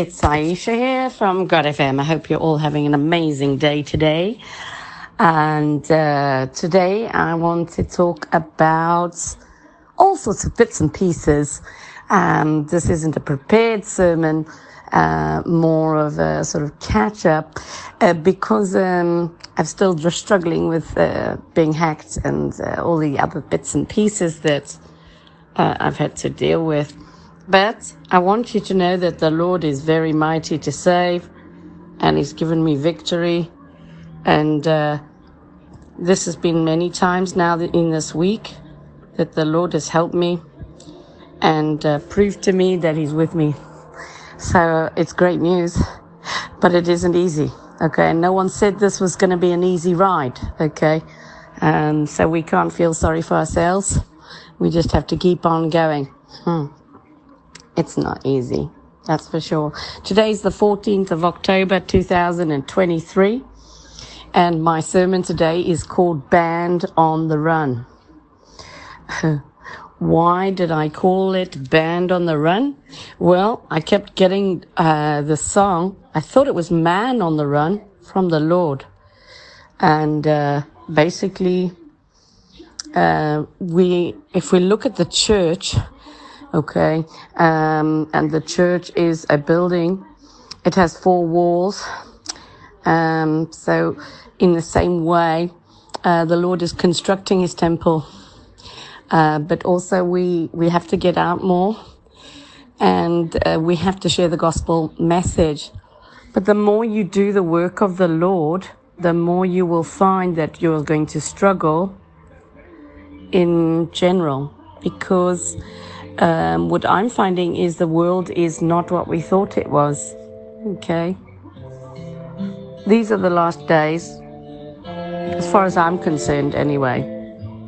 It's Aisha here from God FM. I hope you're all having an amazing day today. And uh, today I want to talk about all sorts of bits and pieces. Um, this isn't a prepared sermon, uh, more of a sort of catch up uh, because um, I'm still just struggling with uh, being hacked and uh, all the other bits and pieces that uh, I've had to deal with. But I want you to know that the Lord is very mighty to save and He's given me victory. And uh, this has been many times now in this week that the Lord has helped me and uh, proved to me that He's with me. So it's great news, but it isn't easy. Okay, and no one said this was going to be an easy ride. Okay, um, so we can't feel sorry for ourselves. We just have to keep on going. Hmm. It's not easy, that's for sure. Today's the 14th of October 2023, and my sermon today is called Band on the Run. Why did I call it Band on the Run? Well, I kept getting uh, the song. I thought it was Man on the Run from the Lord. And uh, basically, uh, we, if we look at the church, okay, um, and the church is a building, it has four walls. Um, so, in the same way, uh, the Lord is constructing his temple. Uh, but also we, we have to get out more and uh, we have to share the gospel message. But the more you do the work of the Lord, the more you will find that you're going to struggle in general because um, what I'm finding is the world is not what we thought it was. Okay. These are the last days, as far as I'm concerned, anyway.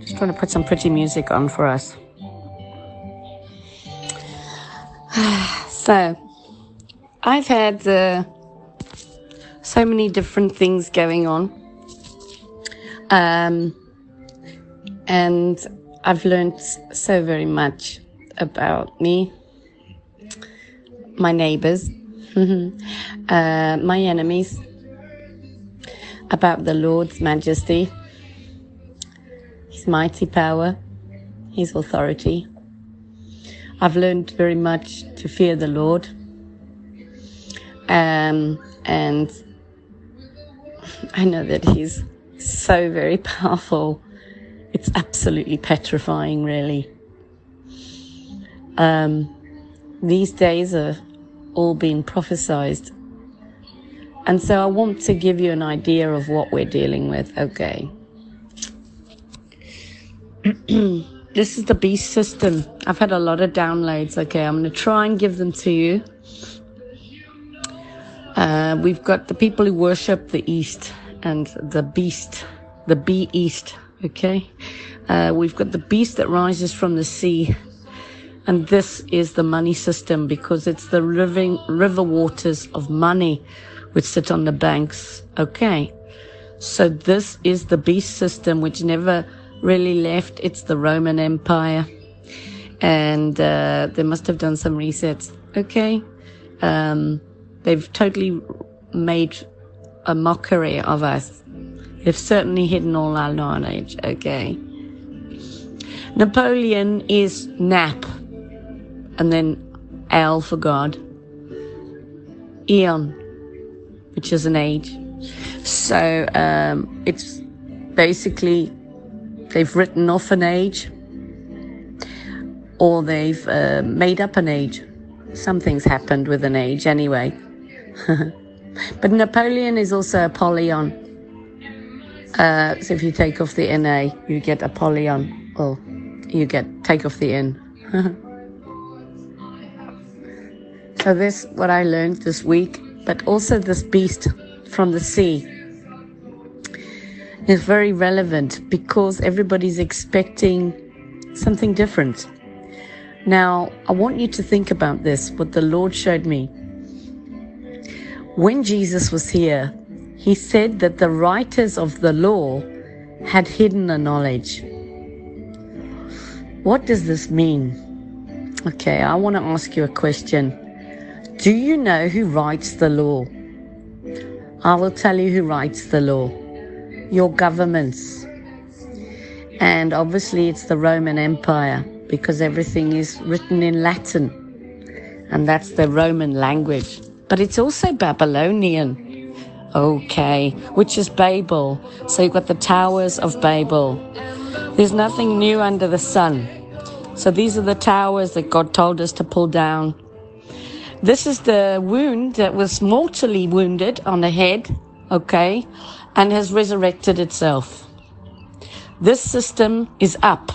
Just trying to put some pretty music on for us. so, I've had uh, so many different things going on. Um, and I've learned so very much about me, my neighbors, uh, my enemies, about the Lord's majesty, His mighty power, His authority. I've learned very much to fear the Lord. Um, and I know that He's so very powerful. It's absolutely petrifying, really. Um, these days are all being prophesized. And so I want to give you an idea of what we're dealing with. Okay. this is the beast system. I've had a lot of downloads. Okay, I'm going to try and give them to you. Uh, we've got the people who worship the east and the beast, the bee east. Okay, uh, we've got the beast that rises from the sea, and this is the money system because it's the living river waters of money which sit on the banks. Okay, so this is the beast system which never really left. It's the Roman Empire, and uh, they must have done some resets. Okay, um, they've totally made a mockery of us. They've certainly hidden all our knowledge. Okay. Napoleon is nap, and then L for God. Eon, which is an age. So um, it's basically they've written off an age, or they've uh, made up an age. Something's happened with an age anyway. but Napoleon is also Apollyon. Uh, so if you take off the NA, you get Apollyon. or you get take off the N. so this what I learned this week, but also this beast from the sea is very relevant because everybody's expecting something different. Now, I want you to think about this, what the Lord showed me. When Jesus was here, he said that the writers of the law had hidden a knowledge. What does this mean? Okay, I want to ask you a question. Do you know who writes the law? I will tell you who writes the law your governments. And obviously, it's the Roman Empire because everything is written in Latin, and that's the Roman language. but it's also Babylonian. Okay, which is Babel. So you've got the towers of Babel. There's nothing new under the sun. So these are the towers that God told us to pull down. This is the wound that was mortally wounded on the head, okay, and has resurrected itself. This system is up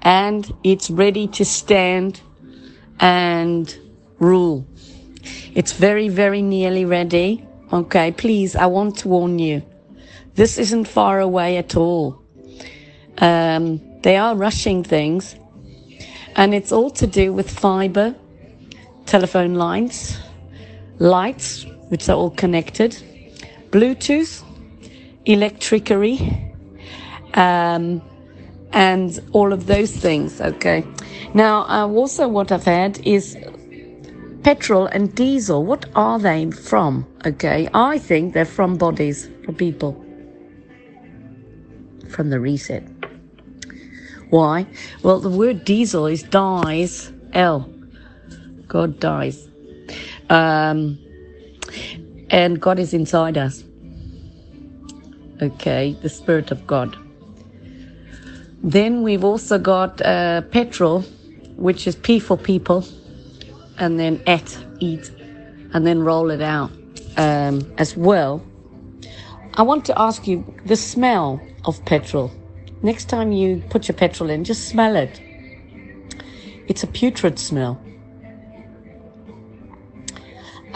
and it's ready to stand and rule. It's very, very nearly ready. Okay, please, I want to warn you. This isn't far away at all. Um, they are rushing things, and it's all to do with fiber, telephone lines, lights, which are all connected, Bluetooth, electricity, um, and all of those things. Okay. Now, uh, also what I've had is petrol and diesel. What are they from? Okay. I think they're from bodies, from people, from the reset. Why? Well, the word diesel is dies, L. God dies. Um, and God is inside us. Okay, the Spirit of God. Then we've also got uh, petrol, which is P for people, and then et, eat, and then roll it out um, as well. I want to ask you the smell of petrol. Next time you put your petrol in, just smell it. It's a putrid smell.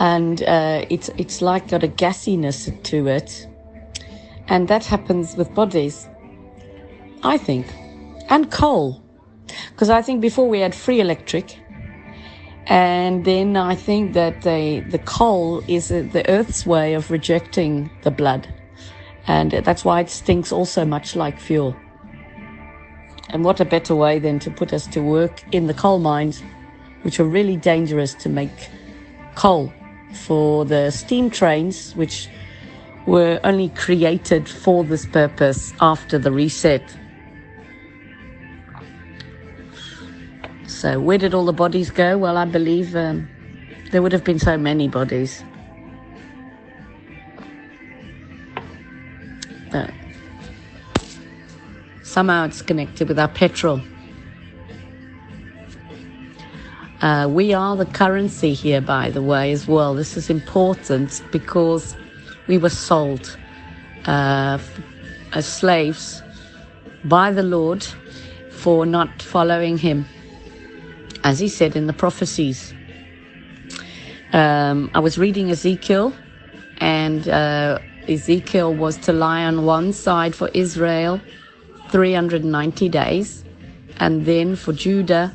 And uh, it's, it's like got a gassiness to it. And that happens with bodies, I think. And coal. Because I think before we had free electric, and then I think that the, the coal is the earth's way of rejecting the blood. And that's why it stinks also much like fuel. And what a better way than to put us to work in the coal mines, which are really dangerous to make coal for the steam trains, which were only created for this purpose after the reset. So, where did all the bodies go? Well, I believe um, there would have been so many bodies. But somehow it's connected with our petrol. Uh, we are the currency here, by the way, as well. This is important because we were sold uh, as slaves by the Lord for not following Him, as He said in the prophecies. Um, I was reading Ezekiel, and uh, Ezekiel was to lie on one side for Israel 390 days, and then for Judah,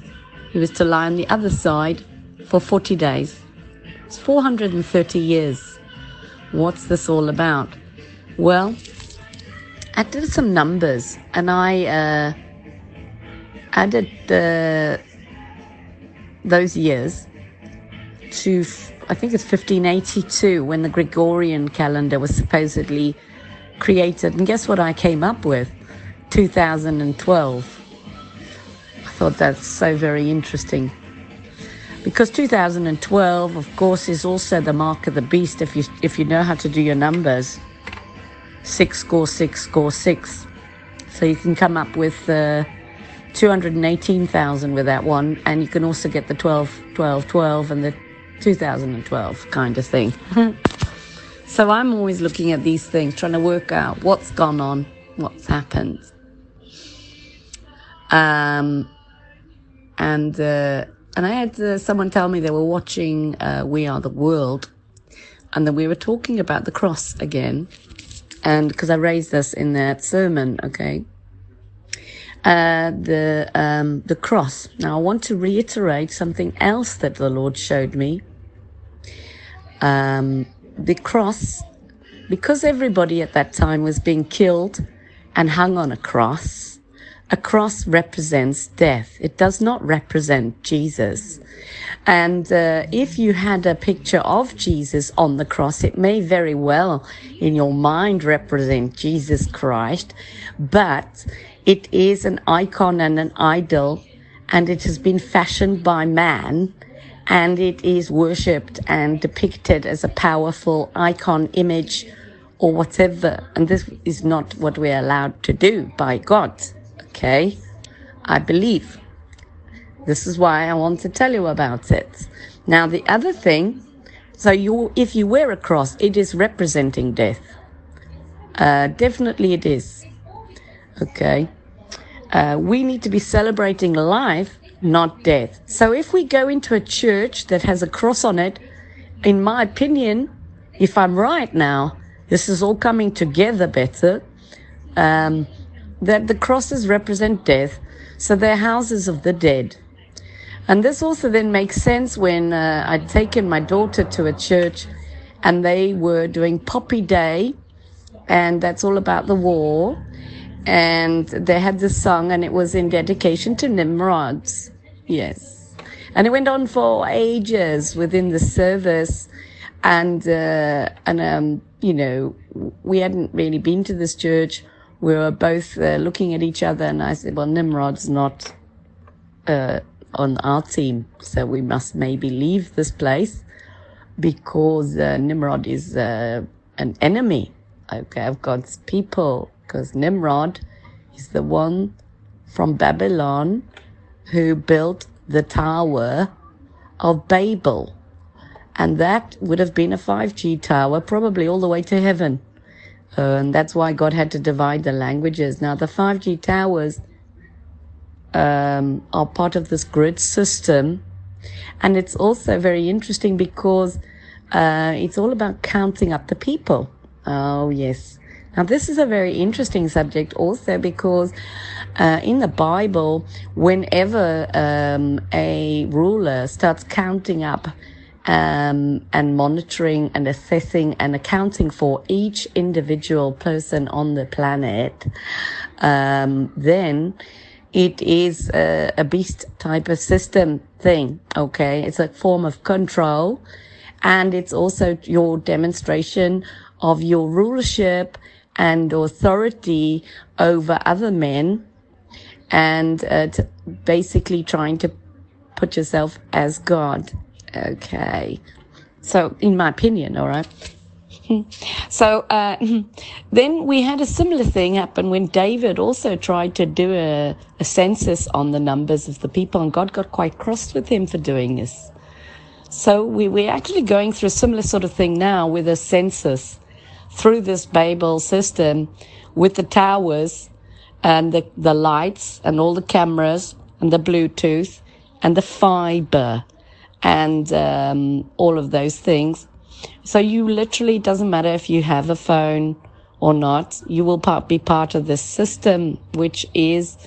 he was to lie on the other side for 40 days. It's 430 years. What's this all about? Well, I did some numbers and I uh, added uh, those years to, I think it's 1582 when the Gregorian calendar was supposedly created. And guess what I came up with? 2012. Thought that's so very interesting. Because 2012, of course, is also the mark of the beast if you if you know how to do your numbers. Six score six score six. So you can come up with uh, 218,000 with that one, and you can also get the 12, 12, 12 and the 2012 kind of thing. so I'm always looking at these things, trying to work out what's gone on, what's happened. Um, and uh, and I had uh, someone tell me they were watching uh, We Are the World, and then we were talking about the cross again, and because I raised this in that sermon, okay. Uh, the um, the cross. Now I want to reiterate something else that the Lord showed me. Um, the cross, because everybody at that time was being killed and hung on a cross. A cross represents death. It does not represent Jesus. And uh, if you had a picture of Jesus on the cross, it may very well in your mind represent Jesus Christ, but it is an icon and an idol, and it has been fashioned by man and it is worshipped and depicted as a powerful icon image or whatever. And this is not what we're allowed to do by God. Okay? I believe. This is why I want to tell you about it. Now, the other thing, so you, if you wear a cross, it is representing death. Uh, definitely it is. Okay. Uh, we need to be celebrating life, not death. So if we go into a church that has a cross on it, in my opinion, if I'm right now, this is all coming together better. Um, that the crosses represent death, so they're houses of the dead. And this also then makes sense when uh, I'd taken my daughter to a church and they were doing Poppy Day, and that's all about the war. And they had this song, and it was in dedication to Nimrods. Yes. And it went on for ages within the service. And, uh, and, um, you know, we hadn't really been to this church. We were both uh, looking at each other, and I said, well, Nimrod's not, uh, on our team, so we must maybe leave this place because uh, Nimrod is uh, an enemy, okay, of God's people. Because Nimrod is the one from Babylon who built the Tower of Babel. And that would have been a 5G tower, probably all the way to heaven. Uh, and that's why God had to divide the languages. Now, the 5G towers um, are part of this grid system. And it's also very interesting because uh, it's all about counting up the people. Oh, yes. Now, this is a very interesting subject also because uh, in the Bible, whenever um, a ruler starts counting up um, and monitoring and assessing and accounting for each individual person on the planet, um, then it is a, a beast type of system thing. Okay. It's a form of control and it's also your demonstration of your rulership and authority over other men and uh, basically trying to put yourself as God. Okay. So, in my opinion, all right. So uh, then we had a similar thing happen when David also tried to do a, a, census on the numbers of the people, and God got quite cross with him for doing this. So we, we're actually going through a similar sort of thing now with a census through this Babel system with the towers and the, the lights and all the cameras and the Bluetooth and the fiber and um, all of those things. So you literally doesn't matter if you have a phone or not. You will part, be part of this system, which is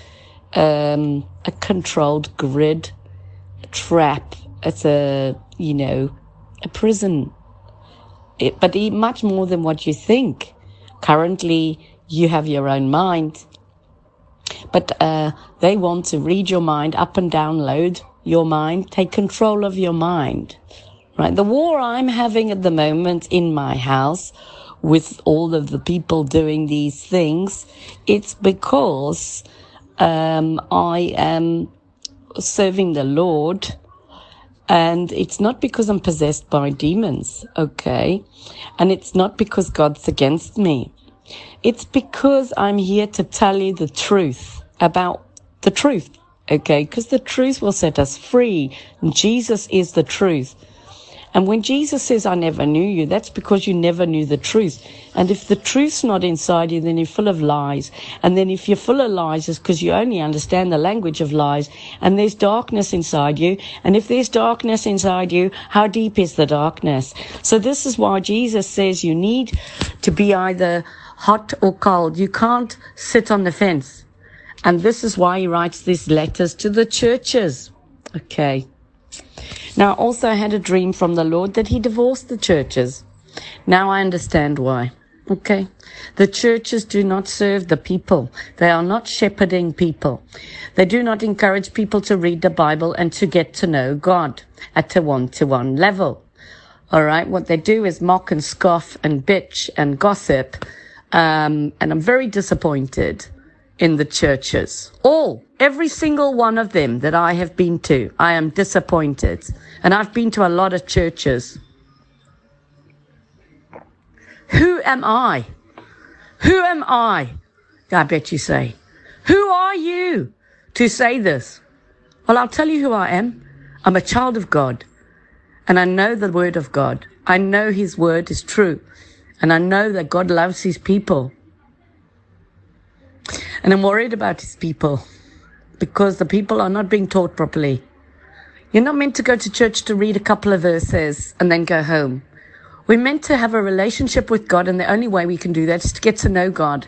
um, a controlled grid trap. It's a you know a prison, it, but much more than what you think. Currently, you have your own mind, but uh, they want to read your mind up and download your mind, take control of your mind right? The war I'm having at the moment in my house with all of the people doing these things, it's because um, I am serving the Lord. And it's not because I'm possessed by demons, okay? And it's not because God's against me. It's because I'm here to tell you the truth about the truth, okay? Because the truth will set us free. Jesus is the truth. And when Jesus says, I never knew you, that's because you never knew the truth. And if the truth's not inside you, then you're full of lies. And then if you're full of lies, it's because you only understand the language of lies. And there's darkness inside you. And if there's darkness inside you, how deep is the darkness? So this is why Jesus says you need to be either hot or cold. You can't sit on the fence. And this is why he writes these letters to the churches. Okay. Now, also, I had a dream from the Lord that He divorced the churches. Now I understand why. Okay. The churches do not serve the people. They are not shepherding people. They do not encourage people to read the Bible and to get to know God at a one to one level. All right. What they do is mock and scoff and bitch and gossip. Um, and I'm very disappointed in the churches. All, every single one of them that I have been to, I am disappointed. And I've been to a lot of churches. Who am I? Who am I? I bet you say. Who are you to say this? Well, I'll tell you who I am. I'm a child of God. And I know the word of God. I know his word is true. And I know that God loves his people. And I'm worried about his people because the people are not being taught properly. You're not meant to go to church to read a couple of verses and then go home. We're meant to have a relationship with God, and the only way we can do that is to get to know God.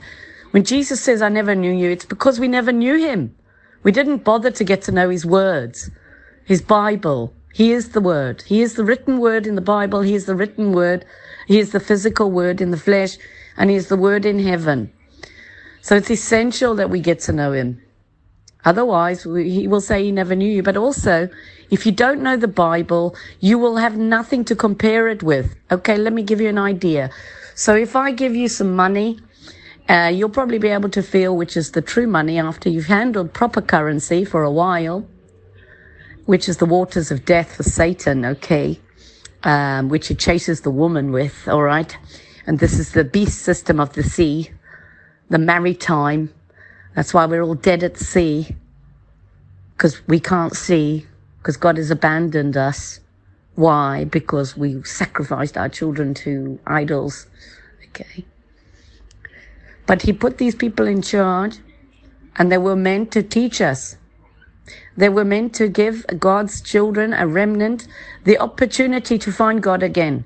When Jesus says, I never knew you, it's because we never knew him. We didn't bother to get to know his words, his Bible. He is the word. He is the written word in the Bible. He is the written word. He is the physical word in the flesh, and he is the word in heaven. So it's essential that we get to know him. Otherwise, we, he will say he never knew you. But also, if you don't know the Bible, you will have nothing to compare it with. Okay, let me give you an idea. So if I give you some money, uh, you'll probably be able to feel which is the true money after you've handled proper currency for a while, which is the waters of death for Satan, okay, um, which he chases the woman with, all right. And this is the beast system of the sea, the maritime. That's why we're all dead at sea, because we can't see, because God has abandoned us. Why? Because we sacrificed our children to idols. Okay. But he put these people in charge and they were meant to teach us. They were meant to give God's children, a remnant, the opportunity to find God again.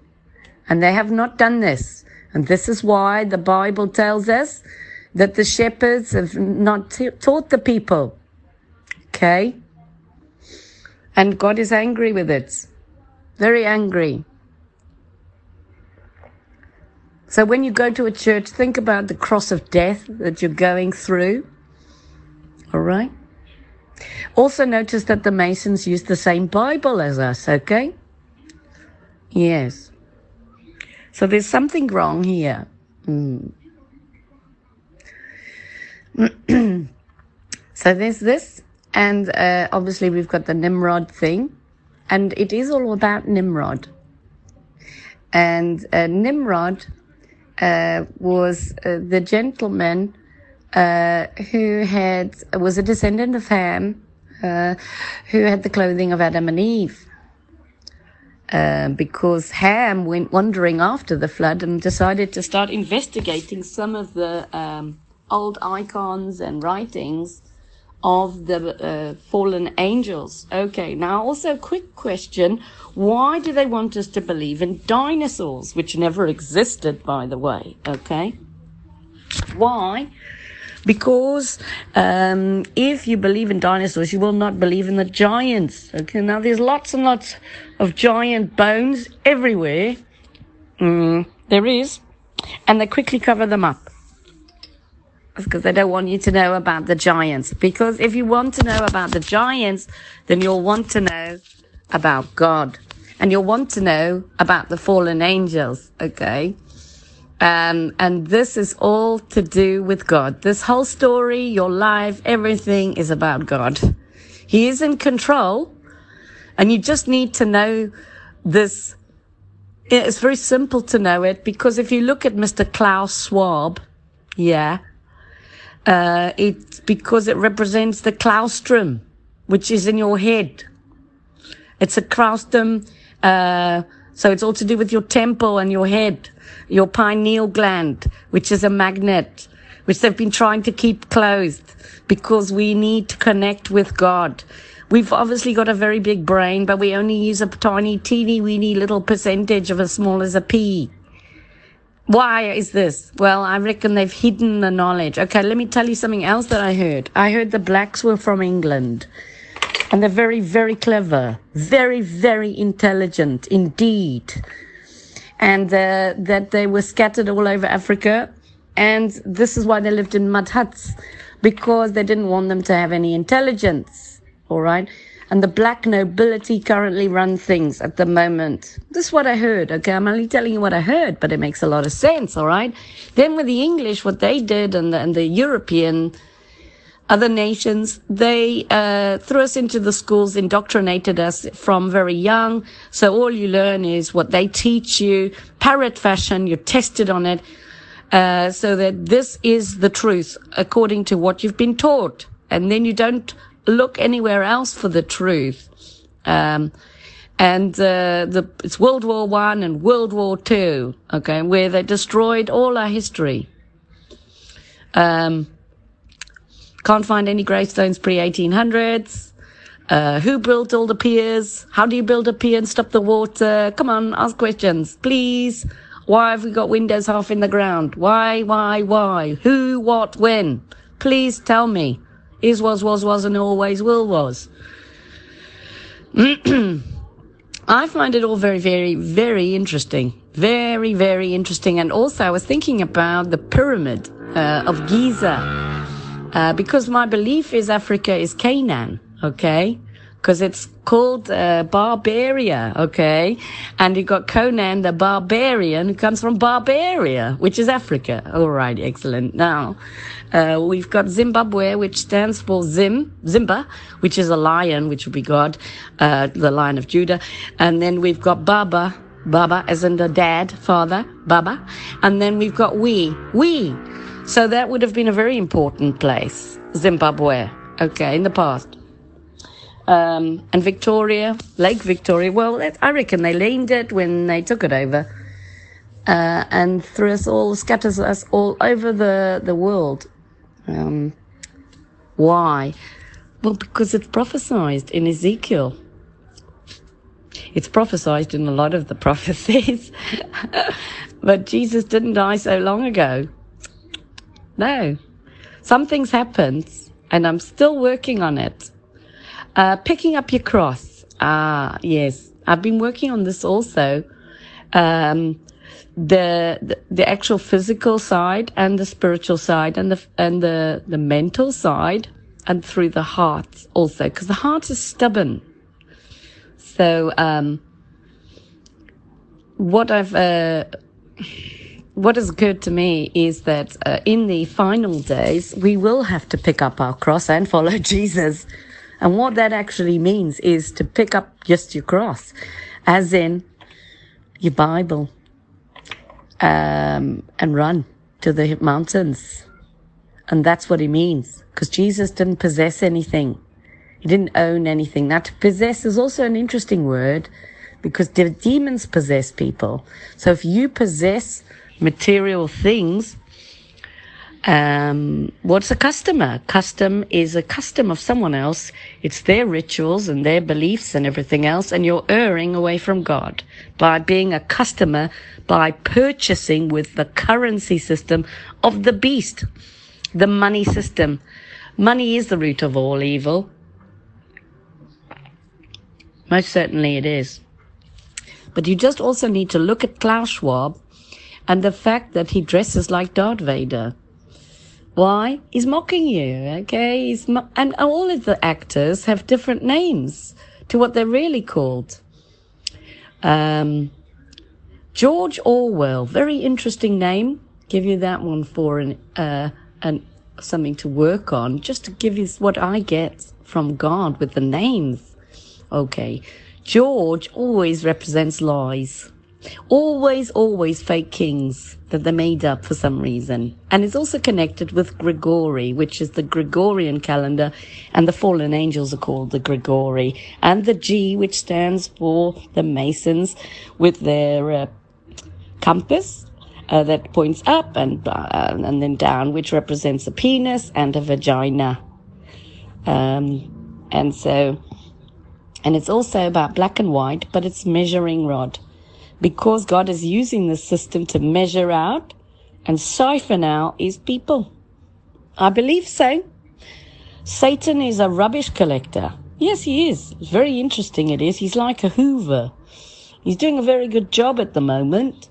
And they have not done this. And this is why the Bible tells us that the shepherds have not t- taught the people. Okay? And God is angry with it. Very angry. So when you go to a church, think about the cross of death that you're going through. All right? Also notice that the Masons use the same Bible as us, okay? Yes. So there's something wrong here. Mm. so there's this, and uh, obviously we've got the Nimrod thing, and it is all about Nimrod. And uh, Nimrod uh, was uh, the gentleman uh, who had was a descendant of Ham, uh, who had the clothing of Adam and Eve. Uh, because Ham went wandering after the flood and decided to start investigating some of the um, old icons and writings of the uh, fallen angels. Okay, now also a quick question. Why do they want us to believe in dinosaurs, which never existed, by the way? Okay. Why? Because um, if you believe in dinosaurs, you will not believe in the giants. Okay, now there's lots and lots of giant bones everywhere. Mm, there is. And they quickly cover them up because they don't want you to know about the giants. Because if you want to know about the giants, then you'll want to know about God. And you'll want to know about the fallen angels, okay? Um, and this is all to do with God. This whole story, your life, everything is about God. He is in control. And you just need to know this. It's very simple to know it because if you look at Mr. Klaus Schwab, yeah, uh, it's because it represents the claustrum, which is in your head. It's a claustrum, uh, so it's all to do with your temple and your head, your pineal gland, which is a magnet, which they've been trying to keep closed because we need to connect with God. We've obviously got a very big brain, but we only use a tiny, teeny, weeny little percentage of as small as a pea. Why is this? Well, I reckon they've hidden the knowledge. Okay, let me tell you something else that I heard. I heard the blacks were from England. And they're very, very clever. Very, very intelligent indeed. And uh, that they were scattered all over Africa. And this is why they lived in mud huts. Because they didn't want them to have any intelligence. All right and the black nobility currently run things at the moment. This is what I heard. Okay, I'm only telling you what I heard, but it makes a lot of sense. All right. Then with the English, what they did and the, and the European other nations, they uh, threw us into the schools, indoctrinated us from very young. So all you learn is what they teach you, parrot fashion, you're tested on it, uh, so that this is the truth according to what you've been taught. And then you don't look anywhere else for the truth. Um, and uh, the, it's World War One and World War Two, okay, where they destroyed all our history. Um, can't find any gravestones pre 1800s. Uh, who built all the piers? How do you build a pier and stop the water? Come on, ask questions, please. Why have we got windows half in the ground? Why, why, why? Who, what, when? Please tell me. Is, was, was, was, and always will was. I find it all very, very, very interesting. Very, very interesting. And also, I was thinking about the pyramid uh, of Giza. Uh, because my belief is Africa is Canaan, okay? Because it's called uh, Barbaria, okay? And you've got Conan the Barbarian, who comes from Barbaria, which is Africa. All right, excellent. Now, uh, we've got Zimbabwe, which stands for Zim, Zimba, which is a lion, which would be God, uh, the lion of Judah. And then we've got Baba, Baba as in the dad, father, Baba. And then we've got we, we. So that would have been a very important place, Zimbabwe, okay, in the past. Um, and Victoria, Lake Victoria, well, I reckon they named it when they took it over. Uh, and threw us all, scatters us all over the, the world. Um, why? Well, because it's prophesied in Ezekiel. It's prophesied in a lot of the prophecies. but Jesus didn't die so long ago. No. Something's happened, and I'm still working on it. Uh, picking up your cross. Ah, yes. I've been working on this also. Um, the, the the actual physical side and the spiritual side and the and the the mental side and through the heart also because the heart is stubborn. So um, what I've uh, what has occurred to me is that uh, in the final days, we will have to pick up our cross and follow Jesus. And what that actually means is to pick up just your cross, as in your Bible, um, and run to the mountains. And that's what he means. Because Jesus didn't possess anything. He didn't own anything. Now, to possess is also an interesting word because demons possess people. So if you possess material things, um, what's a customer? Custom is a custom of someone else. It's their rituals and their beliefs and everything else, and you're erring away from God by being a customer, by purchasing with the currency system of the beast, the money system. Money is the root of all evil. Most certainly it is. But you just also need to look at Klaus Schwab and the fact that he dresses like Darth Vader. Why? He's mocking you, okay? He's mo- and all of the actors have different names to what they're really called. Um, George Orwell, very interesting name. Give you that one for an, uh, an something to work on, just to give you what I get from God with the names. Okay, George always represents lies. Always, always fake kings that they made up for some reason. And it's also connected with Grigori, which is the Gregorian calendar, and the fallen angels are called the Grigori. And the G, which stands for the Masons with their uh, compass uh, that points up and, uh, and then down, which represents a penis and a vagina. Um, and so, and it's also about black and white, but it's measuring rod because God is using this system to measure out and siphon out his people. I believe so. Satan is a rubbish collector. Yes, he is. It's very interesting it is. He's like a hoover. He's doing a very good job at the moment.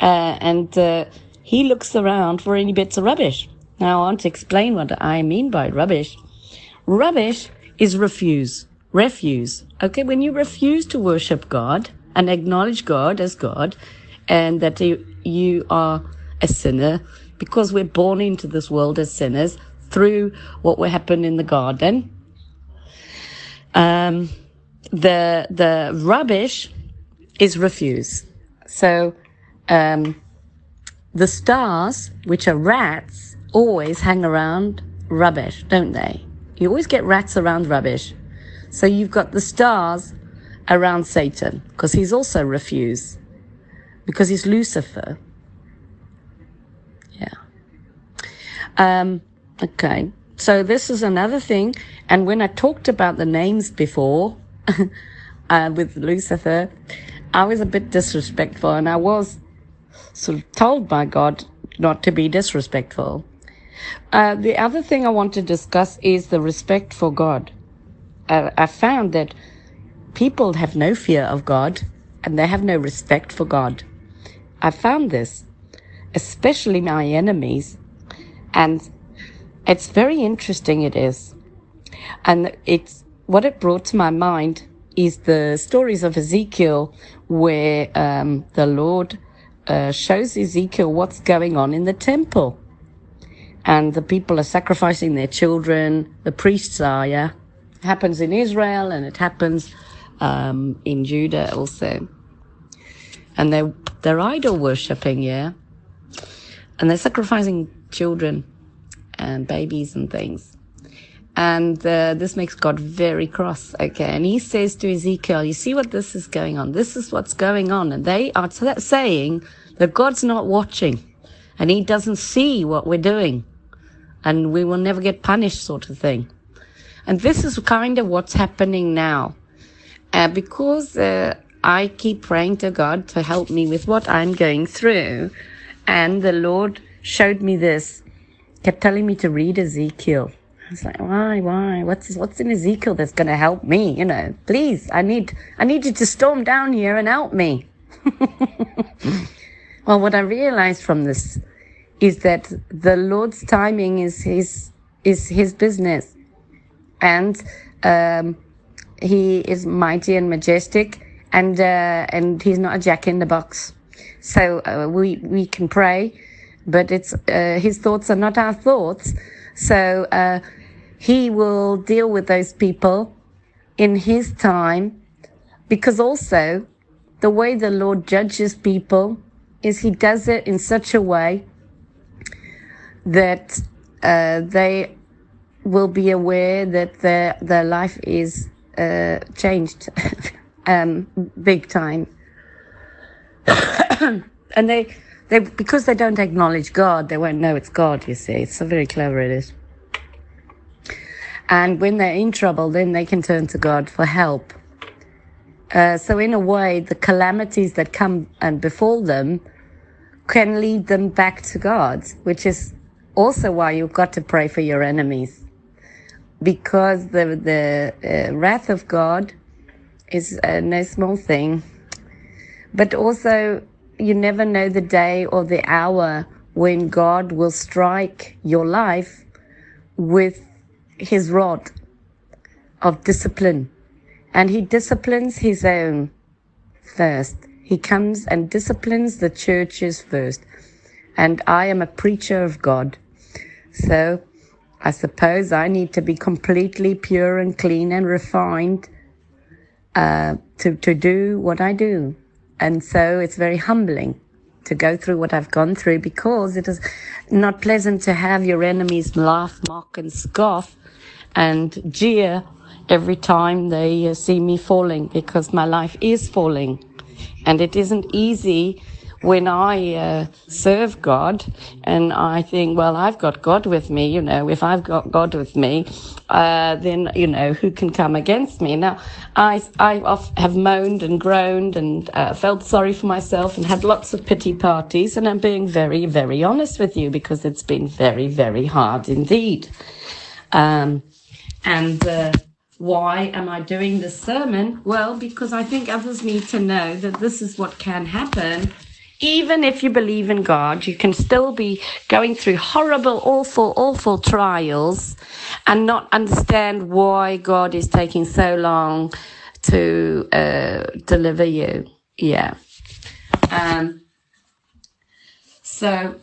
Uh, and uh, he looks around for any bits of rubbish. Now, I want to explain what I mean by rubbish. Rubbish is refuse, refuse. Okay, when you refuse to worship God and acknowledge God as God, and that you, you are a sinner, because we're born into this world as sinners through what will happen in the garden. Um, the the rubbish is refuse. So um, the stars, which are rats, always hang around rubbish, don't they? You always get rats around rubbish. So you've got the stars around Satan because he's also refuse because he's Lucifer. Yeah. Um, okay. So this is another thing. And when I talked about the names before uh, with Lucifer, I was a bit disrespectful and I was sort of told by God not to be disrespectful. Uh, the other thing I want to discuss is the respect for God. Uh, I found that people have no fear of God and they have no respect for God. I found this, especially my enemies, and it's very interesting. It is, and it's what it brought to my mind is the stories of Ezekiel, where um, the Lord uh, shows Ezekiel what's going on in the temple, and the people are sacrificing their children. The priests are, yeah. It happens in Israel, and it happens um, in Judah also and they're they're idol worshipping, yeah, and they're sacrificing children and babies and things. And uh, this makes God very cross. Okay. And he says to Ezekiel, You see what this is going on? This is what's going on. And they are t- saying that God's not watching and he doesn't see what we're doing and we will never get punished, sort of thing. And this is kind of what's happening now. Uh, because uh, I keep praying to God to help me with what I'm going through. And the Lord showed me this, kept telling me to read Ezekiel. I was like, why, why? What's what's in Ezekiel that's going to help me? You know, please, I need I need you to storm down here and help me. well, what I realized from this is that the Lord's timing is his is his business, and um, he is mighty and majestic, and uh, and he's not a jack in the box. So uh, we we can pray, but it's uh, his thoughts are not our thoughts. So uh, he will deal with those people in his time, because also the way the Lord judges people is he does it in such a way that uh, they will be aware that their their life is uh, changed um, big time. and they, they, because they don't acknowledge God, they won't know it's God, you see. It's so very clever it is. And when they're in trouble, then they can turn to God for help. Uh, so in a way, the calamities that come and befall them can lead them back to God, which is also why you've got to pray for your enemies. Because the, the uh, wrath of God is uh, no small thing. But also, you never know the day or the hour when God will strike your life with his rod of discipline. And he disciplines his own first. He comes and disciplines the churches first. And I am a preacher of God. So I suppose I need to be completely pure and clean and refined uh, to, to do what I do. And so it's very humbling to go through what I've gone through because it is not pleasant to have your enemies laugh, mock, and scoff and jeer every time they uh, see me falling because my life is falling. And it isn't easy when I uh, serve God and I think, well, I've got God with me, you know, if I've got God with me, uh, then, you know, who can come against me? Now, I, I have moaned and groaned and uh, felt sorry for myself and had lots of pity parties. And I'm being very, very honest with you because it's been very, very hard indeed. Um, and, uh, why am I doing this sermon? Well, because I think others need to know that this is what can happen even if you believe in God, you can still be going through horrible, awful, awful trials and not understand why God is taking so long to uh, deliver you. Yeah. Um, so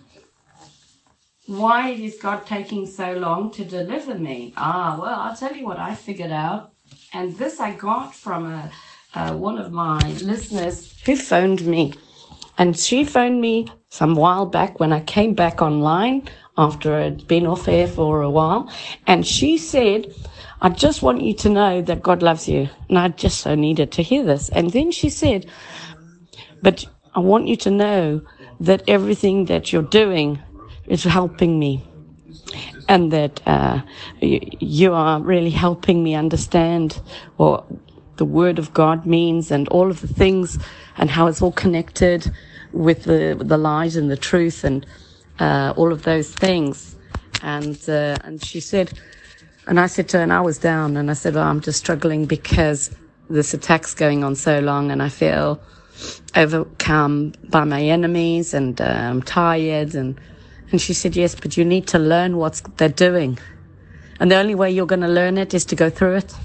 why is God taking so long to deliver me? Ah, well, I'll tell you what I figured out. And this I got from a, uh, one of my listeners who phoned me. And she phoned me some while back when I came back online after I'd been off air for a while. And she said, I just want you to know that God loves you. And I just so needed to hear this. And then she said, but I want you to know that everything that you're doing is helping me. And that uh, you, you are really helping me understand what the Word of God means and all of the things and how it's all connected with the, the lies and the truth and uh, all of those things. And, uh, and she said, and I said to her, and I was down, and I said, well, I'm just struggling because this attack's going on so long, and I feel overcome by my enemies, and uh, I'm tired. And, and she said, yes, but you need to learn what they're doing. And the only way you're going to learn it is to go through it.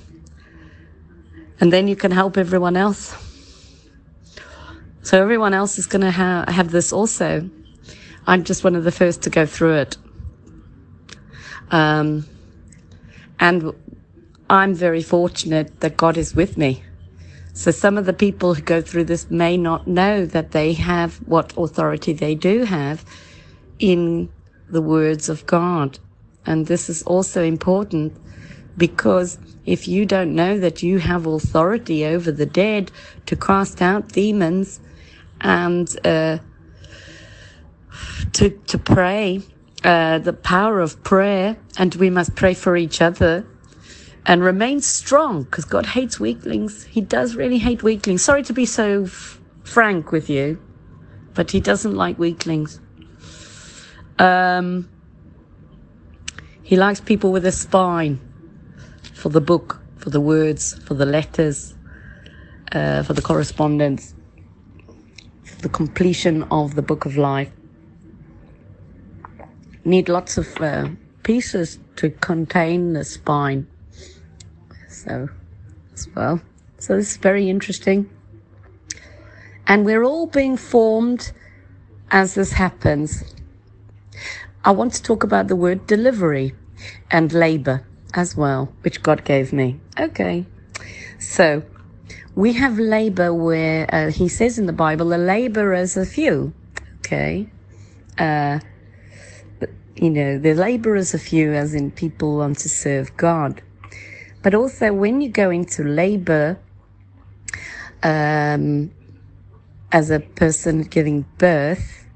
And then you can help everyone else. So everyone else is going to ha- have this also. I'm just one of the first to go through it. Um, and I'm very fortunate that God is with me. So some of the people who go through this may not know that they have what authority they do have in the words of God. And this is also important because if you don't know that you have authority over the dead to cast out demons and uh, to to pray, uh, the power of prayer, and we must pray for each other and remain strong because God hates weaklings. He does really hate weaklings. Sorry to be so f- frank with you, but He doesn't like weaklings. Um, he likes people with a spine for the book, for the words, for the letters, uh, for the correspondence, the completion of the book of life. Need lots of uh, pieces to contain the spine. So, as well. So this is very interesting. And we're all being formed as this happens. I want to talk about the word delivery and labor as well, which God gave me. Okay. So we have labor where uh, he says in the Bible, the laborers are few. Okay. Uh, you know, the laborers are few as in people want to serve God. But also when you go into labor, um, as a person giving birth,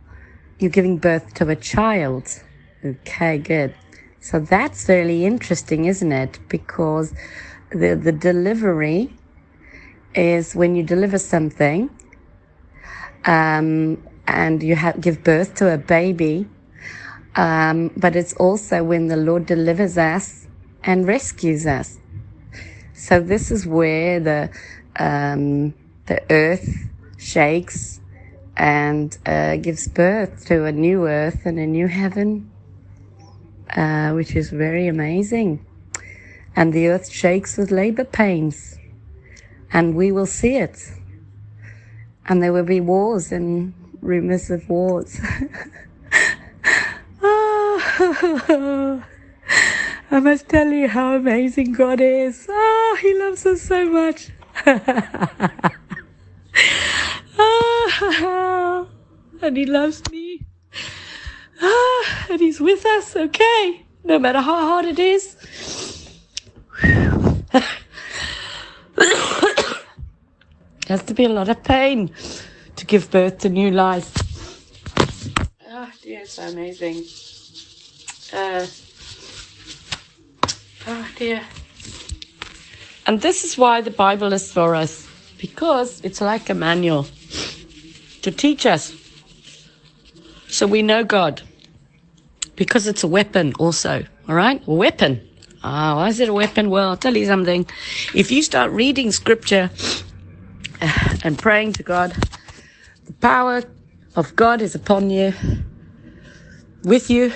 you're giving birth to a child. Okay, good. So that's really interesting, isn't it? Because the, the delivery is when you deliver something, um, and you have, give birth to a baby. Um, but it's also when the Lord delivers us and rescues us. So this is where the, um, the earth shakes and uh, gives birth to a new earth and a new heaven, uh, which is very amazing. And the earth shakes with labor pains, and we will see it. And there will be wars and rumors of wars. Ah, I must tell you how amazing God is. Oh, He loves us so much. Ah, and He loves me. And He's with us, okay? No matter how hard it is. has to be a lot of pain to give birth to new life. Oh dear, so amazing. Uh, oh dear. And this is why the Bible is for us, because it's like a manual to teach us. So we know God, because it's a weapon also, all right? A weapon. Ah, why is it a weapon? Well, I'll tell you something. If you start reading scripture and praying to God, the power of God is upon you, with you.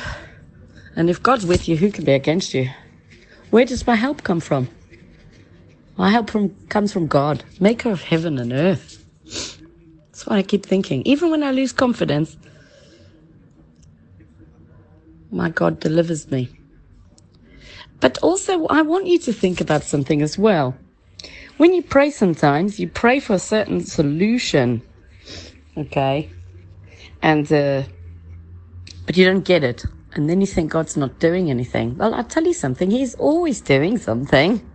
And if God's with you, who can be against you? Where does my help come from? My help from comes from God, maker of heaven and earth. That's what I keep thinking. Even when I lose confidence, my God delivers me. But also, I want you to think about something as well. When you pray sometimes, you pray for a certain solution, okay? And, uh, but you don't get it. And then you think God's not doing anything. Well, I'll tell you something. He's always doing something.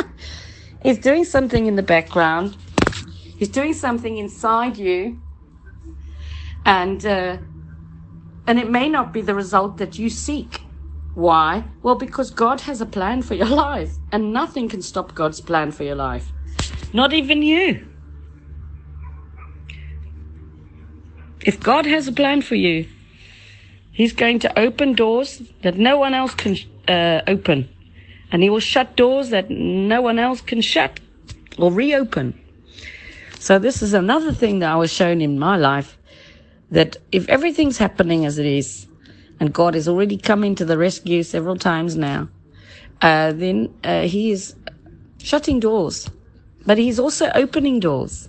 He's doing something in the background. He's doing something inside you. And, uh, and it may not be the result that you seek. Why? Well, because God has a plan for your life, and nothing can stop God's plan for your life. Not even you. If God has a plan for you, He's going to open doors that no one else can uh, open. And He will shut doors that no one else can shut or reopen. So, this is another thing that I was shown in my life that if everything's happening as it is, and God has already come into the rescue several times now, uh, then uh, He is shutting doors, but He's also opening doors.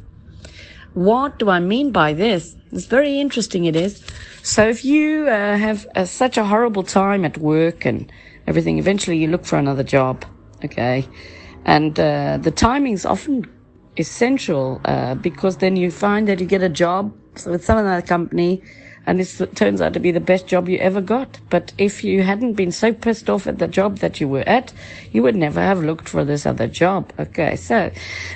What do I mean by this? It's very interesting, it is. So if you uh, have uh, such a horrible time at work and everything, eventually you look for another job, okay? And uh, the timing's often essential uh, because then you find that you get a job with some other company and it turns out to be the best job you ever got. But if you hadn't been so pissed off at the job that you were at, you would never have looked for this other job. Okay, so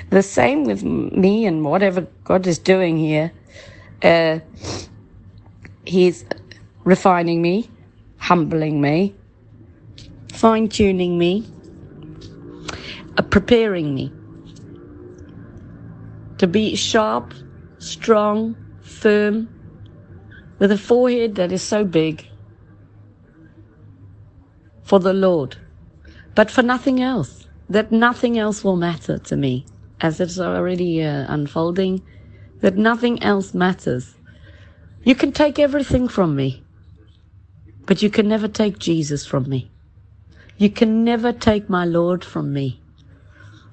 the same with me and whatever God is doing here. Uh, he's refining me, humbling me, fine tuning me, uh, preparing me to be sharp, strong, firm, with a forehead that is so big for the Lord, but for nothing else, that nothing else will matter to me as it's already uh, unfolding, that nothing else matters. You can take everything from me, but you can never take Jesus from me. You can never take my Lord from me.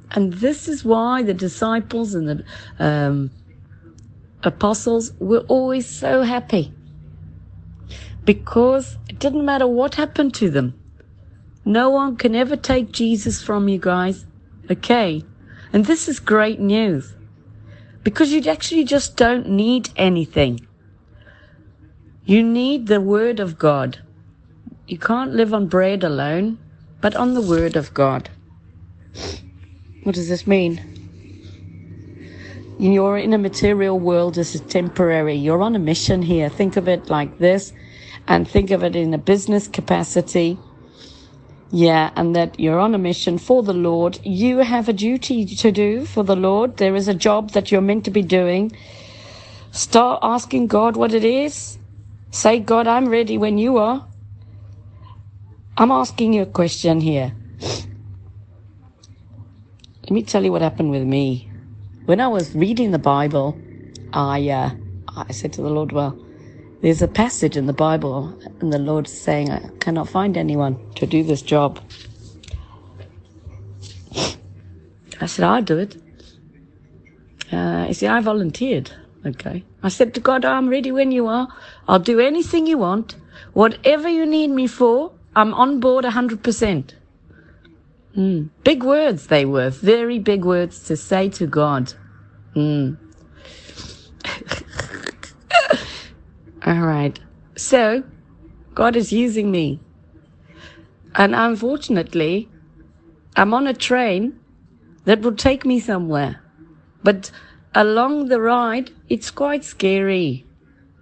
And this is why the disciples and the um, apostles were always so happy because it didn't matter what happened to them. No one can ever take Jesus from you guys. Okay. And this is great news because you actually just don't need anything. You need the Word of God. You can't live on bread alone, but on the Word of God. What does this mean? You're in a material world. This is temporary. You're on a mission here. Think of it like this and think of it in a business capacity. Yeah, and that you're on a mission for the Lord. You have a duty to do for the Lord. There is a job that you're meant to be doing. Start asking God what it is. Say, God, I'm ready when you are. I'm asking you a question here. Let me tell you what happened with me. When I was reading the Bible, I uh, I said to the Lord, well, there's a passage in the Bible, and the Lord's saying, I cannot find anyone to do this job. I said, I'll do it. Uh, you see, I volunteered. Okay. I said to God, I'm ready when you are. I'll do anything you want. Whatever you need me for, I'm on board 100%. Mm. Big words they were, very big words to say to God. Mm. All right. So, God is using me. And unfortunately, I'm on a train that will take me somewhere. But along the ride, it's quite scary.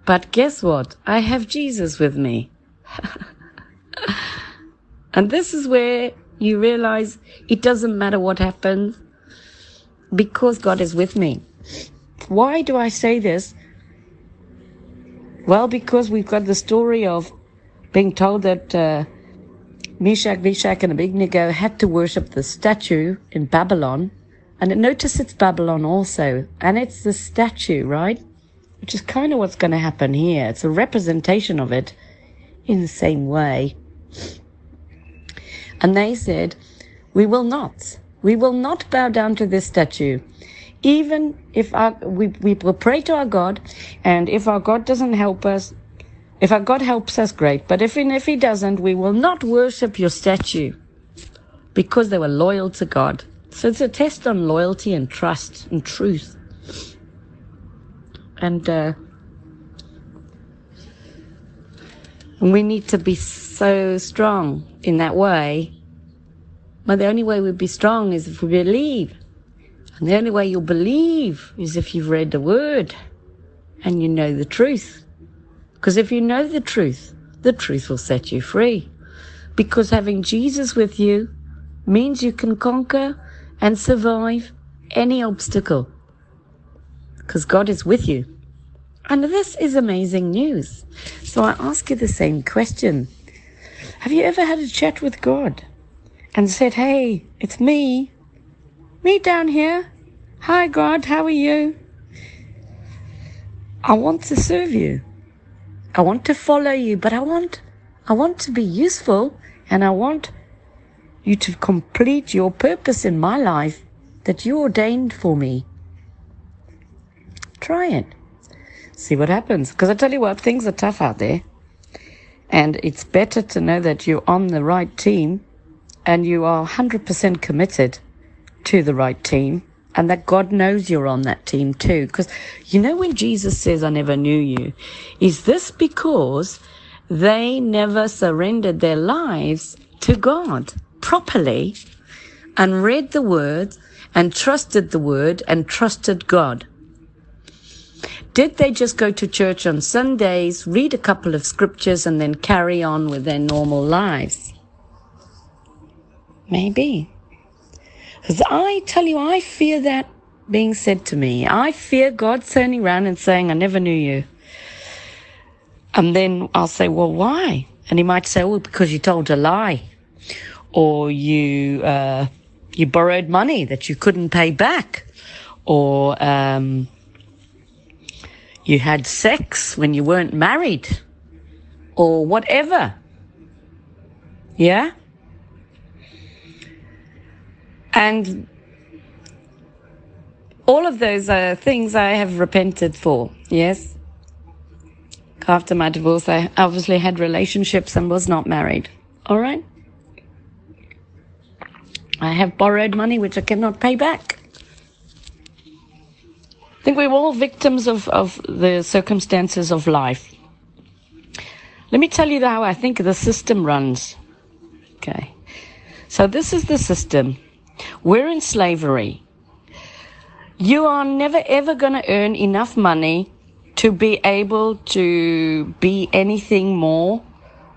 But guess what? I have Jesus with me. and this is where you realize it doesn't matter what happens because God is with me. Why do I say this? Well, because we've got the story of being told that uh, Meshach, Meshach, and Abednego had to worship the statue in Babylon. And notice it's Babylon also. And it's the statue, right? Which is kind of what's going to happen here. It's a representation of it in the same way. And they said, We will not. We will not bow down to this statue even if our, we, we pray to our God, and if our God doesn't help us, If our God helps us, great. But if, if He doesn't, we will not worship your statue because they were loyal to God. So it's a test on loyalty and trust and truth. And uh, we need to be so strong in that way. But the only way we'd be strong is if we believe. And the only way you'll believe is if you've read the word and you know the truth. Because if you know the truth, the truth will set you free. Because having Jesus with you means you can conquer and survive any obstacle. Because God is with you. And this is amazing news. So I ask you the same question. Have you ever had a chat with God and said, Hey, it's me, me down here. Hi, God, how are you? I want to serve you. I want to follow you, but I want, I want to be useful and I want you to complete your purpose in my life that you ordained for me. Try it. See what happens. Because I tell you what, things are tough out there. And it's better to know that you're on the right team and you are 100% committed to the right team and that God knows you're on that team too. Because you know, when Jesus says, I never knew you, is this because they never surrendered their lives to God properly and read the word and trusted the word and trusted God? Did they just go to church on Sundays, read a couple of scriptures, and then carry on with their normal lives? Maybe. Because I tell you, I fear that being said to me. I fear God turning around and saying, I never knew you. And then I'll say, well, why? And he might say, well, because you told a lie. Or you, uh, you borrowed money that you couldn't pay back. Or, um, you had sex when you weren't married. Or whatever. Yeah? And all of those are things I have repented for. Yes. After my divorce, I obviously had relationships and was not married. All right. I have borrowed money which I cannot pay back. I think we're all victims of, of the circumstances of life. Let me tell you how I think the system runs. Okay. So this is the system. We're in slavery. You are never ever going to earn enough money to be able to be anything more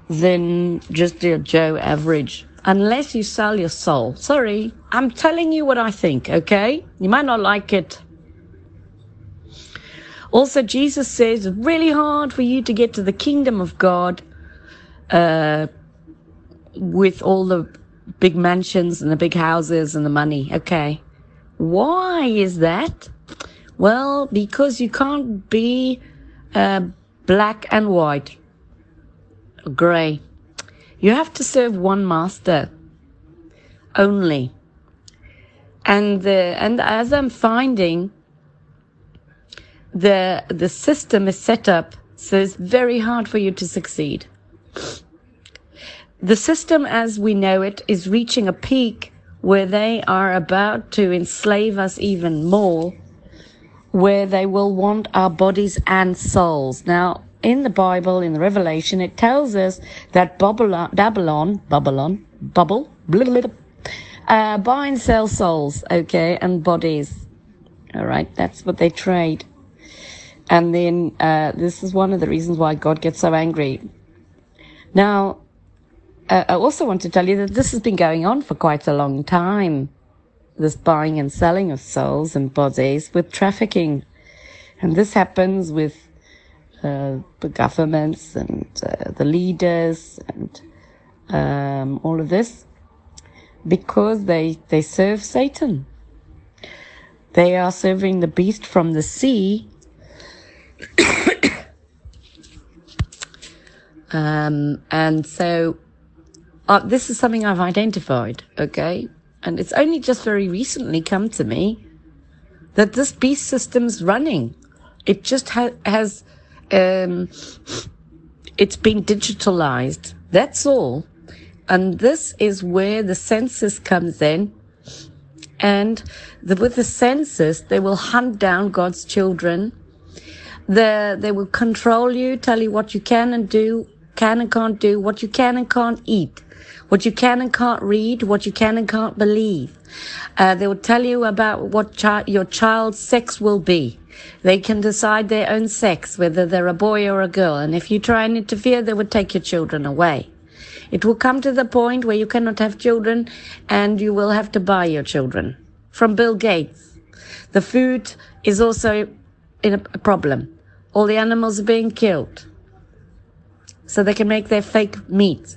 than just a Joe average. Unless you sell your soul. Sorry, I'm telling you what I think, okay? You might not like it. Also, Jesus says it's really hard for you to get to the kingdom of God uh, with all the big mansions and the big houses and the money. Okay. Why is that? Well, because you can't be uh, black and white, gray. You have to serve one master only. And the, and as I'm finding, the the system is set up so it's very hard for you to succeed. The system as we know it is reaching a peak where they are about to enslave us even more, where they will want our bodies and souls. Now, in the Bible, in the Revelation, it tells us that Babylon, Babylon, Babylon, bubble, blah, blah, blah, uh, buy and sell souls, okay, and bodies. All right, that's what they trade. And then uh, this is one of the reasons why God gets so angry. Now, uh, I also want to tell you that this has been going on for quite a long time. This buying and selling of souls and bodies with trafficking. And this happens with uh, the governments and uh, the leaders and um, all of this because they, they serve Satan. They are serving the beast from the sea. um, and so uh, this is something I've identified, okay? And it's only just very recently come to me that this beast system's running. It just ha- has, um, it's been digitalized. That's all. And this is where the census comes in. And the, with the census, they will hunt down God's children. The, they will control you, tell you what you can and do, can and can't do, what you can and can't eat, what you can and can't read, what you can and can't believe. Uh, they will tell you about what chi- your child's sex will be. They can decide their own sex, whether they're a boy or a girl. And if you try and interfere, they would take your children away. It will come to the point where you cannot have children and you will have to buy your children from Bill Gates. The food is also in a, a problem. All the animals are being killed so they can make their fake meat.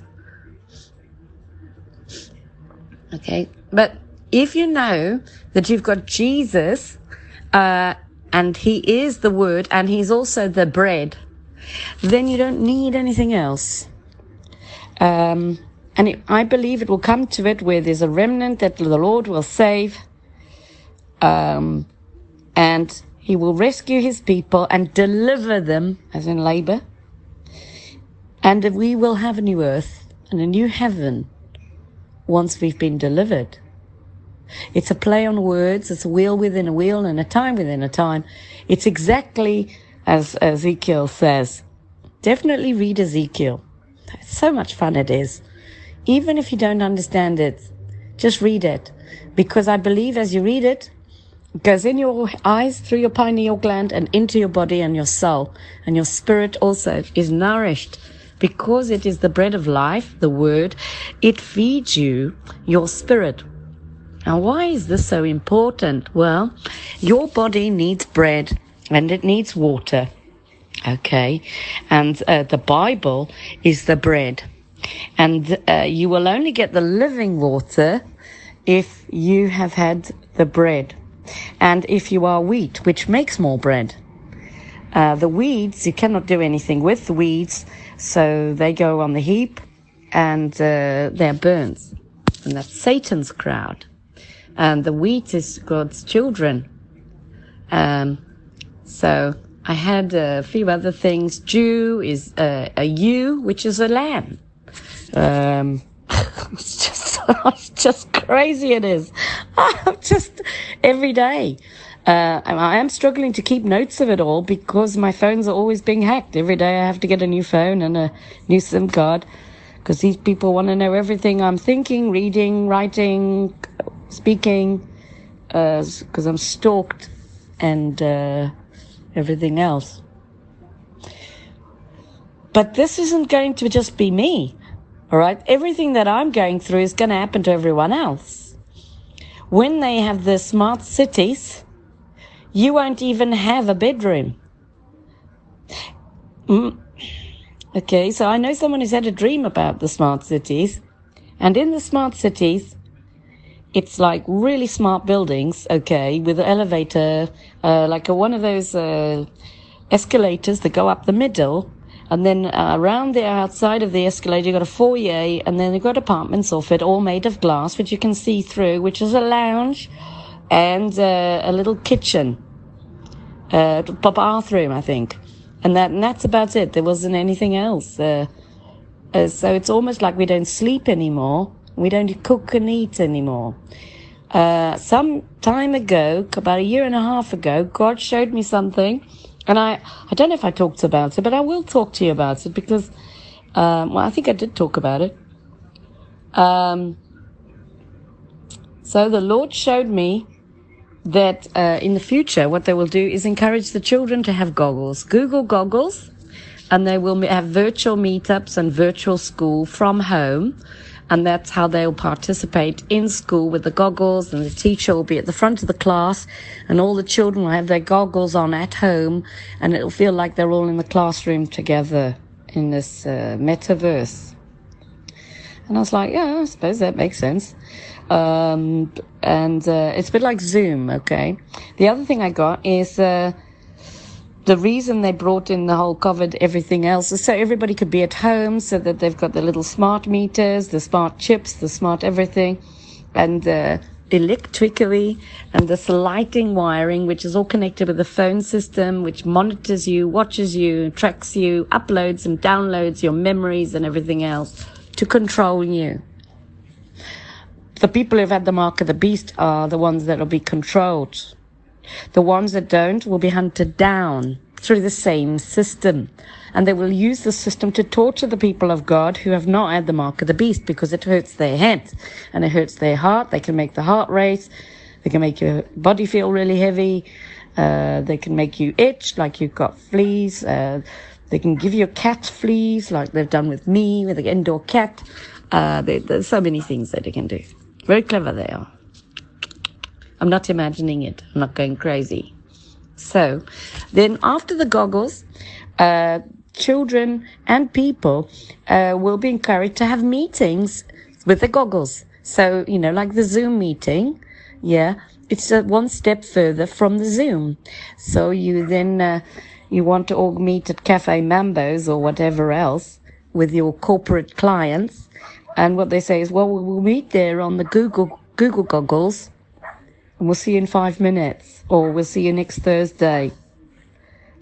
Okay, but if you know that you've got Jesus, uh, and He is the Word, and He's also the bread, then you don't need anything else. Um, and it, I believe it will come to it where there's a remnant that the Lord will save, um, and He will rescue His people and deliver them, as in labor, and we will have a new earth and a new heaven once we've been delivered. It's a play on words. It's a wheel within a wheel and a time within a time. It's exactly as Ezekiel says. Definitely read Ezekiel. It's so much fun it is. Even if you don't understand it, just read it. Because I believe as you read it, it goes in your eyes, through your pineal gland, and into your body and your soul. And your spirit also is nourished because it is the bread of life, the word. It feeds you, your spirit. Now, why is this so important? Well, your body needs bread and it needs water. Okay. And uh, the Bible is the bread. And uh, you will only get the living water if you have had the bread. And if you are wheat, which makes more bread. Uh, the weeds, you cannot do anything with the weeds, so they go on the heap and uh, they're burnt. And that's Satan's crowd and the wheat is God's children. Um, so I had a few other things. Jew is uh, a ewe, which is a lamb. Um, it's just, it's just crazy. It is. just every day. Uh, I am struggling to keep notes of it all because my phones are always being hacked. Every day I have to get a new phone and a new SIM card because these people want to know everything I'm thinking, reading, writing, speaking, because uh, I'm stalked and uh, everything else. But this isn't going to just be me, all right? Everything that I'm going through is going to happen to everyone else. When they have the smart cities, you won't even have a bedroom. Mm. Okay, so I know someone who's had a dream about the smart cities, and in the smart cities, it's like really smart buildings, okay, with an elevator, uh, like a, one of those uh, escalators that go up the middle. And then uh, around the outside of the escalator, you've got a foyer, and then you've got apartments off it, all made of glass, which you can see through, which is a lounge and uh, a little kitchen, uh, bathroom, I think. And, that, and that's about it. There wasn't anything else. Uh, so it's almost like we don't sleep anymore we don't cook and eat anymore. Uh, some time ago, about a year and a half ago, God showed me something, and I, I don't know if I talked about it, but I will talk to you about it because, um, well, I think I did talk about it. Um, so the Lord showed me that uh, in the future, what they will do is encourage the children to have goggles, Google goggles, and they will have virtual meetups and virtual school from home and that's how they'll participate in school with the goggles and the teacher will be at the front of the class and all the children will have their goggles on at home and it'll feel like they're all in the classroom together in this uh, metaverse. And I was like, yeah, I suppose that makes sense. Um, and uh, it's a bit like Zoom, okay? The other thing I got is uh, the reason they brought in the whole COVID, everything else, is so everybody could be at home, so that they've got the little smart meters, the smart chips, the smart everything, and uh, electrically and this lighting wiring, which is all connected with the phone system, which monitors you, watches you, tracks you, uploads and downloads your memories and everything else to control you. The people who've had the mark of the beast are the ones that will be controlled. The ones that don't will be hunted down through the same system. And they will use the system to torture the people of God who have not had the mark of the beast because it hurts their head and it hurts their heart. They can make the heart race. They can make your body feel really heavy. Uh, they can make you itch like you've got fleas. Uh, they can give you cat fleas like they've done with me with the indoor cat. Uh, there's so many things that they can do. Very clever they are. I'm not imagining it. I'm not going crazy. So, then after the goggles, uh, children and people uh, will be encouraged to have meetings with the goggles. So, you know, like the Zoom meeting, yeah, it's uh, one step further from the Zoom. So you then, uh, you want to all meet at Cafe Mambo's or whatever else with your corporate clients. And what they say is, well, we'll meet there on the Google, Google goggles and we'll see you in five minutes or we'll see you next Thursday.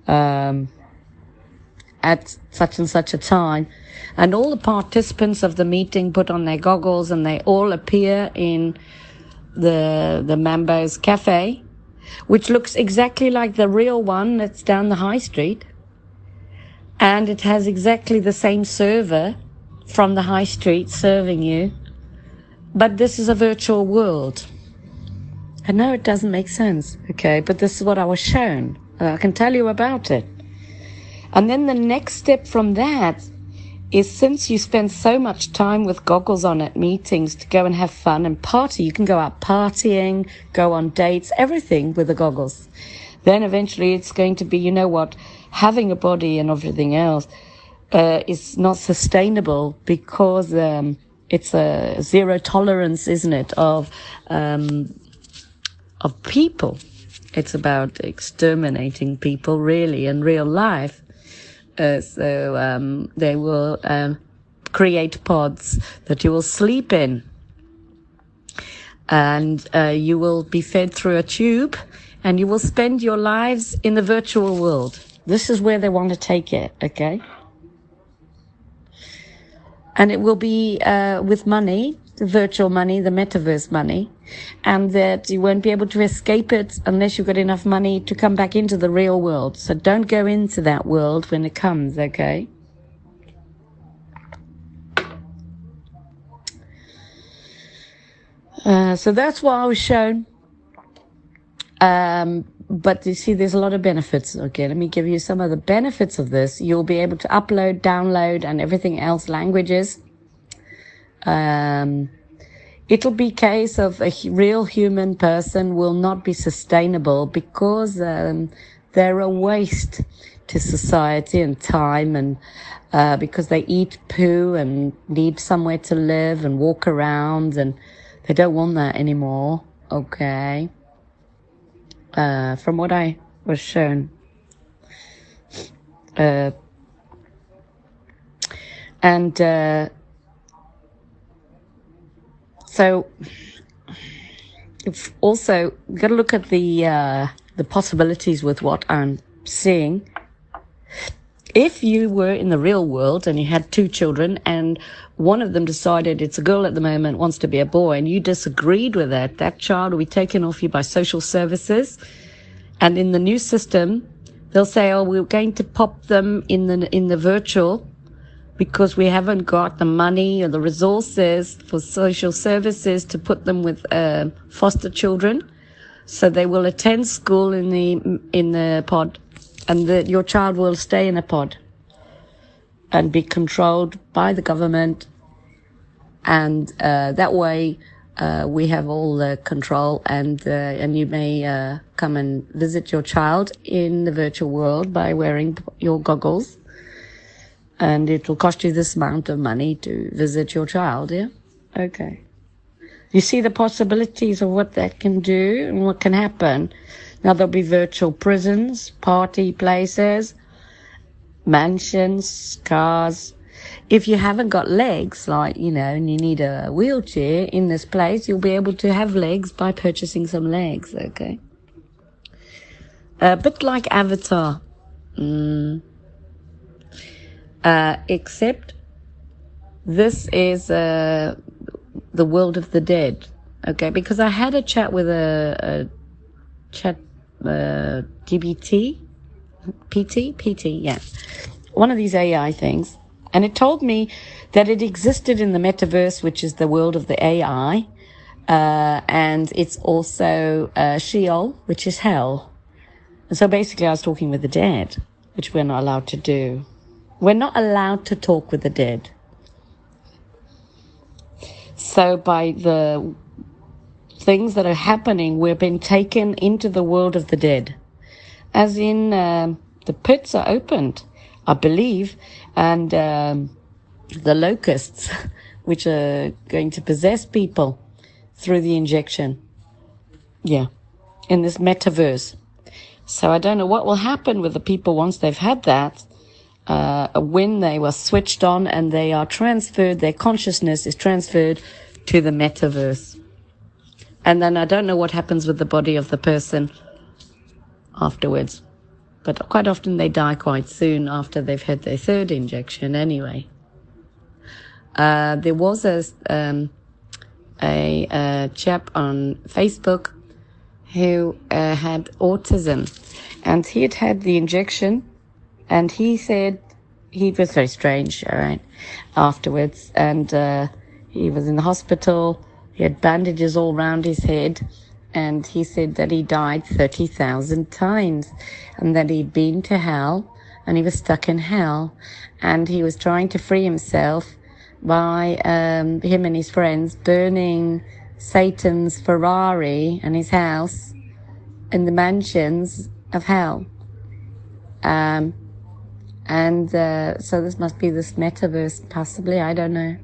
Um, at such and such a time. And all the participants of the meeting put on their goggles and they all appear in the, the Mambo's Cafe, which looks exactly like the real one that's down the high street. And it has exactly the same server from the high street serving you. But this is a virtual world. I know it doesn't make sense, okay, but this is what I was shown. I can tell you about it. And then the next step from that is since you spend so much time with goggles on at meetings to go and have fun and party, you can go out partying, go on dates, everything with the goggles. Then eventually it's going to be, you know what, having a body and everything else uh, is not sustainable because um, it's a zero tolerance, isn't it, of um, of people. It's about exterminating people, really, in real life. Uh, so um, they will um, create pods that you will sleep in. And uh, you will be fed through a tube and you will spend your lives in the virtual world. This is where they want to take it, okay? And it will be uh, with money, the virtual money, the metaverse money, and that you won't be able to escape it unless you've got enough money to come back into the real world. So don't go into that world when it comes, okay? Uh, so that's what I was shown. Um, but you see, there's a lot of benefits. Okay, let me give you some of the benefits of this. You'll be able to upload, download, and everything else languages. Um, it'll be case of a real human person will not be sustainable because um, they're a waste to society and time and uh, because they eat poo and need somewhere to live and walk around and they don't want that anymore okay uh, from what i was shown uh, and uh, so also got to look at the uh, the possibilities with what I'm seeing. If you were in the real world and you had two children and one of them decided it's a girl at the moment wants to be a boy and you disagreed with that, that child will be taken off you by social services. And in the new system, they'll say, "Oh, we're going to pop them in the in the virtual because we haven't got the money or the resources for social services to put them with uh, foster children. So they will attend school in the in the pod, and the, your child will stay in a pod and be controlled by the government. And uh, that way, uh, we have all the control, and uh, and you may uh, come and visit your child in the virtual world by wearing your goggles and it will cost you this amount of money to visit your child, yeah? Okay. You see the possibilities of what that can do and what can happen. Now there'll be virtual prisons, party places, mansions, cars. if you haven't got legs, like, you know, and you need a wheelchair in this place, you'll be able to have legs by purchasing some legs, okay? A bit like Avatar. Mm. Uh, except this is uh, the world of the dead, okay? Because I had a chat with a, a chat uh, GBT, PT, PT, yeah, one of these AI things, and it told me that it existed in the metaverse, which is the world of the AI, uh, and it's also uh, Sheol, which is hell. And so basically, I was talking with the dead, which we're not allowed to do. We're not allowed to talk with the dead. So by the things that are happening, we're being taken into the world of the dead. As in, um the pits are opened, I believe, and um, the locusts, which are going to possess people through the injection. Yeah, in this metaverse. So I don't know what will happen with the people once they've had that. Uh, when they were switched on and they are transferred, their consciousness is transferred to the metaverse. And then I don't know what happens with the body of the person afterwards. But quite often they die quite soon after they've had their third injection anyway. Uh, there was a, um, a, a chap on Facebook who uh, had autism and he had had the injection and he said he was very strange, all right, afterwards. And uh, he was in the hospital. He had bandages all round his head. And he said that he died 30,000 times and that he'd been to hell and he was stuck in hell. And he was trying to free himself by um, him and his friends burning Satan's Ferrari and his house in the mansions of hell. Um, and uh, so this must be this metaverse, possibly. I don't know.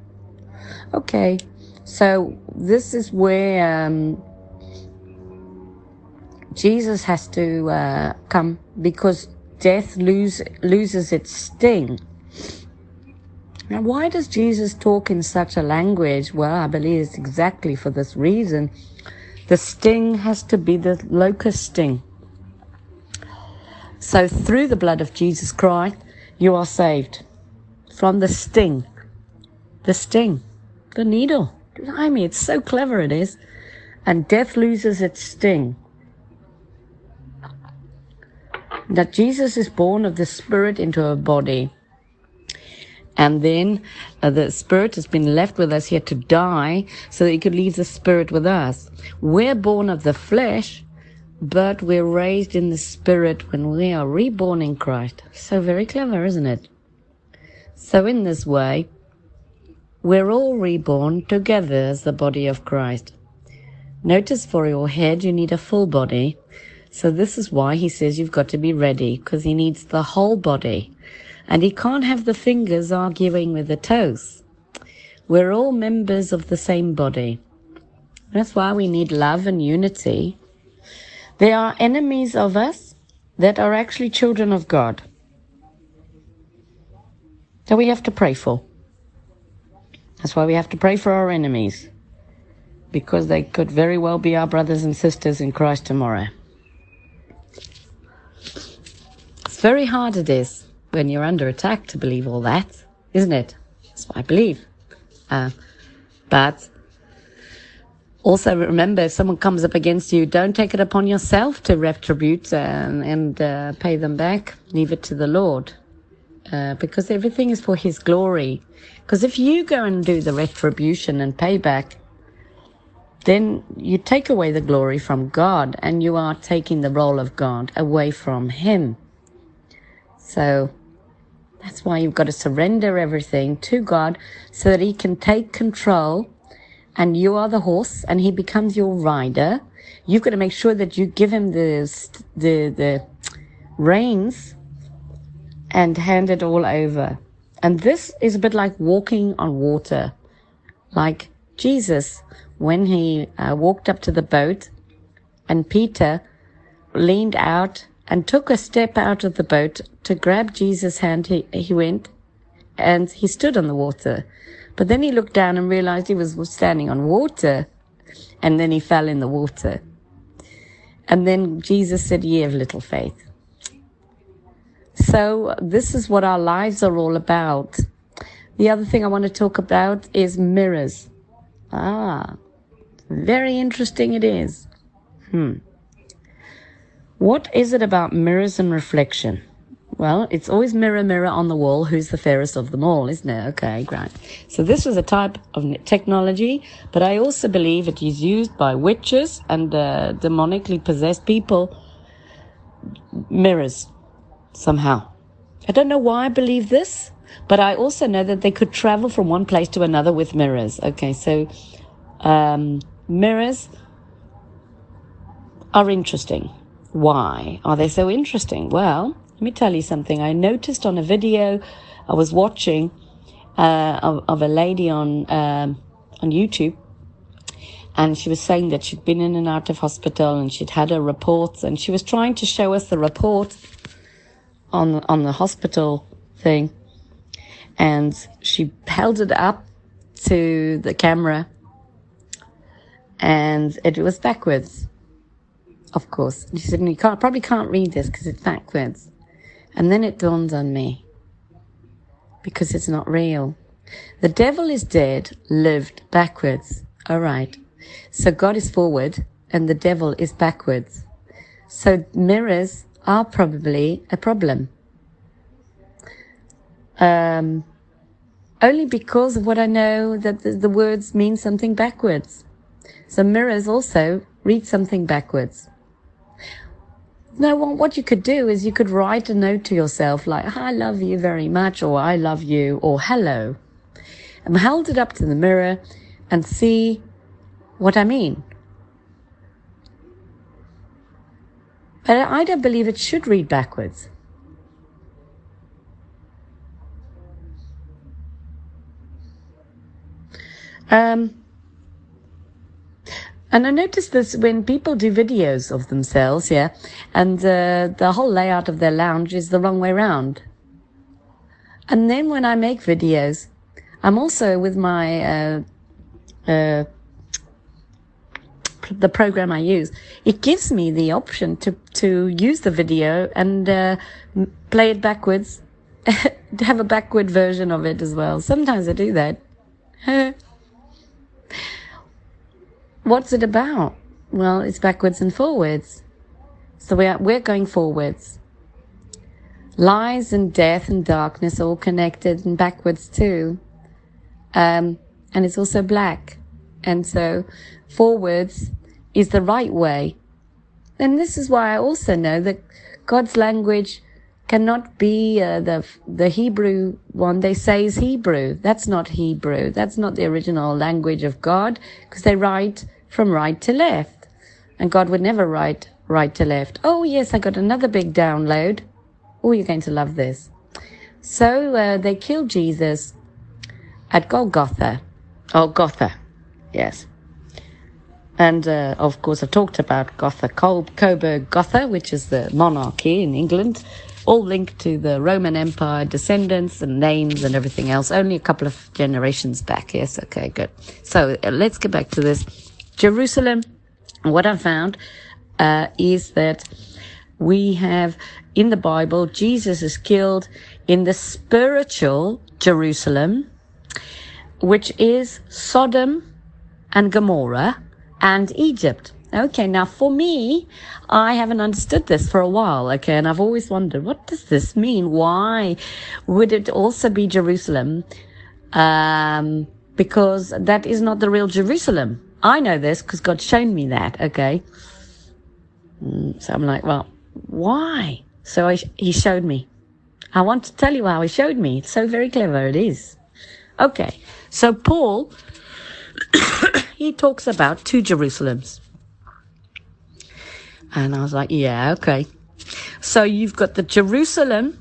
Okay, so this is where um, Jesus has to uh, come because death lose, loses its sting. Now, why does Jesus talk in such a language? Well, I believe it's exactly for this reason. The sting has to be the locust sting. So, through the blood of Jesus Christ, you are saved from the sting. The sting. The needle. I mean, it's so clever it is. And death loses its sting. That Jesus is born of the Spirit into a body. And then uh, the Spirit has been left with us here to die so that He could leave the Spirit with us. We're born of the flesh, but we're raised in the Spirit when we are reborn in Christ. So very clever, isn't it? So in this way, we're all reborn together as the body of Christ. Notice for your head, you need a full body. So this is why he says you've got to be ready, because he needs the whole body. And he can't have the fingers arguing with the toes. We're all members of the same body. That's why we need love and unity. There are enemies of us that are actually children of God. That we have to pray for. That's why we have to pray for our enemies. Because they could very well be our brothers and sisters in Christ tomorrow. It's very hard it is when you're under attack to believe all that, isn't it? That's what I believe. Uh, but also remember, if someone comes up against you, don't take it upon yourself to retribute and, and uh, pay them back. Leave it to the Lord. Uh, because everything is for His glory. Because if you go and do the retribution and payback, then you take away the glory from God and you are taking the role of God away from Him. So that's why you've got to surrender everything to God so that He can take control and you are the horse and He becomes your rider. You've got to make sure that you give Him the, the, the reins and hand it all over. And this is a bit like walking on water. Like Jesus, when he uh, walked up to the boat and Peter leaned out and took a step out of the boat to grab Jesus' hand, he, he went and he stood on the water. But then he looked down and realized he was standing on water, and then he fell in the water. And then Jesus said, Ye have little faith. So, this is what our lives are all about. The other thing I want to talk about is mirrors. Ah, very interesting it is. Hmm. What is it about mirrors and reflection? Well, it's always mirror, mirror on the wall. Who's the fairest of them all, isn't it? Okay, great. So this was a type of technology, but I also believe it is used by witches and uh, demonically possessed people. Mirrors, somehow. I don't know why I believe this, but I also know that they could travel from one place to another with mirrors. Okay, so um, mirrors are interesting. Why are they so interesting? Well, let me tell you something. I noticed on a video I was watching uh, of, of, a lady on um, on YouTube, and she was saying that she'd been in and out of hospital and she'd had her reports, and she was trying to show us the report on on the hospital thing, and she held it up to the camera, and it was backwards. Of course, she said, "You can't probably can't read this because it's backwards." And then it dawned on me because it's not real. The devil is dead, lived backwards. All right. So God is forward and the devil is backwards. So mirrors are probably a problem. Um, only because of what I know that the, the words mean something backwards. So mirrors also read something backwards. No, well, what you could do is you could write a note to yourself like, I love you very much, or I love you, or hello. And hold it up to the mirror and see what I mean. But I don't believe it should read backwards. Um, and I noticed this when people do videos of themselves, yeah, and uh, the whole layout of their lounge is the wrong way round. And then when I make videos, I'm also with my uh, uh, the program I use. It gives me the option to to use the video and uh, play it backwards, to have a backward version of it as well. Sometimes I do that. What's it about? Well, it's backwards and forwards. So we are, we're going forwards. Lies and death and darkness all connected and backwards too. Um, and it's also black. And so forwards is the right way. And this is why I also know that God's language cannot be uh, the the Hebrew one they say is Hebrew. That's not Hebrew. That's not the original language of God because they write from right to left. And God would never write right to left. Oh, yes, I got another big download. Oh, you're going to love this. So uh, they killed Jesus at Golgotha. Oh, Gotha. Yes. And uh, of course, I talked about Gotha, Coburg Gotha, which is the monarchy in England, all linked to the Roman Empire descendants and names and everything else, only a couple of generations back. Yes, okay, good. So uh, let's get back to this. Jerusalem, what I found uh, is that we have in the Bible, Jesus is killed in the spiritual Jerusalem, which is Sodom and Gomorrah and Egypt. Okay, now for me, I haven't understood this for a while, okay, and I've always wondered, what does this mean? Why would it also be Jerusalem? Um, because that is not the real Jerusalem. I know this because God's shown me that, okay? Mm, so I'm like, well, why? So he showed me. I want to tell you how he showed me. It's so very clever, it is. Okay, so Paul, he talks about two Jerusalems. And I was like, yeah, okay. So you've got the Jerusalem,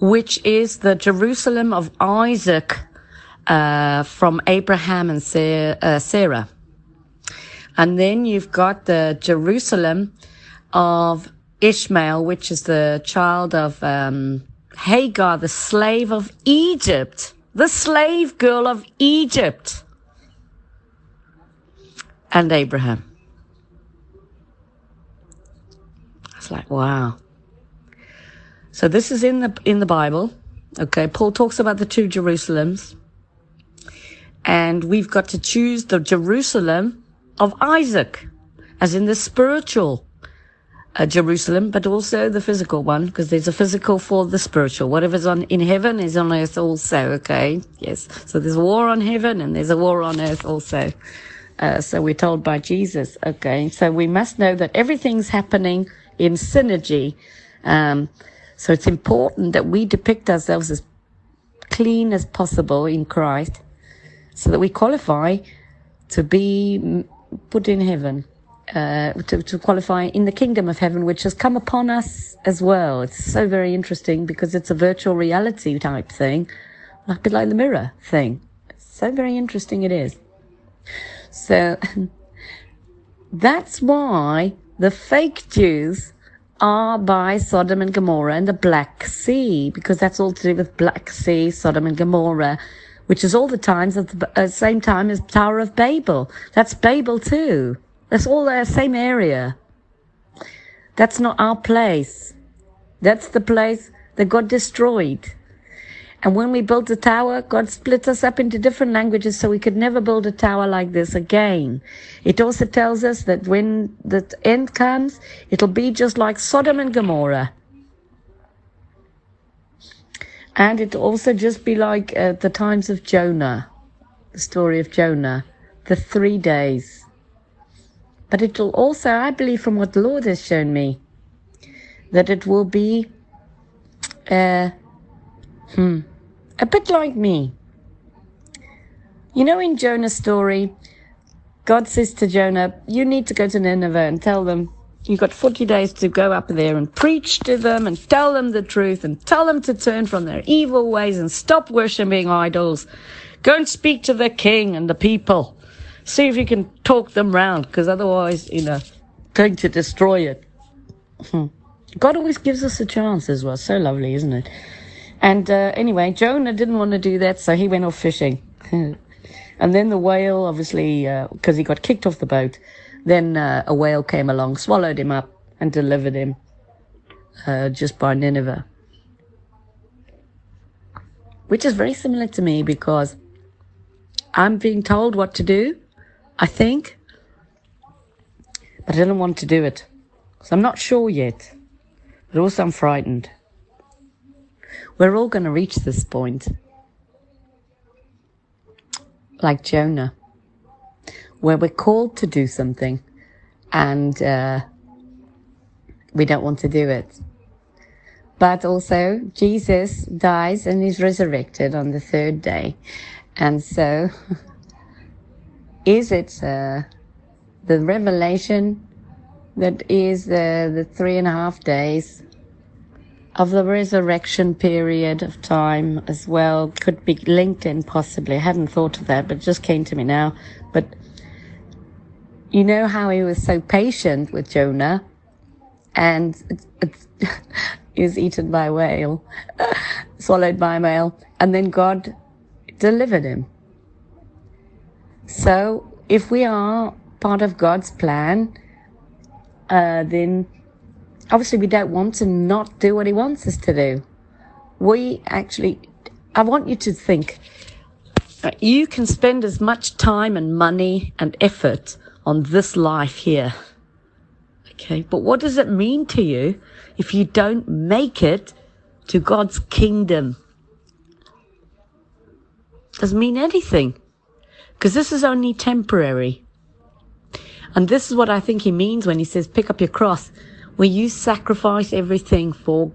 which is the Jerusalem of Isaac uh, from Abraham and uh, Sarah. And then you've got the Jerusalem of Ishmael, which is the child of um, Hagar, the slave of Egypt, the slave girl of Egypt, and Abraham. It's like, wow. So this is in the in the Bible. Okay, Paul talks about the two Jerusalems. And we've got to choose the Jerusalem of Isaac, as in the spiritual uh, Jerusalem, but also the physical one, because there's a physical for the spiritual. Whatever's on in heaven is on earth also. Okay, yes. So there's a war on heaven and there's a war on earth also. Uh, so we're told by Jesus. Okay, so we must know that everything's happening in synergy. Um, so it's important that we depict ourselves as clean as possible in Christ, so that we qualify to be put in heaven uh, to, to qualify in the kingdom of heaven, which has come upon us as well. It's so very interesting because it's a virtual reality type thing, a bit like the mirror thing. So very interesting it is. So that's why the fake Jews are by Sodom and Gomorrah and the Black Sea, because that's all to do with Black Sea, Sodom and Gomorrah, which is all the times at the uh, same time as Tower of Babel. That's Babel too. That's all the same area. That's not our place. That's the place that God destroyed. And when we built the tower, God split us up into different languages so we could never build a tower like this again. It also tells us that when the end comes, it'll be just like Sodom and Gomorrah. And it'll also just be like uh, the times of Jonah, the story of Jonah, the three days. But it'll also, I believe, from what the Lord has shown me, that it will be uh, hmm, a bit like me. You know, in Jonah's story, God says to Jonah, You need to go to Nineveh and tell them you've got 40 days to go up there and preach to them and tell them the truth and tell them to turn from their evil ways and stop worshipping idols. Go and speak to the king and the people. See if you can talk them round, because otherwise, you know, going to destroy it. Hmm. God always gives us a chance as well. So lovely, isn't it? And uh, anyway, Jonah didn't want to do that, so he went off fishing. and then the whale, obviously, because he got kicked off the boat, then uh, a whale came along, swallowed him up, and delivered him uh, just by Nineveh. Which is very similar to me because I'm being told what to do, I think, but I don't want to do it. So I'm not sure yet, but also I'm frightened. We're all going to reach this point. Like Jonah, where we're called to do something and uh, we don't want to do it. But also, Jesus dies and is resurrected on the third day. And so, is it uh, the revelation that is uh, the three and a half days of the resurrection period of time as well could be linked in possibly. I hadn't thought of that, but it just came to me now. But you know how he was so patient with Jonah and he was eaten by a whale, swallowed by a whale, and then God delivered him. So if we are part of God's plan, uh, then obviously we don't want to not do what he wants us to do. We actually, I want you to think, uh, you can spend as much time and money and effort on this life here. Okay, but what does it mean to you if you don't make it to God's kingdom? Doesn't mean anything. Because this is only temporary. And this is what I think he means when he says, pick up your cross, where you sacrifice everything for,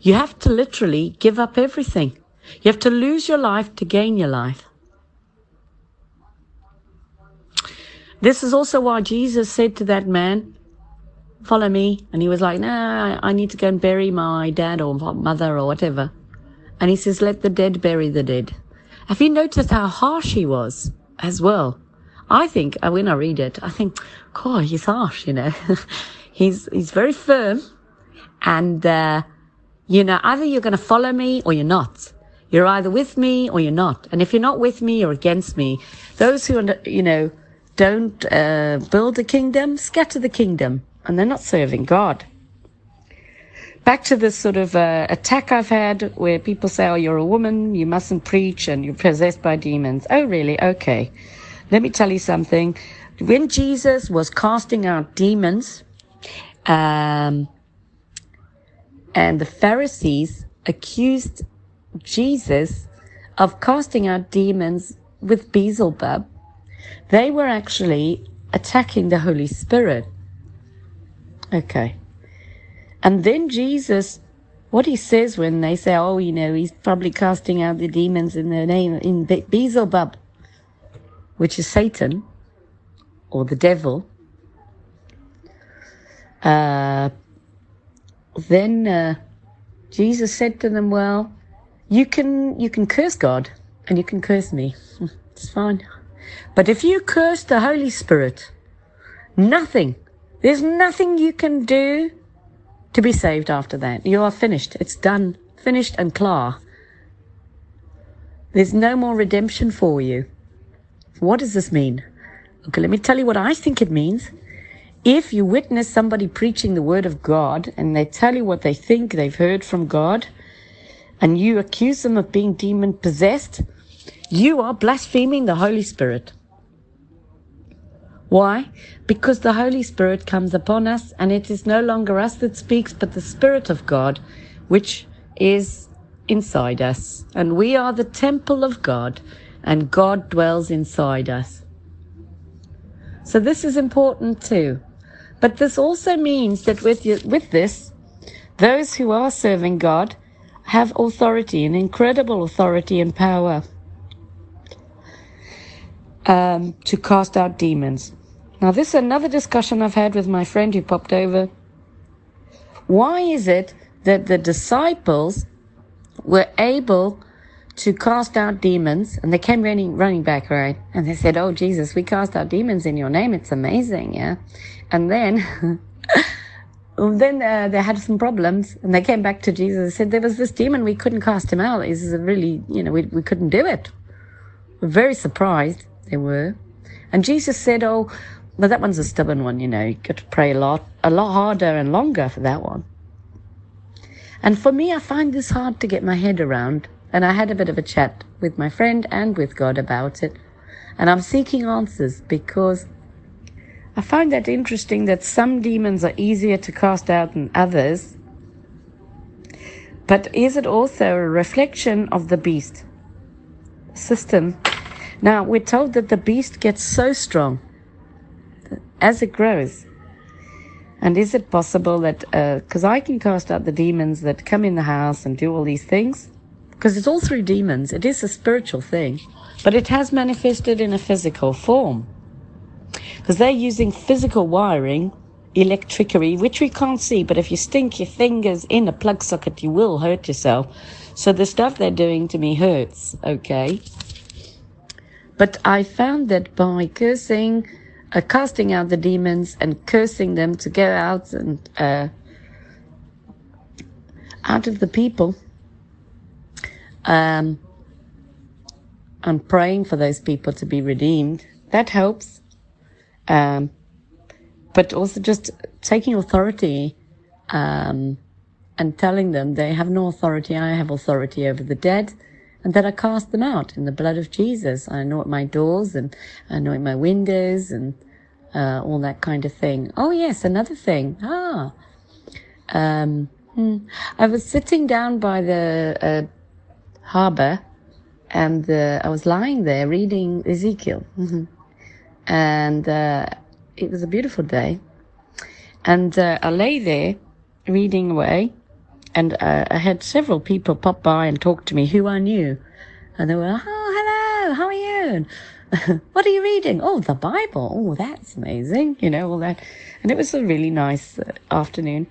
you have to literally give up everything. You have to lose your life to gain your life. This is also why Jesus said to that man, follow me. And he was like, nah, I need to go and bury my dad or mother or whatever. And he says, let the dead bury the dead. Have you noticed how harsh he was as well? I think, uh, when I read it, I think, God, he's harsh, you know. he's, he's very firm and, uh, You know, either you're going to follow me or you're not. You're either with me or you're not. And if you're not with me, you're against me. Those who, you know, don't uh, build a kingdom, scatter the kingdom. And they're not serving God. Back to this sort of uh, attack I've had where people say, oh, you're a woman, you mustn't preach, and you're possessed by demons. Oh, really? Okay. Let me tell you something. When Jesus was casting out demons, um, and the Pharisees accused Jesus of casting out demons with Beelzebub, they were actually attacking the Holy Spirit. Okay. And then Jesus, what he says when they say, oh, you know, he's probably casting out the demons in the name, in Be- Beelzebub, which is Satan or the devil. Uh, then uh, Jesus said to them, well, you can, you can curse God and you can curse me. It's fine. But if you curse the Holy Spirit, nothing, there's nothing you can do to be saved after that. You are finished. It's done, finished and klar. There's no more redemption for you. What does this mean? Okay, let me tell you what I think it means. If you witness somebody preaching the word of God and they tell you what they think they've heard from God, and you accuse them of being demon possessed, you are blaspheming the Holy Spirit. Why? Because the Holy Spirit comes upon us, and it is no longer us that speaks, but the Spirit of God, which is inside us. And we are the temple of God, and God dwells inside us. So this is important too. But this also means that with, you, with this, those who are serving God have authority, an incredible authority and power um, to cast out demons. Now, this is another discussion I've had with my friend who popped over. Why is it that the disciples were able to cast out demons and they came running, running back, right? And they said, Oh, Jesus, we cast out demons in your name. It's amazing. Yeah. And then, then uh, they had some problems and they came back to Jesus and said, There was this demon. We couldn't cast him out. This is really, you know, we, we couldn't do it. We're very surprised they were. And Jesus said, Oh, but that one's a stubborn one, you know. You got to pray a lot, a lot harder and longer for that one. And for me, I find this hard to get my head around. And I had a bit of a chat with my friend and with God about it. And I'm seeking answers because I find that interesting that some demons are easier to cast out than others. But is it also a reflection of the beast system? Now, we're told that the beast gets so strong as it grows. And is it possible that, because uh, I can cast out the demons that come in the house and do all these things, because it's all through demons, it is a spiritual thing, but it has manifested in a physical form. Because they're using physical wiring, electricity, which we can't see, but if you stink your fingers in a plug socket, you will hurt yourself. So the stuff they're doing to me hurts, okay? But I found that by cursing, uh, casting out the demons and cursing them to go out and uh, out of the people. Um, I'm praying for those people to be redeemed. That helps. Um, but also just taking authority um, and telling them they have no authority. I have authority over the dead and that I cast them out in the blood of Jesus. I anoint my doors and I anoint my windows and uh, all that kind of thing. Oh yes, another thing. Ah, um, hmm. I was sitting down by the uh, harbor, and uh, I was lying there reading Ezekiel, and uh, it was a beautiful day, and uh, I lay there reading away and uh, I had several people pop by and talk to me who I knew, and they were, "Oh, hello, how are you?" And, what are you reading? Oh, the Bible. Oh, that's amazing. You know all that, and it was a really nice uh, afternoon.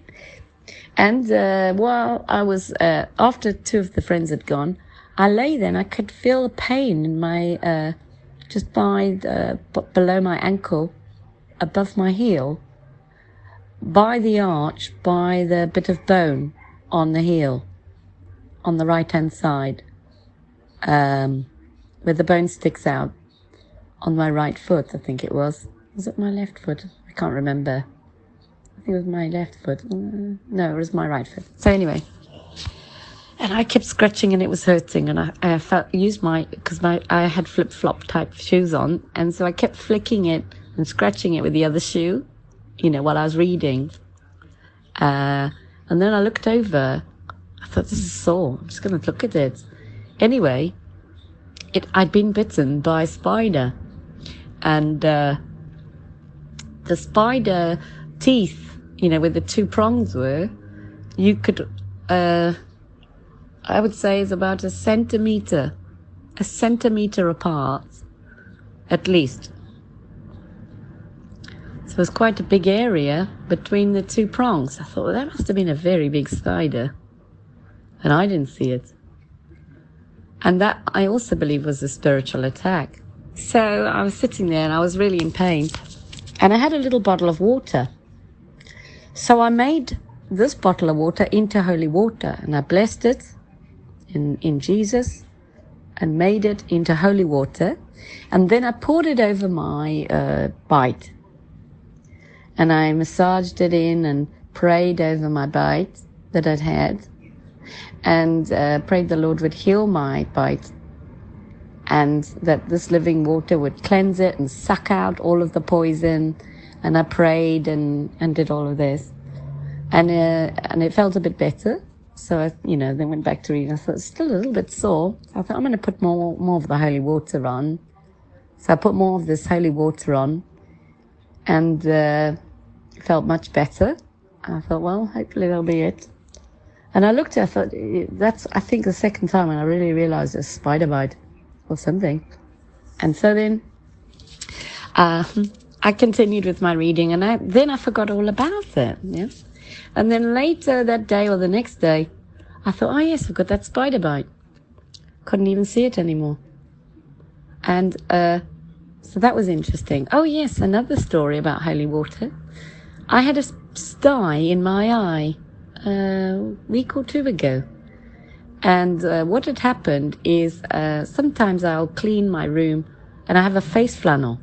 And uh, while I was uh, after two of the friends had gone, I lay there and I could feel a pain in my uh, just by the, below my ankle, above my heel, by the arch, by the bit of bone on the heel, on the right hand side, um, where the bone sticks out on my right foot, I think it was. Was it my left foot? I can't remember. I think it was my left foot. Uh, No, it was my right foot. So anyway, and I kept scratching and it was hurting, and I, I felt used my because my I had flip flop type shoes on, and so I kept flicking it and scratching it with the other shoe, you know, while I was reading. Uh, and then I looked over. I thought this is sore. I'm just going to look at it. Anyway, it I'd been bitten by a spider, and uh, the spider teeth, you know, where the two prongs were, you could, uh, I would say, is about a centimeter, a centimeter apart, at least. So was quite a big area between the two prongs. I thought, well, that must have been a very big spider. And I didn't see it. And that I also believe was a spiritual attack. So I was sitting there and I was really in pain. And I had a little bottle of water. So I made this bottle of water into holy water and I blessed it in, in Jesus and made it into holy water. And then I poured it over my uh, bite. And I massaged it in and prayed over my bite that I'd had. And uh, prayed the Lord would heal my bite and that this living water would cleanse it and suck out all of the poison. And I prayed and, and did all of this. And, uh, and it felt a bit better. So I, you know, then went back to reading. I thought it's still a little bit sore. I thought I'm going to put more, more of the holy water on. So I put more of this holy water on and, uh, felt much better. I thought, well, hopefully that'll be it. And I looked, I thought, that's, I think, the second time when I really realized it's spider bite or something. And so then, uh, I continued with my reading and I, then I forgot all about it. Yeah. And then later that day or the next day, I thought, oh yes, I've got that spider bite. Couldn't even see it anymore. And, uh, so that was interesting. Oh yes, another story about holy water. I had a sty in my eye a week or two ago. And uh, what had happened is uh, sometimes I'll clean my room and I have a face flannel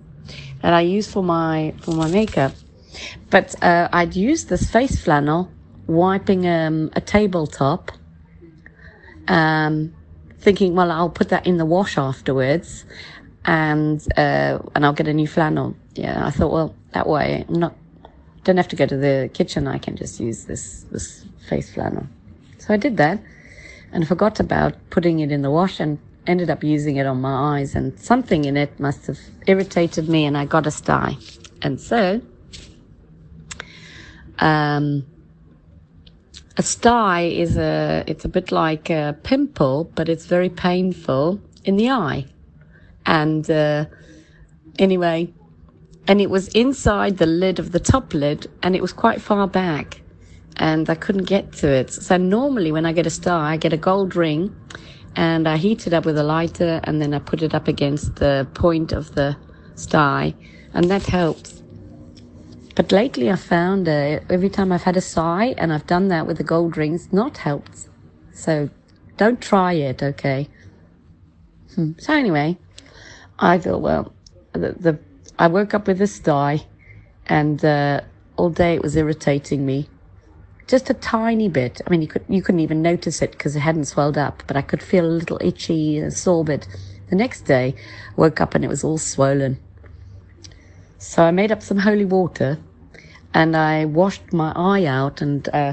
that I use for my for my makeup. But uh, I'd use this face flannel wiping um, a tabletop, um, thinking, well, I'll put that in the wash afterwards, and uh, and I'll get a new flannel. Yeah, I thought, well, that way I'm not don't have to go to the kitchen. I can just use this this face flannel. So I did that and forgot about putting it in the wash and ended up using it on my eyes and something in it must have irritated me and I got a sty. And so um a sty is a it's a bit like a pimple but it's very painful in the eye. And uh anyway, and it was inside the lid of the top lid and it was quite far back and I couldn't get to it. So normally when I get a star, I get a gold ring and I heat it up with a lighter and then I put it up against the point of the sty and that helps. But lately I found uh, every time I've had a sigh and I've done that with the gold rings, not helped. So don't try it, okay? Hmm. So anyway, I thought, well, the, the I woke up with a sty and uh, all day it was irritating me just a tiny bit. I mean, you could you couldn't even notice it because it hadn't swelled up, but I could feel a little itchy, and sore bit. The next day, woke up and it was all swollen. So I made up some holy water, and I washed my eye out, and uh,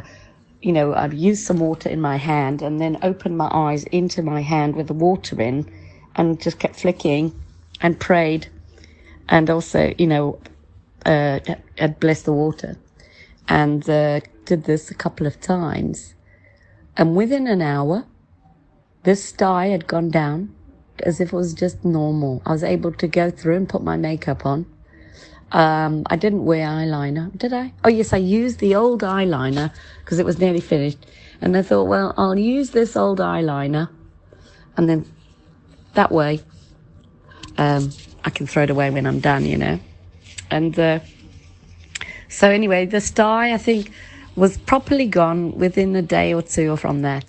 you know I'd used some water in my hand, and then opened my eyes into my hand with the water in, and just kept flicking, and prayed, and also you know, uh, had blessed the water, and. Uh, did this a couple of times. And within an hour, this sty had gone down as if it was just normal. I was able to go through and put my makeup on. Um, I didn't wear eyeliner, did I? Oh, yes, I used the old eyeliner because it was nearly finished. And I thought, well, I'll use this old eyeliner and then that way um, I can throw it away when I'm done, you know. And uh, so, anyway, the sty, I think, was properly gone within a day or two from that.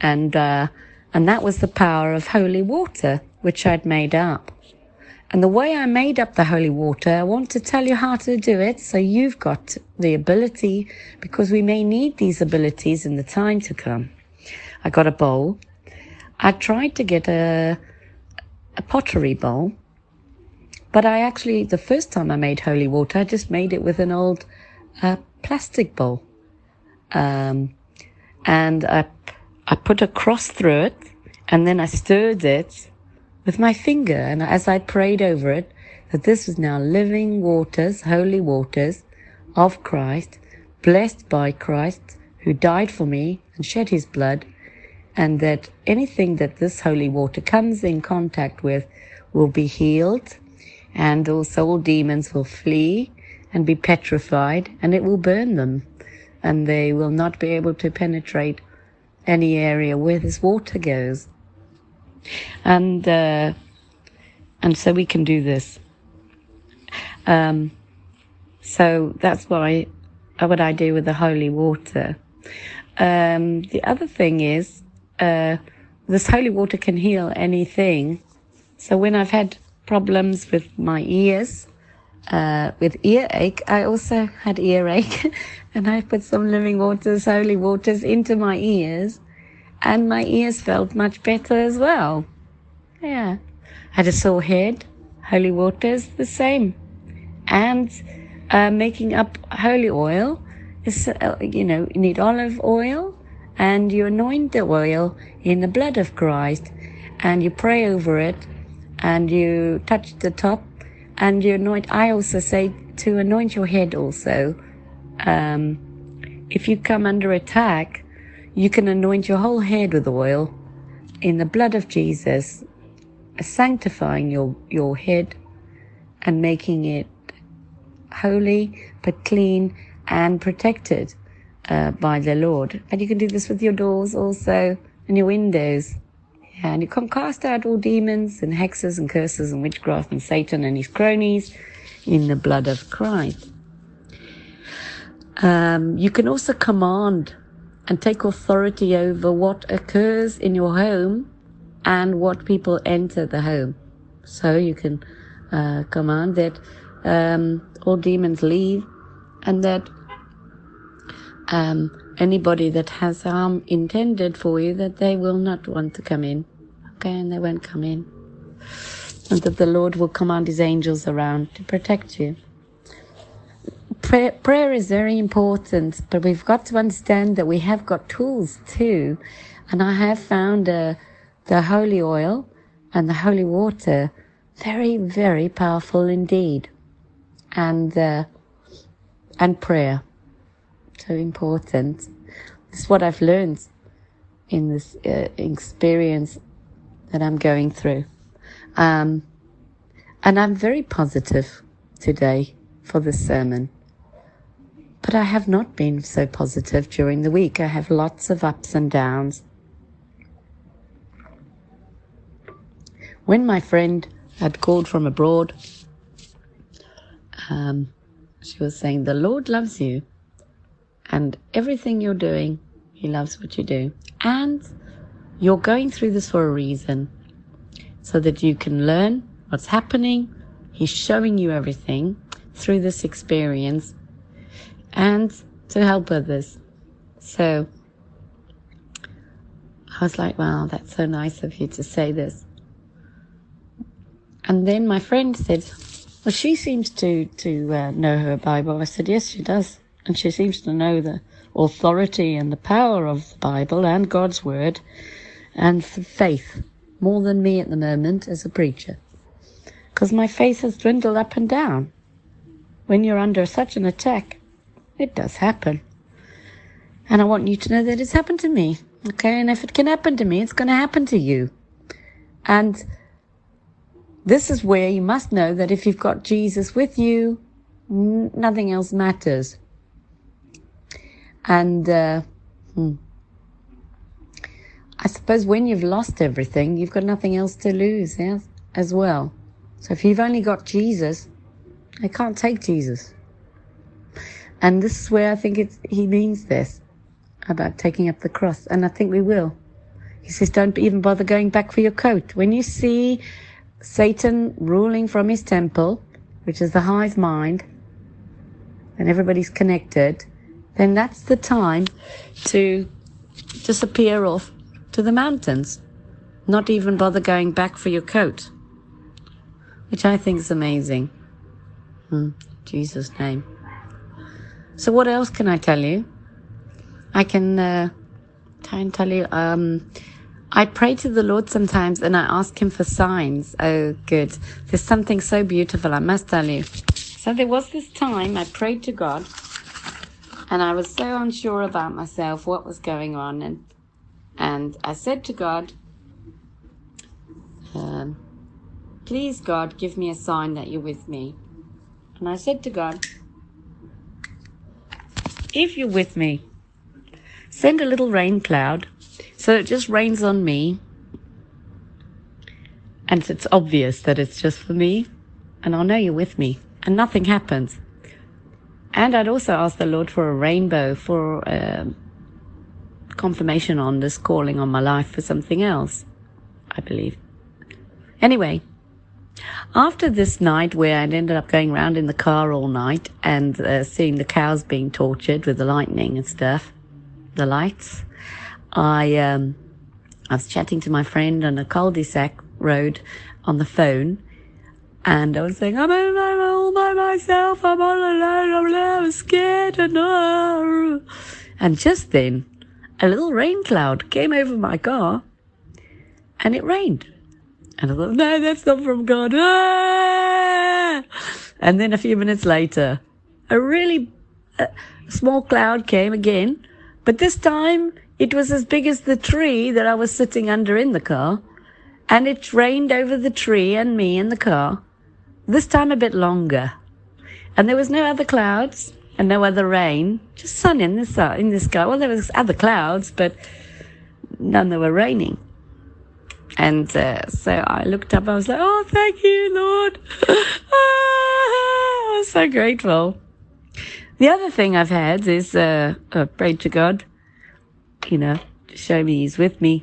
And, uh, and that was the power of holy water, which I'd made up. And the way I made up the holy water, I want to tell you how to do it so you've got the ability because we may need these abilities in the time to come. I got a bowl. I tried to get a, a pottery bowl, but I actually, the first time I made holy water, I just made it with an old uh, plastic bowl. Um, and I, I put a cross through it and then I stirred it with my finger. And as I prayed over it, that this was now living waters, holy waters of Christ, blessed by Christ, who died for me and shed his blood, and that anything that this holy water comes in contact with will be healed, and also all demons will flee and be petrified, and it will burn them, and they will not be able to penetrate any area where this water goes and uh, and so we can do this. Um, so that's I what I do with the holy water. Um, the other thing is uh, this holy water can heal anything. So when I've had problems with my ears, uh, with earache, I also had earache, and I put some living waters, holy waters into my ears, and my ears felt much better as well. Yeah. Had a sore head, holy waters, the same. And uh, making up holy oil is, uh, you know, you need olive oil and you anoint the oil in the blood of Christ and you pray over it and you touch the top and you anoint. I also say to anoint your head also. Um, if you come under attack, you can anoint your whole head with oil in the blood of Jesus, sanctifying your, your head and making it holy but clean and protected uh, by the Lord. And you can do this with your doors also and your windows. Yeah, and you can cast out all demons and hexes and curses and witchcraft and Satan and his cronies in the blood of Christ. Um, you can also command and take authority over what occurs in your home and what people enter the home. So you can uh, command that um, all demons leave and that um, anybody that has harm intended for you, that they will not want to come in. Okay, and they won't come in. And that the Lord will command his angels around to protect you. Prayer, prayer is very important, but we've got to understand that we have got tools too. And I have found uh, the holy oil and the holy water very, very powerful indeed. And, uh, and prayer. So important. This is what I've learned in this uh, experience that I'm going through. Um, and I'm very positive today for this sermon. But I have not been so positive during the week. I have lots of ups and downs. When my friend had called from abroad, um, she was saying, The Lord loves you, and everything you're doing, He loves what you do. And you're going through this for a reason, so that you can learn what's happening. He's showing you everything through this experience and to help others. So I was like, wow, that's so nice of you to say this. And then my friend said, well, she seems to, to uh, know her Bible. I said, yes, she does. And she seems to know the authority and the power of the Bible and God's Word and faith more than me at the moment as a preacher. Because my faith has dwindled up and down. When you're under such an attack, it does happen. And I want you to know that it's happened to me. Okay. And if it can happen to me, it's going to happen to you. And this is where you must know that if you've got Jesus with you, nothing else matters. And, uh, hmm. I suppose when you've lost everything, you've got nothing else to lose as well. So if you've only got Jesus, they can't take Jesus. And this is where I think it's, he means this about taking up the cross. And I think we will. He says, don't even bother going back for your coat. When you see Satan ruling from his temple, which is the hive mind, and everybody's connected, then that's the time to disappear off to the mountains. Not even bother going back for your coat, which I think is amazing. Hmm, Jesus' name. So, what else can I tell you? I can uh, try and tell you. Um, I pray to the Lord sometimes and I ask Him for signs. Oh, good. There's something so beautiful, I must tell you. So, there was this time I prayed to God and I was so unsure about myself, what was going on. And, and I said to God, um, Please, God, give me a sign that you're with me. And I said to God, If you're with me, send a little rain cloud so it just rains on me. And it's obvious that it's just for me. And I'll know you're with me. And nothing happens. And I'd also ask the Lord for a rainbow for um, confirmation on this calling on my life for something else, I believe. Anyway, after this night where I'd ended up going around in the car all night and uh, seeing the cows being tortured with the lightning and stuff, the lights, I um, I was chatting to my friend on a cul-de-sac road on the phone, and I was saying, I'm, all by myself, I'm all alone, I'm scared, and, uh, and just then, a little rain cloud came over my car, and it rained. And I thought, no, that's not from God. Ah! And then a few minutes later, a really uh, small cloud came again, but this time it was as big as the tree that I was sitting under in the car, and it rained over the tree and me in the car. This time a bit longer, and there was no other clouds and no other rain, just sun in the sun, in the sky. Well, there was other clouds, but none that were raining. And uh, so I looked up. I was like, "Oh, thank you, Lord! ah, I was so grateful." The other thing I've had is uh, uh, pray to God, you know, to show me He's with me,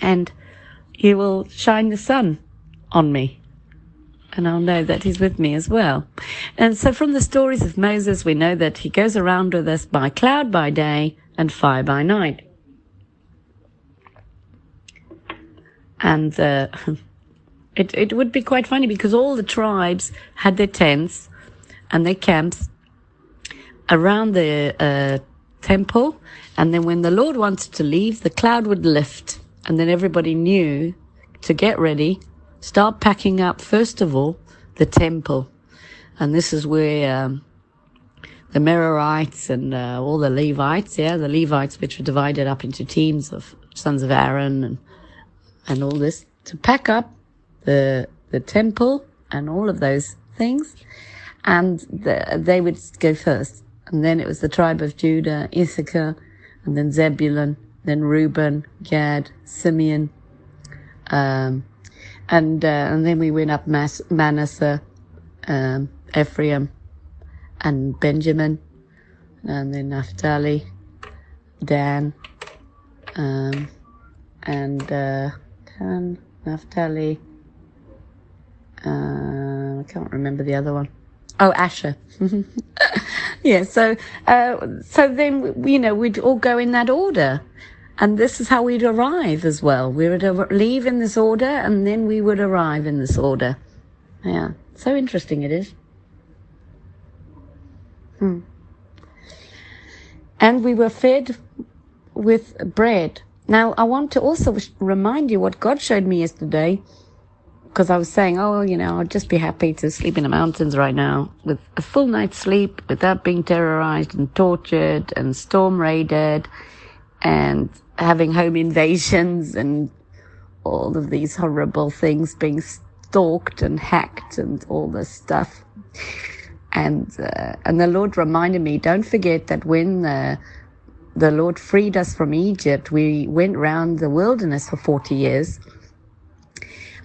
and He will shine the sun on me, and I'll know that He's with me as well. And so, from the stories of Moses, we know that He goes around with us by cloud by day and fire by night. and uh, it it would be quite funny because all the tribes had their tents and their camps around the uh, temple, and then when the Lord wanted to leave, the cloud would lift, and then everybody knew to get ready, start packing up first of all the temple, and this is where. Um, the Merarites and uh, all the Levites, yeah, the Levites, which were divided up into teams of sons of Aaron and and all this to pack up the the temple and all of those things, and the, they would go first, and then it was the tribe of Judah, Issachar, and then Zebulun, then Reuben, Gad, Simeon, um, and uh, and then we went up Mas- Manasseh, um, Ephraim, and Benjamin, and then Naphtali, Dan, um, and. Uh, Dan, Naphtali. Uh, I can't remember the other one. Oh, Asher. yeah. So, uh, so then you know we'd all go in that order, and this is how we'd arrive as well. We would leave in this order, and then we would arrive in this order. Yeah. So interesting it is. Hmm. And we were fed with bread now, I want to also remind you what God showed me yesterday, because I was saying, oh, you know, I'd just be happy to sleep in the mountains right now with a full night's sleep without being terrorized and tortured and storm raided and having home invasions and all of these horrible things being stalked and hacked and all this stuff. And, uh, and the Lord reminded me, don't forget that when the the Lord freed us from Egypt, we went round the wilderness for 40 years.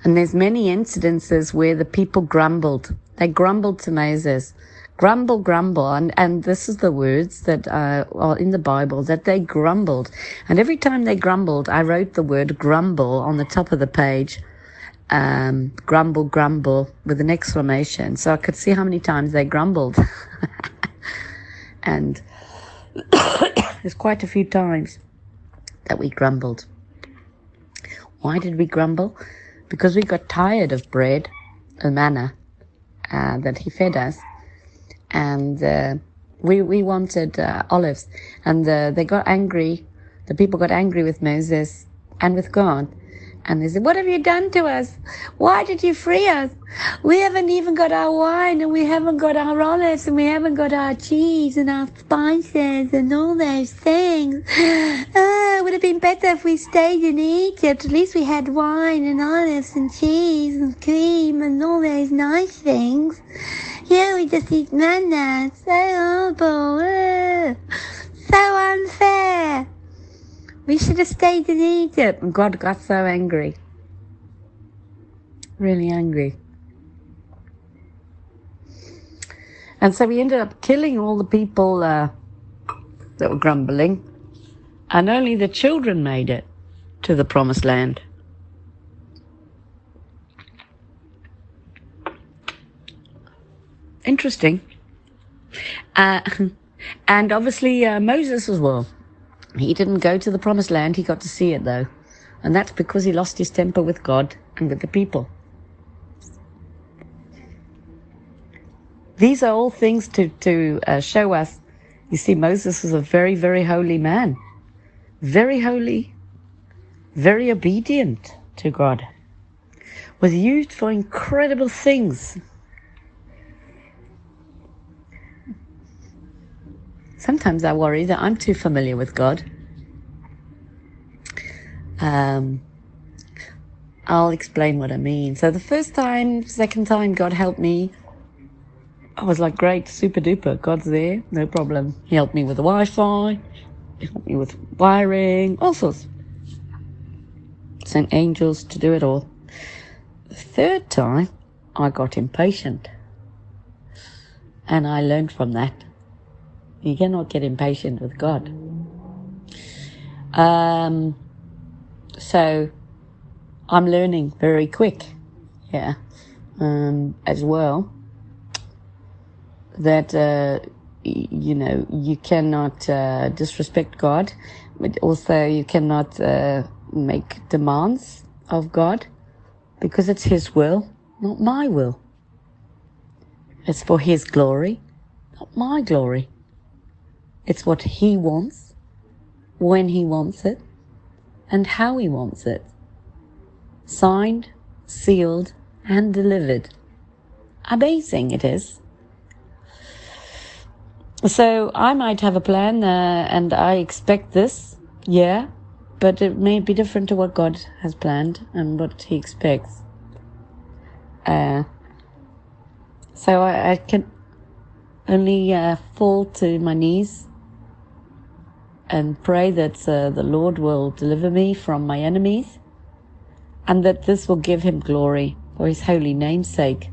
And there's many incidences where the people grumbled. They grumbled to Moses, grumble, grumble, and and this is the words that uh, are in the Bible that they grumbled, and every time they grumbled, I wrote the word grumble on the top of the page. Um, grumble, grumble with an exclamation, so I could see how many times they grumbled, and there's quite a few times that we grumbled. Why did we grumble? Because we got tired of bread, the manna uh, that he fed us, and uh, we we wanted uh, olives, and uh, they got angry. The people got angry with Moses and with God, and they said, "What have you done to us? Why did you free us? We haven't even got our wine, and we haven't got our olives, and we haven't got our cheese and our spices and all those things. Ah, it would have been better if we stayed in Egypt. At least we had wine and olives and cheese and cream and all those nice things. Yeah, we just eat manna. So horrible. So unfair." We should have stayed in Egypt. And God got so angry. Really angry. And so we ended up killing all the people uh, that were grumbling. And only the children made it to the promised land. Interesting. Uh, and obviously uh, Moses as well. He didn't go to the promised land, he got to see it though. And that's because he lost his temper with God and with the people. These are all things to, to uh, show us. You see, Moses was a very, very holy man. Very holy, very obedient to God. Was used for incredible things. Sometimes I worry that I'm too familiar with God. Um, I'll explain what I mean. So the first time, second time, God helped me. I was like, great, super duper. God's there, no problem. He helped me with the Wi-Fi. He helped me with wiring, all sorts. Sent angels to do it all. The third time, I got impatient. And I learned from that. You cannot get impatient with God. Um, so I'm learning very quick, yeah, um, as well. That uh, you know you cannot uh, disrespect God, but also you cannot uh, make demands of God because it's His will, not my will. It's for His glory, not my glory. It's what He wants, when He wants it, and how He wants it. Signed, sealed, and delivered. Amazing it is. So I might have a plan, uh, and I expect this, yeah, but it may be different to what God has planned and what He expects. Uh, so I, I can only uh, fall to my knees and pray that uh, the Lord will deliver me from my enemies and that this will give him glory for his holy name's sake.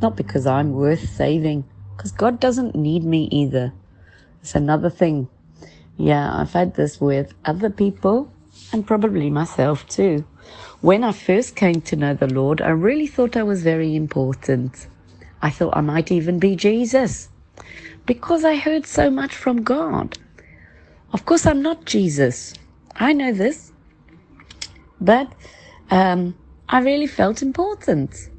Not because I'm worth saving, because God doesn't need me either. It's another thing. Yeah, I've had this with other people and probably myself too. When I first came to know the Lord, I really thought I was very important. I thought I might even be Jesus because I heard so much from God. Of course, I'm not Jesus. I know this. But um, I really felt important.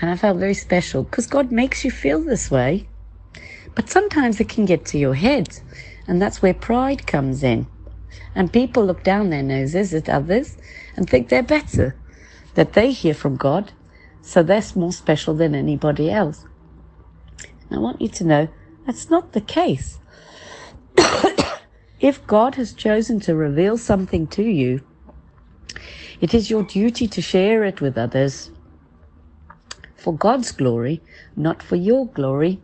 And I felt very special because God makes you feel this way. But sometimes it can get to your head. And that's where pride comes in. And people look down their noses at others and think they're better, that they hear from God, so they're more special than anybody else. And I want you to know that's not the case. if God has chosen to reveal something to you, it is your duty to share it with others for God's glory, not for your glory,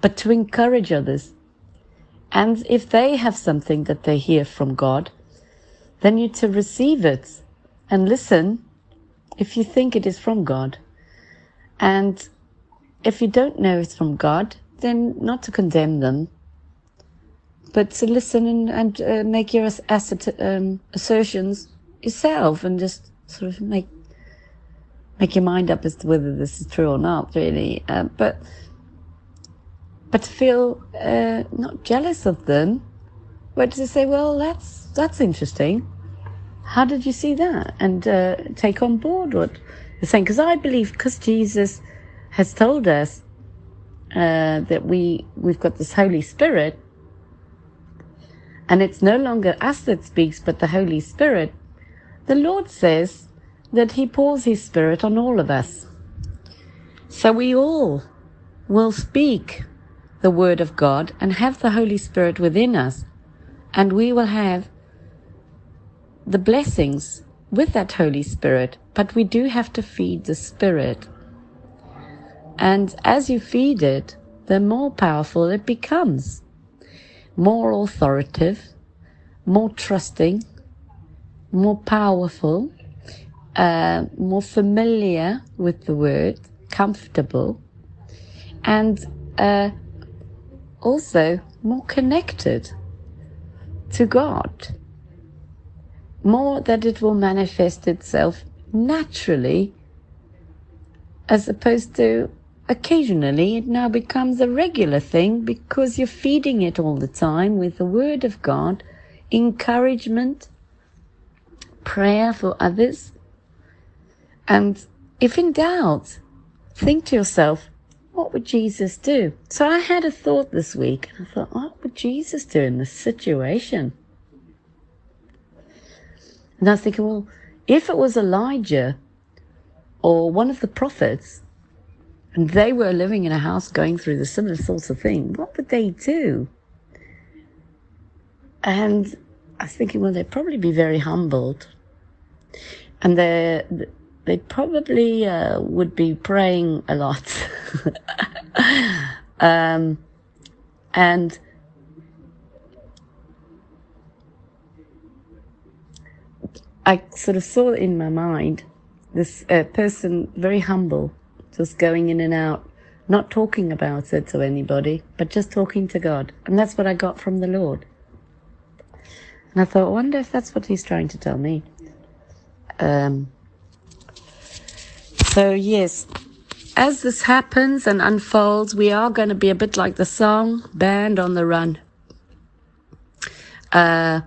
but to encourage others. And if they have something that they hear from God, then you're to receive it and listen if you think it is from God. And if you don't know it's from God, then not to condemn them, but to listen and, and uh, make your um, assertions yourself and just sort of make make your mind up as to whether this is true or not, really. Uh, but but to feel uh, not jealous of them, but to say, well, that's that's interesting. How did you see that? And uh, take on board what they're saying. Because I believe, because Jesus has told us uh, that we we've got this Holy Spirit, and it's no longer us that speaks, but the Holy Spirit. The Lord says that He pours His Spirit on all of us. So we all will speak the Word of God and have the Holy Spirit within us, and we will have the blessings with that Holy Spirit, but we do have to feed the Spirit. And as you feed it, the more powerful it becomes, more authoritative, more trusting, more powerful, uh, more familiar with the word, comfortable, and uh, also more connected to God. More that it will manifest itself naturally as opposed to occasionally it now becomes a regular thing because you're feeding it all the time with the word of God, encouragement, prayer for others. And if in doubt, think to yourself, what would Jesus do? So I had a thought this week and I thought, what would Jesus do in this situation? And I was thinking, well, if it was Elijah or one of the prophets, and they were living in a house going through the similar sorts of thing, what would they do? And I was thinking, well, they'd probably be very humbled. And they they probably uh, would be praying a lot. um, and I sort of saw in my mind this uh, person very humble, just going in and out, not talking about it to anybody, but just talking to God. And that's what I got from the Lord. And I thought, I wonder if that's what he's trying to tell me. Um, so, yes, as this happens and unfolds, we are going to be a bit like the song, Band on the Run. Uh,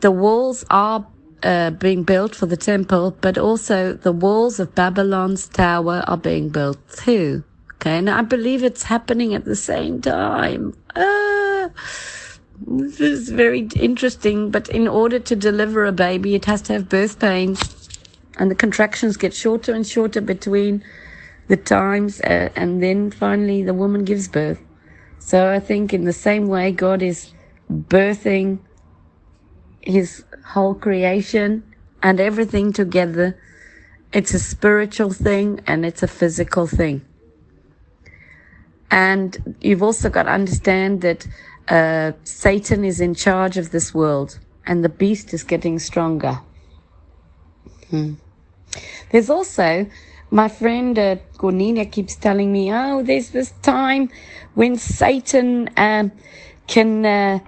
the walls are uh, being built for the temple, but also the walls of Babylon's tower are being built too. Okay, and I believe it's happening at the same time. Uh, this is very interesting, but in order to deliver a baby, it has to have birth pains, and the contractions get shorter and shorter between the times, uh, and then finally the woman gives birth. So I think in the same way, God is birthing his whole creation and everything together. It's a spiritual thing and it's a physical thing. And you've also got to understand that uh, Satan is in charge of this world and the beast is getting stronger. Hmm. There's also my friend uh, Gornina keeps telling me, oh, there's this time when Satan uh, can uh,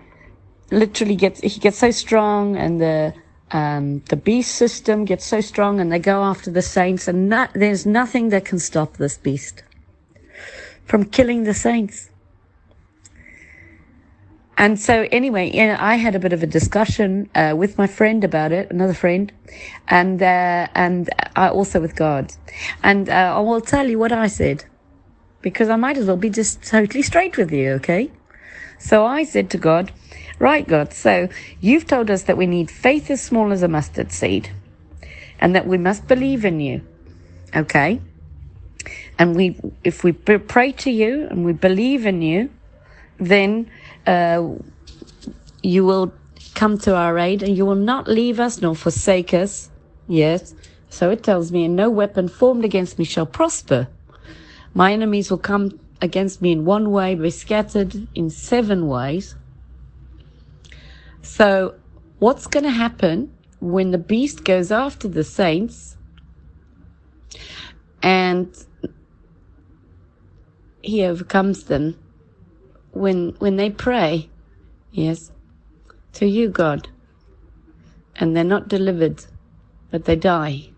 literally gets he gets so strong and the um, the beast system gets so strong and they go after the saints and there's nothing that can stop this beast from killing the saints. And so anyway, you know, I had a bit of a discussion uh, with my friend about it, another friend, and uh, and I also with God, and uh, I will tell you what I said, because I might as well be just totally straight with you, okay? So I said to God, Right, God. So you've told us that we need faith as small as a mustard seed and that we must believe in you. Okay. And we, if we pray to you and we believe in you, then, uh, you will come to our aid and you will not leave us nor forsake us. Yes. So it tells me, and no weapon formed against me shall prosper. My enemies will come against me in one way, be scattered in seven ways. So, what's going to happen when the beast goes after the saints and he overcomes them when when they pray, yes, to you, God, and they're not delivered, but they die.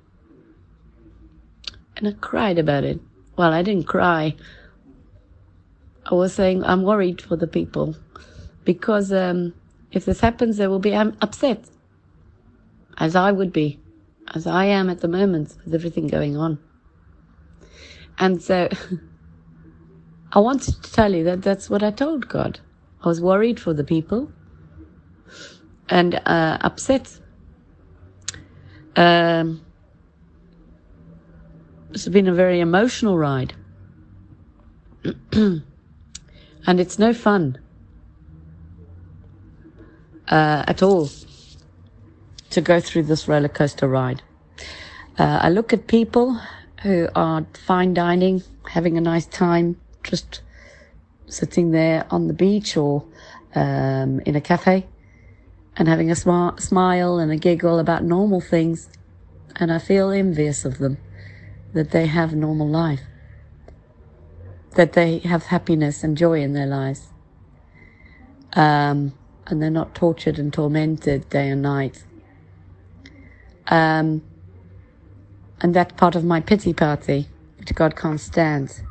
And I cried about it. Well, I didn't cry. I was saying I'm worried for the people because um, if this happens, they will be um, upset, as I would be, as I am at the moment with everything going on. And so I wanted to tell you that that's what I told God. I was worried for the people and uh, upset. Um, it's been a very emotional ride. and it's no fun uh, at all to go through this roller coaster ride. Uh, I look at people who are fine dining, having a nice time, just sitting there on the beach or um, in a cafe and having a sm- smile and a giggle about normal things. And I feel envious of them that they have normal life, that they have happiness and joy in their lives. Um, and they're not tortured and tormented day and night. Um, and that's part of my pity party, which God can't stand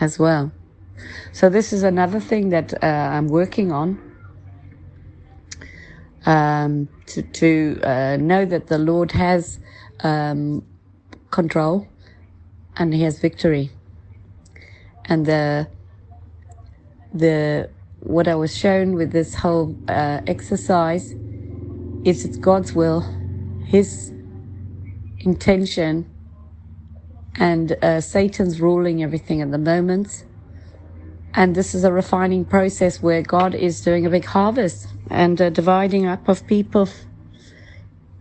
as well. So this is another thing that uh, I'm working on um, to, to uh, know that the Lord has um, control and He has victory. And the the what I was shown with this whole uh, exercise is it's God's will, His intention, and uh, Satan's ruling everything at the moment. And this is a refining process where God is doing a big harvest and a dividing up of people.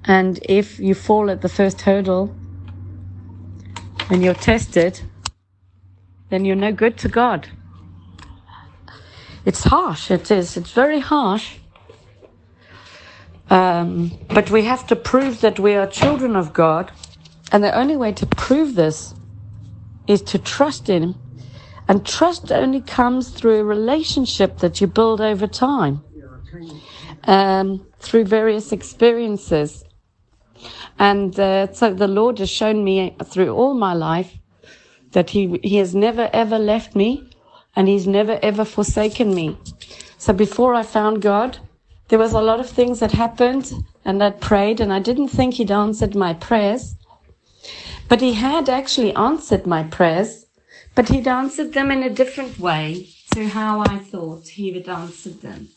And if you fall at the first hurdle and you're tested, then you're no good to God. It's harsh, it is. It's very harsh. Um, but we have to prove that we are children of God. And the only way to prove this is to trust in Him. And trust only comes through a relationship that you build over time, um, through various experiences. And uh, so the Lord has shown me through all my life that He, he has never ever left me and He's never ever forsaken me. So before I found God, there was a lot of things that happened and I prayed and I didn't think He'd answered my prayers. But He had actually answered my prayers, but He'd answered them in a different way to how I thought He would answer them.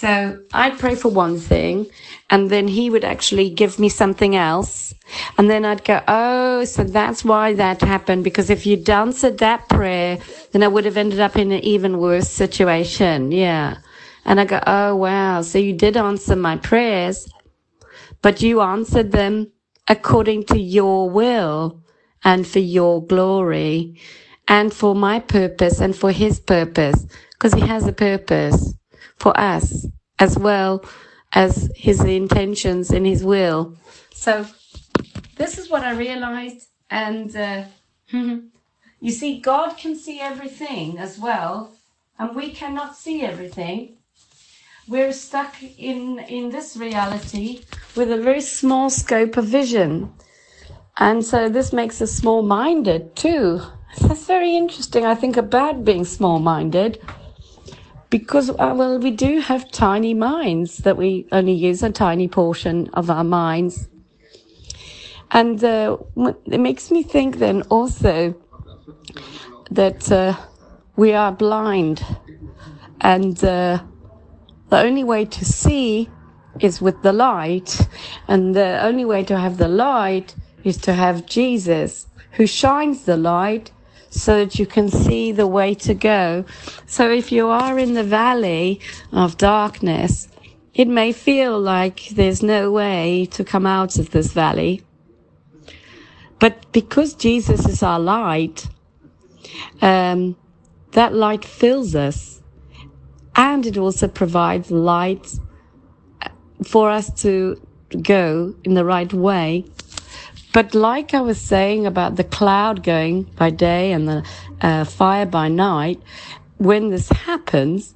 So I'd pray for one thing and then he would actually give me something else. And then I'd go, Oh, so that's why that happened. Because if you'd answered that prayer, then I would have ended up in an even worse situation. Yeah. And I go, Oh, wow. So you did answer my prayers, but you answered them according to your will and for your glory and for my purpose and for his purpose. Because he has a purpose for us as well as his intentions and his will. So this is what I realized. And uh, you see, God can see everything as well, and we cannot see everything. We're stuck in, in this reality with a very small scope of vision. And so this makes us small minded too. That's very interesting, I think, about being small minded because uh, well we do have tiny minds that we only use a tiny portion of our minds. And uh, it makes me think then also that uh, we are blind. And uh, the only way to see is with the light. And the only way to have the light is to have jesus who shines the light so that you can see the way to go. So if you are in the valley of darkness, it may feel like there's no way to come out of this valley. But because Jesus is our light, um, that light fills us and it also provides light for us to go in the right way. But like I was saying about the cloud going by day and the uh, fire by night, when this happens,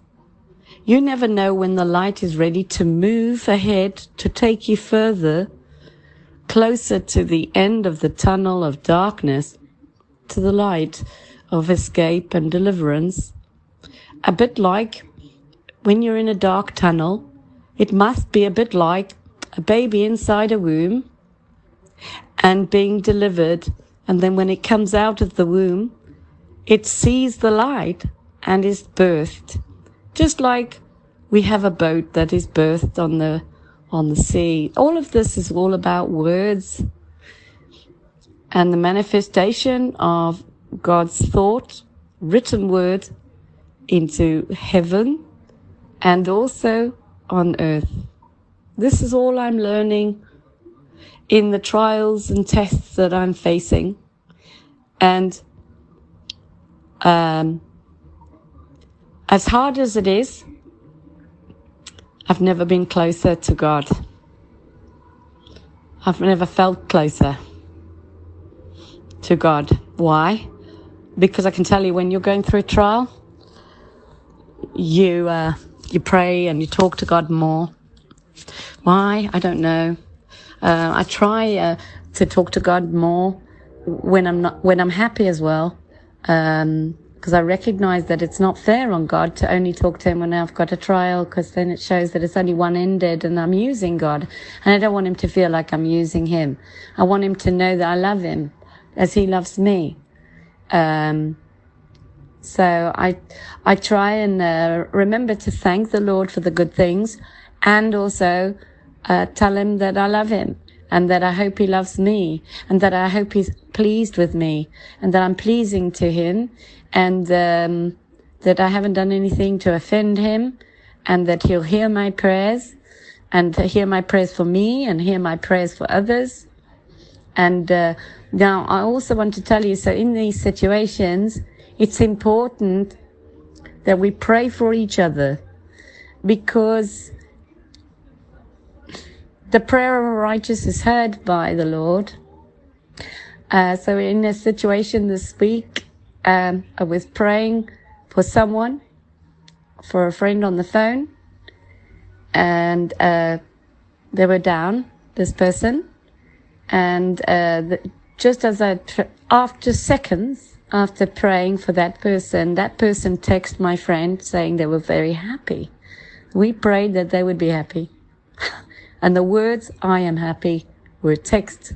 you never know when the light is ready to move ahead to take you further, closer to the end of the tunnel of darkness, to the light of escape and deliverance. A bit like when you're in a dark tunnel, it must be a bit like a baby inside a womb and being delivered. And then when it comes out of the womb, it sees the light and is birthed. Just like we have a boat that is birthed on the, on the sea. All of this is all about words and the manifestation of God's thought, written word into heaven and also on earth. This is all I'm learning in the trials and tests that I'm facing. And um, as hard as it is, I've never been closer to God. I've never felt closer to God. Why? Because I can tell you when you're going through a trial, you uh, you pray and you talk to God more. Why? I don't know. Uh, I try uh, to talk to God more when I'm not when I'm happy as well, because I recognize that it's not fair on God to only talk to Him when I've got a trial, because then it shows that it's only one ended and I'm using God, and I don't want Him to feel like I'm using Him. I want Him to know that I love Him as He loves me. Um, so I, I try and uh, remember to thank the Lord for the good things, and also uh, tell him that I love him and that I hope he loves me and that I hope he's pleased with me and that I'm pleasing to him and um, that I haven't done anything to offend him and that he'll hear my prayers and hear my prayers for me and hear my prayers for others. And uh, now I also want to tell you, so in these situations, it's important that we pray for each other because the prayer of a righteous is heard by the Lord. Uh, so in a situation this week, um, I was praying for someone, for a friend on the phone, and uh, they were down, this person, and uh, the, just as I, tr- after seconds after praying for that person, that person texted my friend saying they were very happy. We prayed that they would be happy. And the words, I am happy, were a text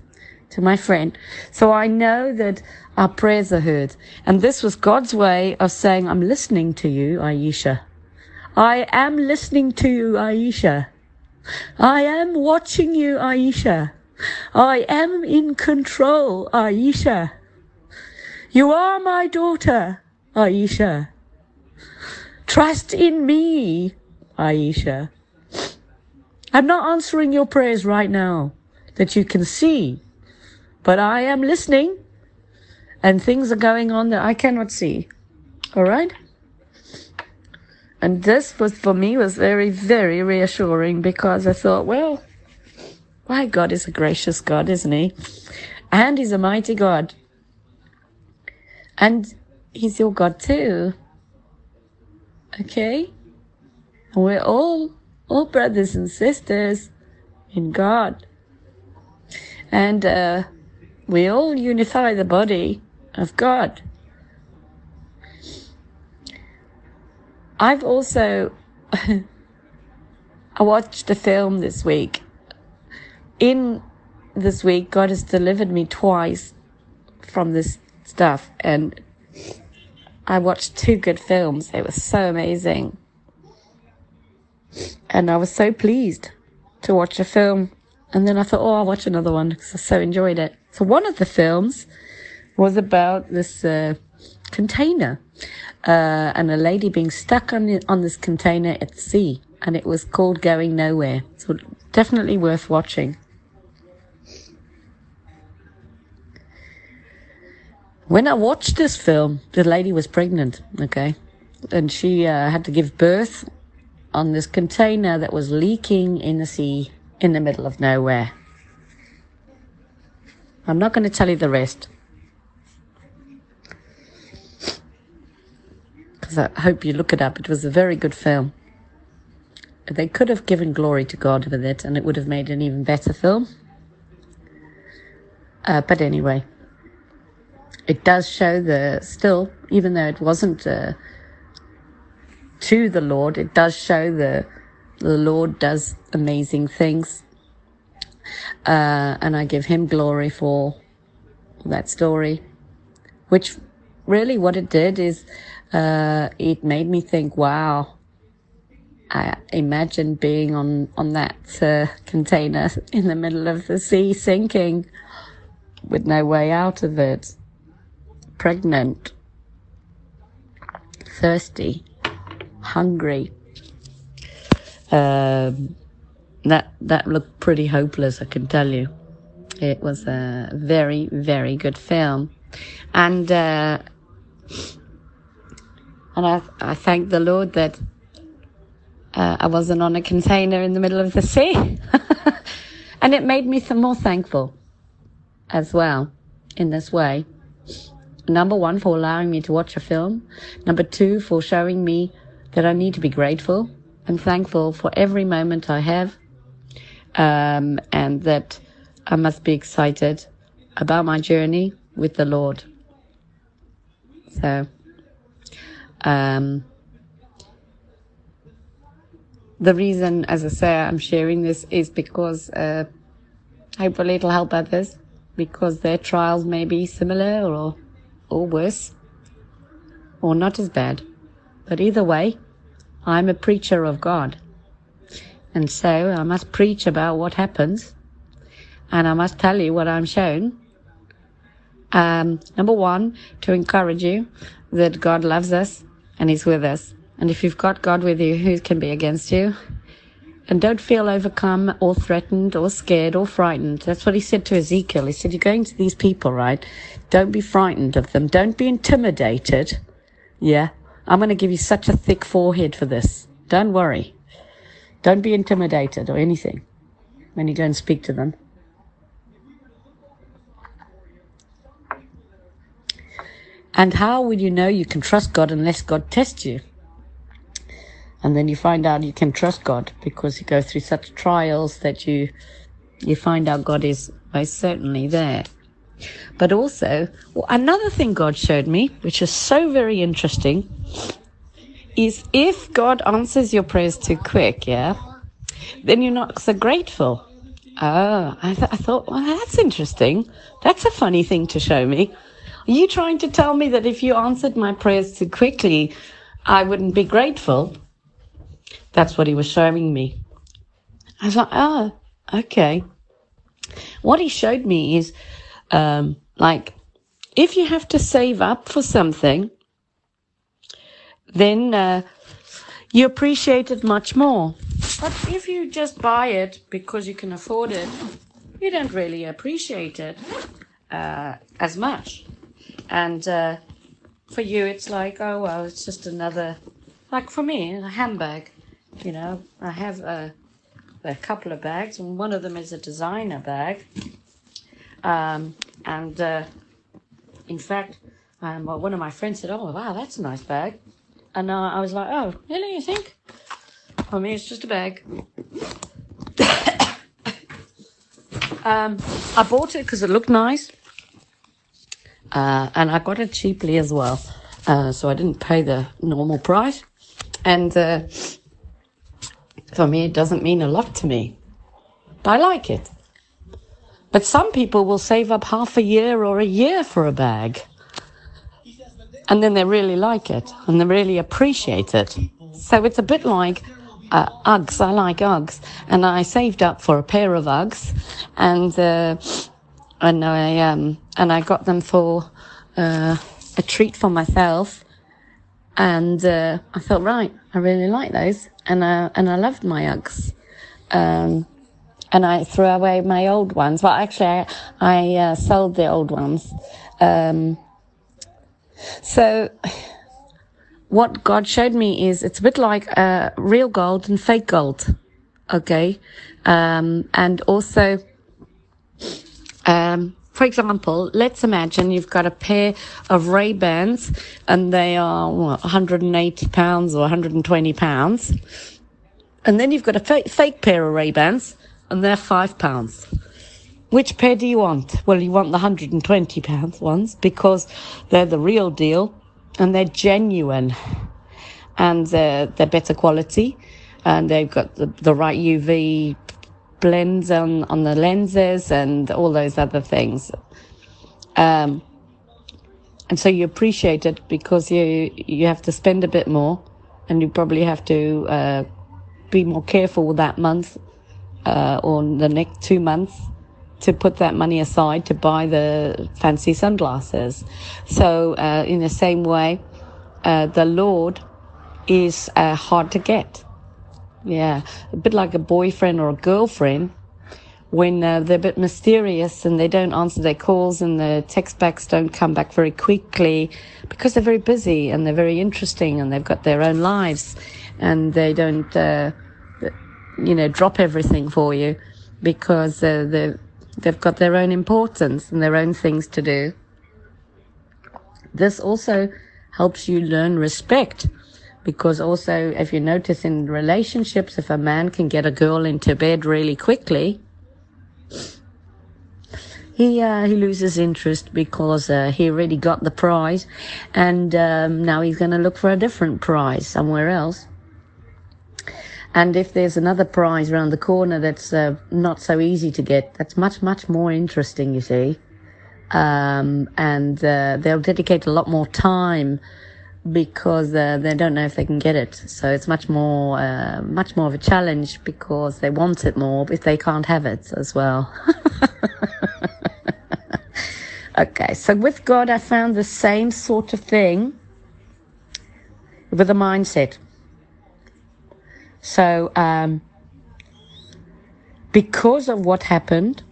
to my friend. So I know that our prayers are heard. And this was God's way of saying, I'm listening to you, Aisha. I am listening to you, Aisha. I am watching you, Aisha. I am in control, Aisha. You are my daughter, Aisha. Trust in me, Aisha. I'm not answering your prayers right now that you can see, but I am listening and things are going on that I cannot see. All right? And this was for me was very, very reassuring because I thought, well, why God is a gracious God, isn't he? And he's a mighty God. And he's your God too. Okay? We're all all brothers and sisters in God. And uh, we all unify the body of God. I've also I watched a film this week. In this week, God has delivered me twice from this stuff, and I watched two good films. They were so amazing. And I was so pleased to watch a film. And then I thought, oh, I'll watch another one because I so enjoyed it. So one of the films was about this uh, container uh, and a lady being stuck on the, on this container at sea, and it was called Going Nowhere. So definitely worth watching. When I watched this film, the lady was pregnant, okay, and she uh, had to give birth on this container that was leaking in the sea in the middle of nowhere. I'm not going to tell you the rest. Because I hope you look it up. It was a very good film. They could have given glory to God with it, and it would have made an even better film. Uh, but anyway, it does show the still, even though it wasn't uh, to the Lord, it does show the the Lord does amazing things, uh, and I give Him glory for that story. Which really, what it did is, uh, it made me think, wow. I imagine being on on that uh, container in the middle of the sea, sinking, with no way out of it pregnant, thirsty, hungry. Um, that that looked pretty hopeless, I can tell you. It was a very very good film, and uh, and I I thank the Lord that uh, I wasn't on a container in the middle of the sea, and it made me some more thankful as well in this way number one, for allowing me to watch a film. Number two, for showing me that I need to be grateful and thankful for every moment I have. Um, and that I must be excited about my journey with the Lord. So, um, the reason, as I say, I'm sharing this is because uh, hopefully it'll help others because their trials may be similar or or worse, or not as bad. But either way, I'm a preacher of God. And so I must preach about what happens, and I must tell you what I'm shown. Um, number one, to encourage you that God loves us and He's with us. And if you've got God with you, who can be against you? And don't feel overcome or threatened or scared or frightened. That's what he said to Ezekiel. He said, You're going to these people, right? Don't be frightened of them. Don't be intimidated. Yeah. I'm going to give you such a thick forehead for this. Don't worry. Don't be intimidated or anything when you go and speak to them. And how will you know you can trust God unless God tests you? And then you find out you can trust God because you go through such trials that you you find out God is most certainly there. But also, another thing God showed me, which is so very interesting, is if God answers your prayers too quick, yeah, then you're not so grateful. Oh, I, th- I thought, well, that's interesting. That's a funny thing to show me. Are you trying to tell me that if you answered my prayers too quickly, I wouldn't be grateful? That's what he was showing me. I was like, oh, okay. What he showed me is, um, like, if you have to save up for something, then uh, you appreciate it much more. But if you just buy it because you can afford it, you don't really appreciate it uh, as much. And uh, for you, it's like, oh, well, it's just another, like for me, a handbag. You know, I have a, a couple of bags, and one of them is a designer bag. Um, and uh, in fact, um, well, one of my friends said, "Oh, wow, that's a nice bag," and uh, I was like, "Oh, really? You think?" For me, it's just a bag. um, I bought it because it looked nice, uh, and I got it cheaply as well, uh, so I didn't pay the normal price. And uh, for me, it doesn't mean a lot to me, but I like it. But some people will save up half a year or a year for a bag. And then they really like it and they really appreciate it. So it's a bit like uh, Uggs. I like Uggs. And I saved up for a pair of Uggs and, uh, and I, um, and I got them for, uh, a treat for myself. And, uh, I felt right, I really like those. And, uh, and I loved my Uggs. Um, and I threw away my old ones. Well, actually, I, I uh, sold the old ones. Um, so, what God showed me is it's a bit like uh, real gold and fake gold. Okay. Um, and also, um, for example, let's imagine you've got a pair of Ray Bans and they are what, 180 pounds or 120 pounds. And then you've got a fa- fake pair of Ray Bans and they're five pounds. Which pair do you want? Well, you want the 120 pounds ones because they're the real deal and they're genuine and they're, they're better quality and they've got the, the right UV blends on, on the lenses and all those other things. Um, and so you appreciate it because you, you have to spend a bit more and you probably have to, uh, be more careful with that month, uh, or the next two months to put that money aside to buy the fancy sunglasses. So, uh, in the same way, uh, the Lord is uh, hard to get. Yeah, a bit like a boyfriend or a girlfriend when uh, they're a bit mysterious and they don't answer their calls and the text backs don't come back very quickly because they're very busy and they're very interesting and they've got their own lives and they don't, uh, you know, drop everything for you because uh, they're They've got their own importance and their own things to do. This also helps you learn respect because also if you notice in relationships, if a man can get a girl into bed really quickly, he uh, he loses interest because uh, he already got the prize, and um, now he's going to look for a different prize somewhere else. And if there's another prize around the corner that's uh, not so easy to get, that's much, much more interesting, you see. Um, and uh, they'll dedicate a lot more time because uh, they don't know if they can get it. So it's much more, uh, much more of a challenge because they want it more if they can't have it as well. okay, so with God, I found the same sort of thing with a mindset. So, um, because of what happened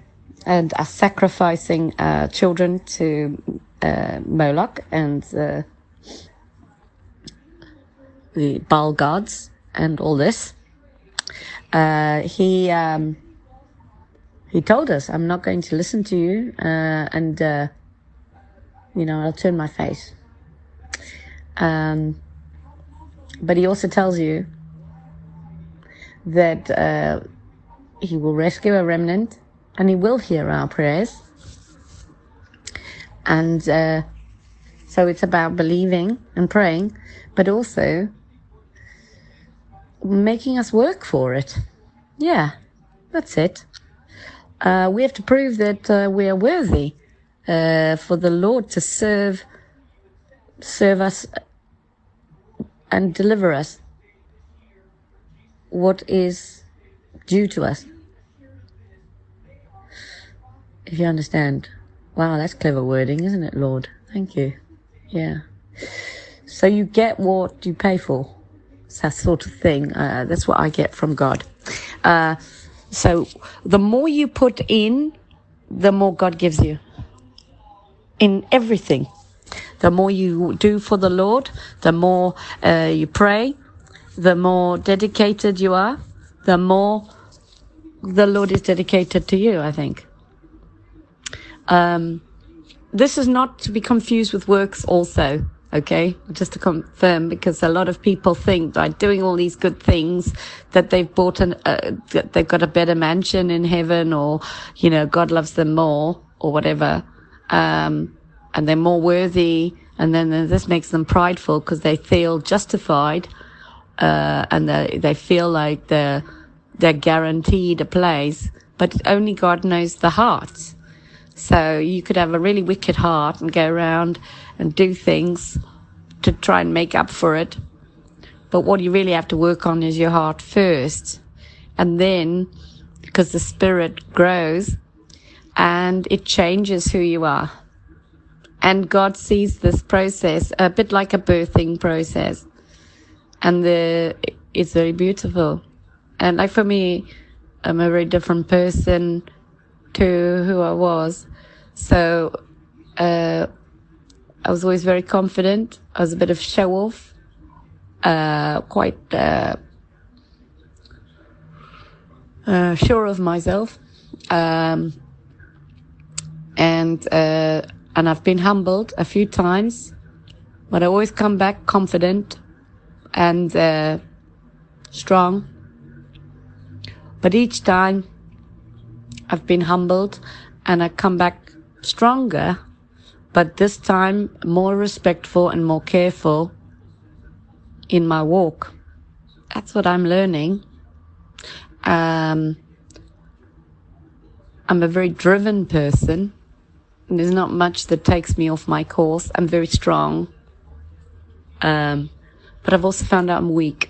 and us sacrificing uh, children to uh, Moloch and uh, the Baal gods and all this, uh, he um, he told us, "I'm not going to listen to you, uh, and uh, you know, I'll turn my face." Um, but he also tells you that uh, He will rescue a remnant and He will hear our prayers. And uh, so it's about believing and praying, but also making us work for it. Yeah, that's it. Uh, we have to prove that uh, we are worthy uh, for the Lord to serve, serve us, and deliver us what is due to us. If you understand. Wow, that's clever wording, isn't it, Lord? Thank you. Yeah. So you get what you pay for. It's that sort of thing. Uh, that's what I get from God. Uh, so the more you put in, the more God gives you. In everything. The more you do for the Lord, the more uh, you pray, the more dedicated you are, the more the Lord is dedicated to you, I think. Um, this is not to be confused with works also, okay? Just to confirm, because a lot of people think by doing all these good things that they've bought an, uh, that they've got a better mansion in heaven or, you know, God loves them more or whatever. Um, and they're more worthy. And then this makes them prideful because they feel justified uh, and they, they feel like they're, they're guaranteed a place, but only God knows the heart. So you could have a really wicked heart and go around and do things to try and make up for it. But what you really have to work on is your heart first. And then, because the spirit grows and it changes who you are. And God sees this process a bit like a birthing process and the, it's very beautiful. And like for me, I'm a very different person to who I was. So, uh, I was always very confident. I was a bit of show off, uh, quite, uh, uh, sure of myself. Um, and uh, and I've been humbled a few times, but I always come back confident and uh, strong. But each time I've been humbled and I come back stronger, but this time more respectful and more careful in my walk. That's what I'm learning. Um, I'm a very driven person. There's not much that takes me off my course. I'm very strong. Um, but I've also found out I'm weak.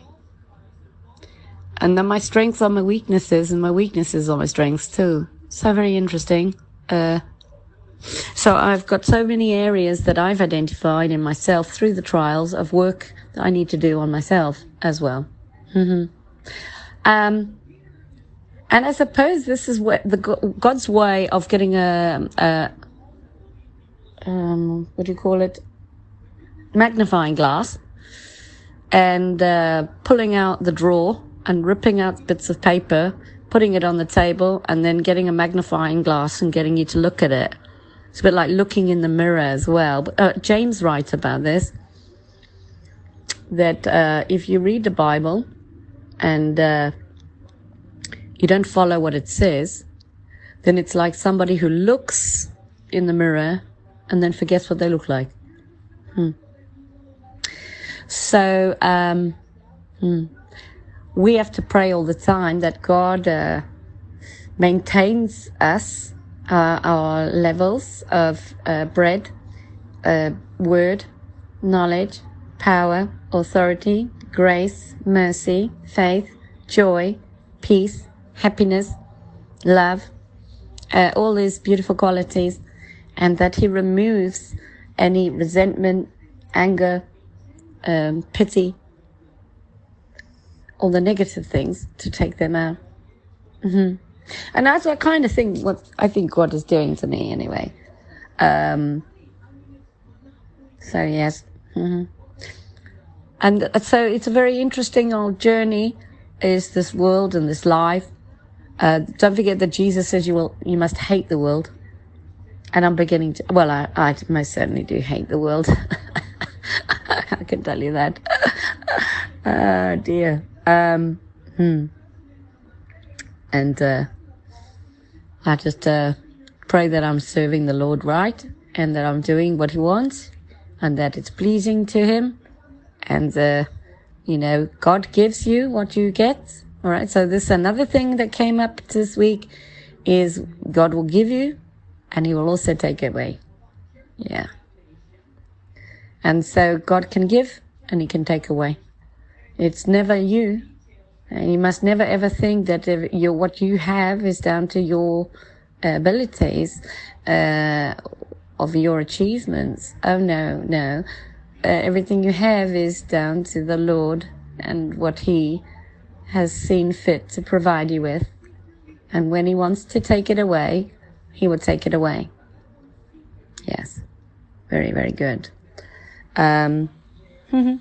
And then my strengths are my weaknesses, and my weaknesses are my strengths too. So very interesting. Uh, so I've got so many areas that I've identified in myself through the trials of work that I need to do on myself as well. hmm Um, and I suppose this is what the God's way of getting a, a um, what do you call it? Magnifying glass and uh, pulling out the drawer and ripping out bits of paper, putting it on the table, and then getting a magnifying glass and getting you to look at it. It's a bit like looking in the mirror as well. But, uh, James writes about this that uh, if you read the Bible and uh, you don't follow what it says, then it's like somebody who looks in the mirror and then forgets what they look like. Hmm. So um, hmm, we have to pray all the time that God uh, maintains us, uh, our levels of uh, bread, uh, word, knowledge, power, authority, grace, mercy, faith, joy, peace, happiness, love, uh, all these beautiful qualities, and that He removes any resentment, anger, um, pity, all the negative things to take them out. hmm And that's what kind of thing what I think God is doing to me anyway. Um, so yes. hmm And so it's a very interesting old journey is this world and this life. Uh, don't forget that Jesus says you will, you must hate the world. And I'm beginning to, well, I, I most certainly do hate the world. Can tell you that. oh dear. Um, hmm. And, uh, I just, uh, pray that I'm serving the Lord right and that I'm doing what he wants and that it's pleasing to him. And, uh, you know, God gives you what you get. All right. So this another thing that came up this week is God will give you and he will also take away. Yeah. And so God can give and he can take away. It's never you. And you must never ever think that your, what you have is down to your abilities, uh, of your achievements. Oh no, no. Uh, everything you have is down to the Lord and what he has seen fit to provide you with. And when he wants to take it away, he will take it away. Yes. Very, very good. Um,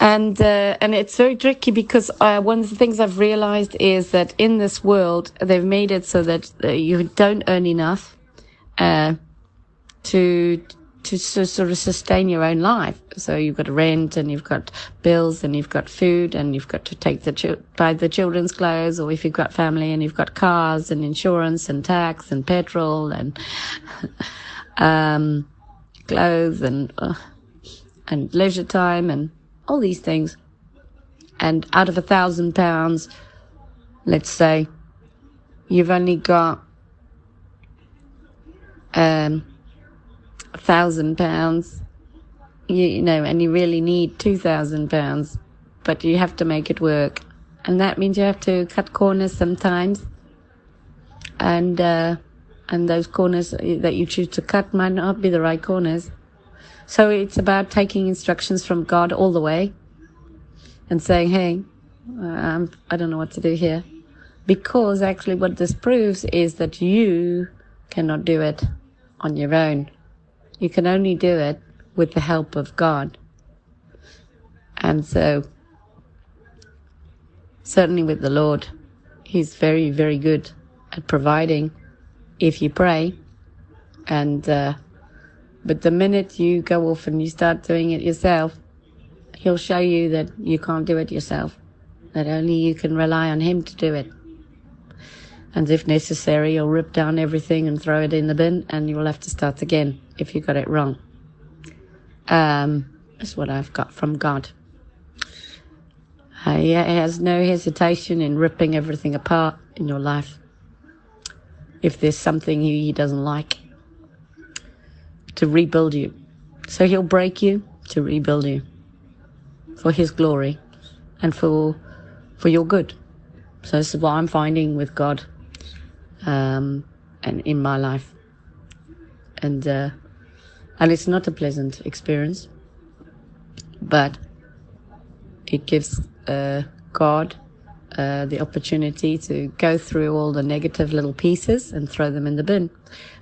and uh, and it's very tricky because uh, one of the things I've realized is that in this world they've made it so that uh, you don't earn enough uh, to to s- sort of sustain your own life. So you've got rent and you've got bills and you've got food and you've got to take the buy the children's clothes or if you've got family and you've got cars and insurance and tax and petrol and um, clothes and uh, and leisure time and all these things. And out of a thousand pounds, let's say, you've only got um, a thousand pounds, you, you know, and you really need two thousand pounds, but you have to make it work. And that means you have to cut corners sometimes. And, uh, and those corners that you choose to cut might not be the right corners. So it's about taking instructions from God all the way and saying, hey, um, I don't know what to do here. Because actually what this proves is that you cannot do it on your own. You can only do it with the help of God. And so, certainly with the Lord, He's very, very good at providing if you pray. And, uh, but the minute you go off and you start doing it yourself, he'll show you that you can't do it yourself, that only you can rely on him to do it. And if necessary, he'll rip down everything and throw it in the bin, and you'll have to start again if you got it wrong. Um, that's what I've got from God. Uh, he has no hesitation in ripping everything apart in your life. If there's something he doesn't like, to rebuild you. So he'll break you to rebuild you for his glory and for for your good. So this is what I'm finding with God um, and in my life. And uh, and it's not a pleasant experience, but it gives uh, God uh, the opportunity to go through all the negative little pieces and throw them in the bin.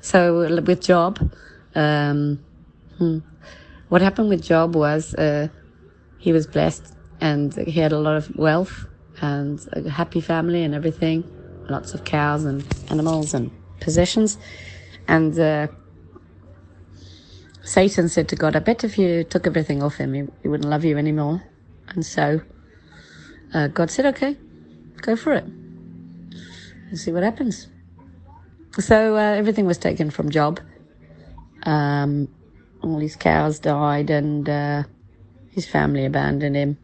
So with Job, um, hmm, what happened with Job was uh, he was blessed and he had a lot of wealth and a happy family and everything, lots of cows and animals and possessions, and uh, Satan said to God, I bet if you took everything off him, he, he wouldn't love you anymore. And so uh, God said, okay, go for it. And see what happens. So uh, everything was taken from Job. Um, all his cows died and uh, his family abandoned him.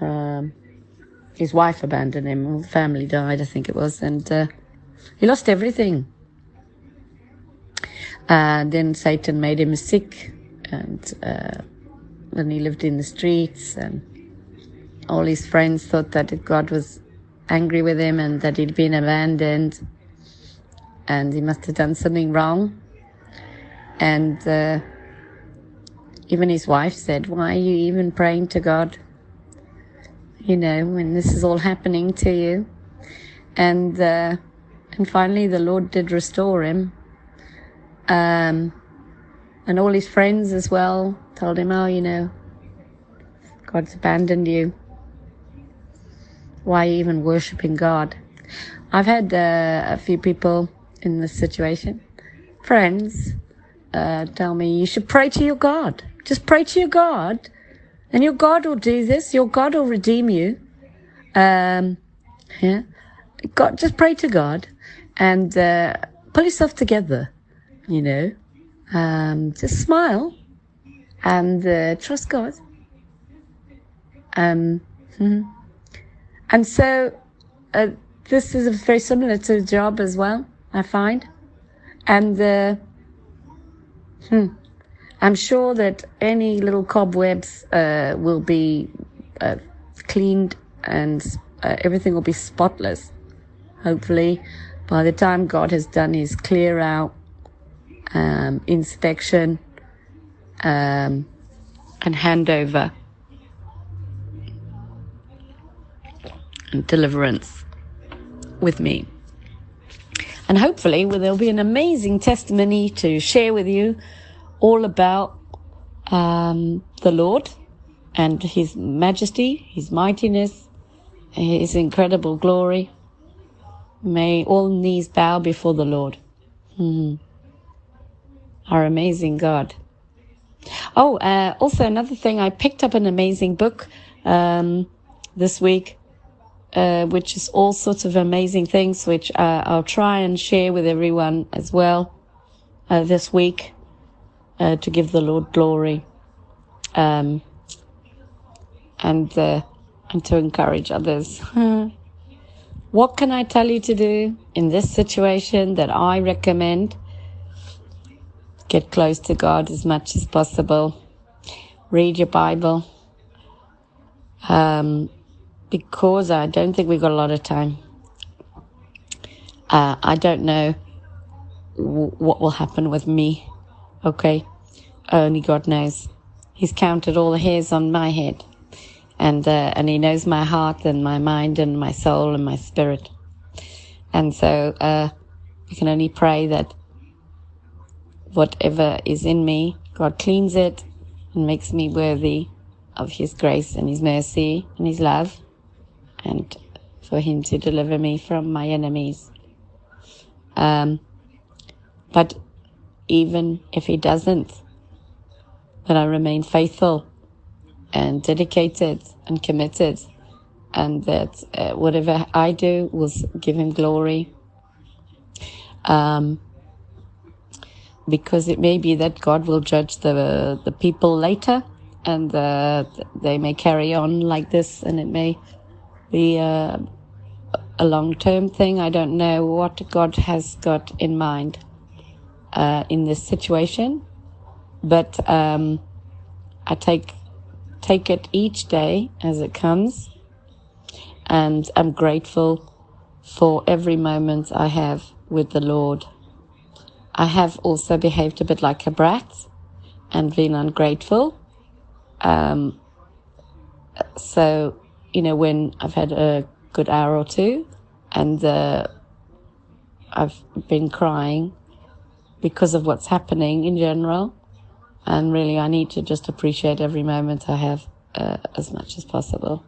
Um, his wife abandoned him. All the family died, I think it was. And uh, he lost everything. Uh, then Satan made him sick, and uh, then he lived in the streets, and all his friends thought that God was angry with him and that he'd been abandoned, and he must have done something wrong. And uh, even his wife said, "Why are you even praying to God? You know, when this is all happening to you." And uh, and finally, the Lord did restore him um, and all his friends as well told him, oh, you know, God's abandoned you. Why even worshipping God? I've had uh, a few people in this situation, friends, uh, tell me you should pray to your God. Just pray to your God, and your God will do this. Your God will redeem you. Um, yeah, God, just pray to God, and uh, pull yourself together you know, um, just smile and uh, trust God. Um, hmm. And so uh, this is very similar to a job as well, I find. And uh, hmm, I'm sure that any little cobwebs uh, will be uh, cleaned and uh, everything will be spotless. Hopefully, by the time God has done his clear out um, inspection, um, and handover and deliverance with me. And hopefully, well, there'll be an amazing testimony to share with you all about um, the Lord and His majesty, His mightiness, His incredible glory. May all knees bow before the Lord. Hmm our amazing God. Oh, uh, also another thing, I picked up an amazing book um, this week, uh, which is all sorts of amazing things, which uh, I'll try and share with everyone as well uh, this week uh, to give the Lord glory um, and uh, and to encourage others. what can I tell you to do in this situation that I recommend? Get close to God as much as possible. Read your Bible. Um, because I don't think we've got a lot of time. Uh, I don't know w- what will happen with me. Okay. Only God knows. He's counted all the hairs on my head. And, uh, and he knows my heart and my mind and my soul and my spirit. And so, uh, we can only pray that whatever is in me, God cleans it and makes me worthy of His grace and His mercy and His love, and for Him to deliver me from my enemies. Um, but even if He doesn't, that I remain faithful and dedicated and committed, and that uh, whatever I do will give Him glory. Um, because it may be that God will judge the the people later, and uh, they may carry on like this, and it may be uh, a long term thing. I don't know what God has got in mind uh, in this situation, but um, I take take it each day as it comes, and I'm grateful for every moment I have with the Lord. I have also behaved a bit like a brat and been ungrateful. Um, so, you know, when I've had a good hour or two and uh, I've been crying because of what's happening in general, and really I need to just appreciate every moment I have uh, as much as possible.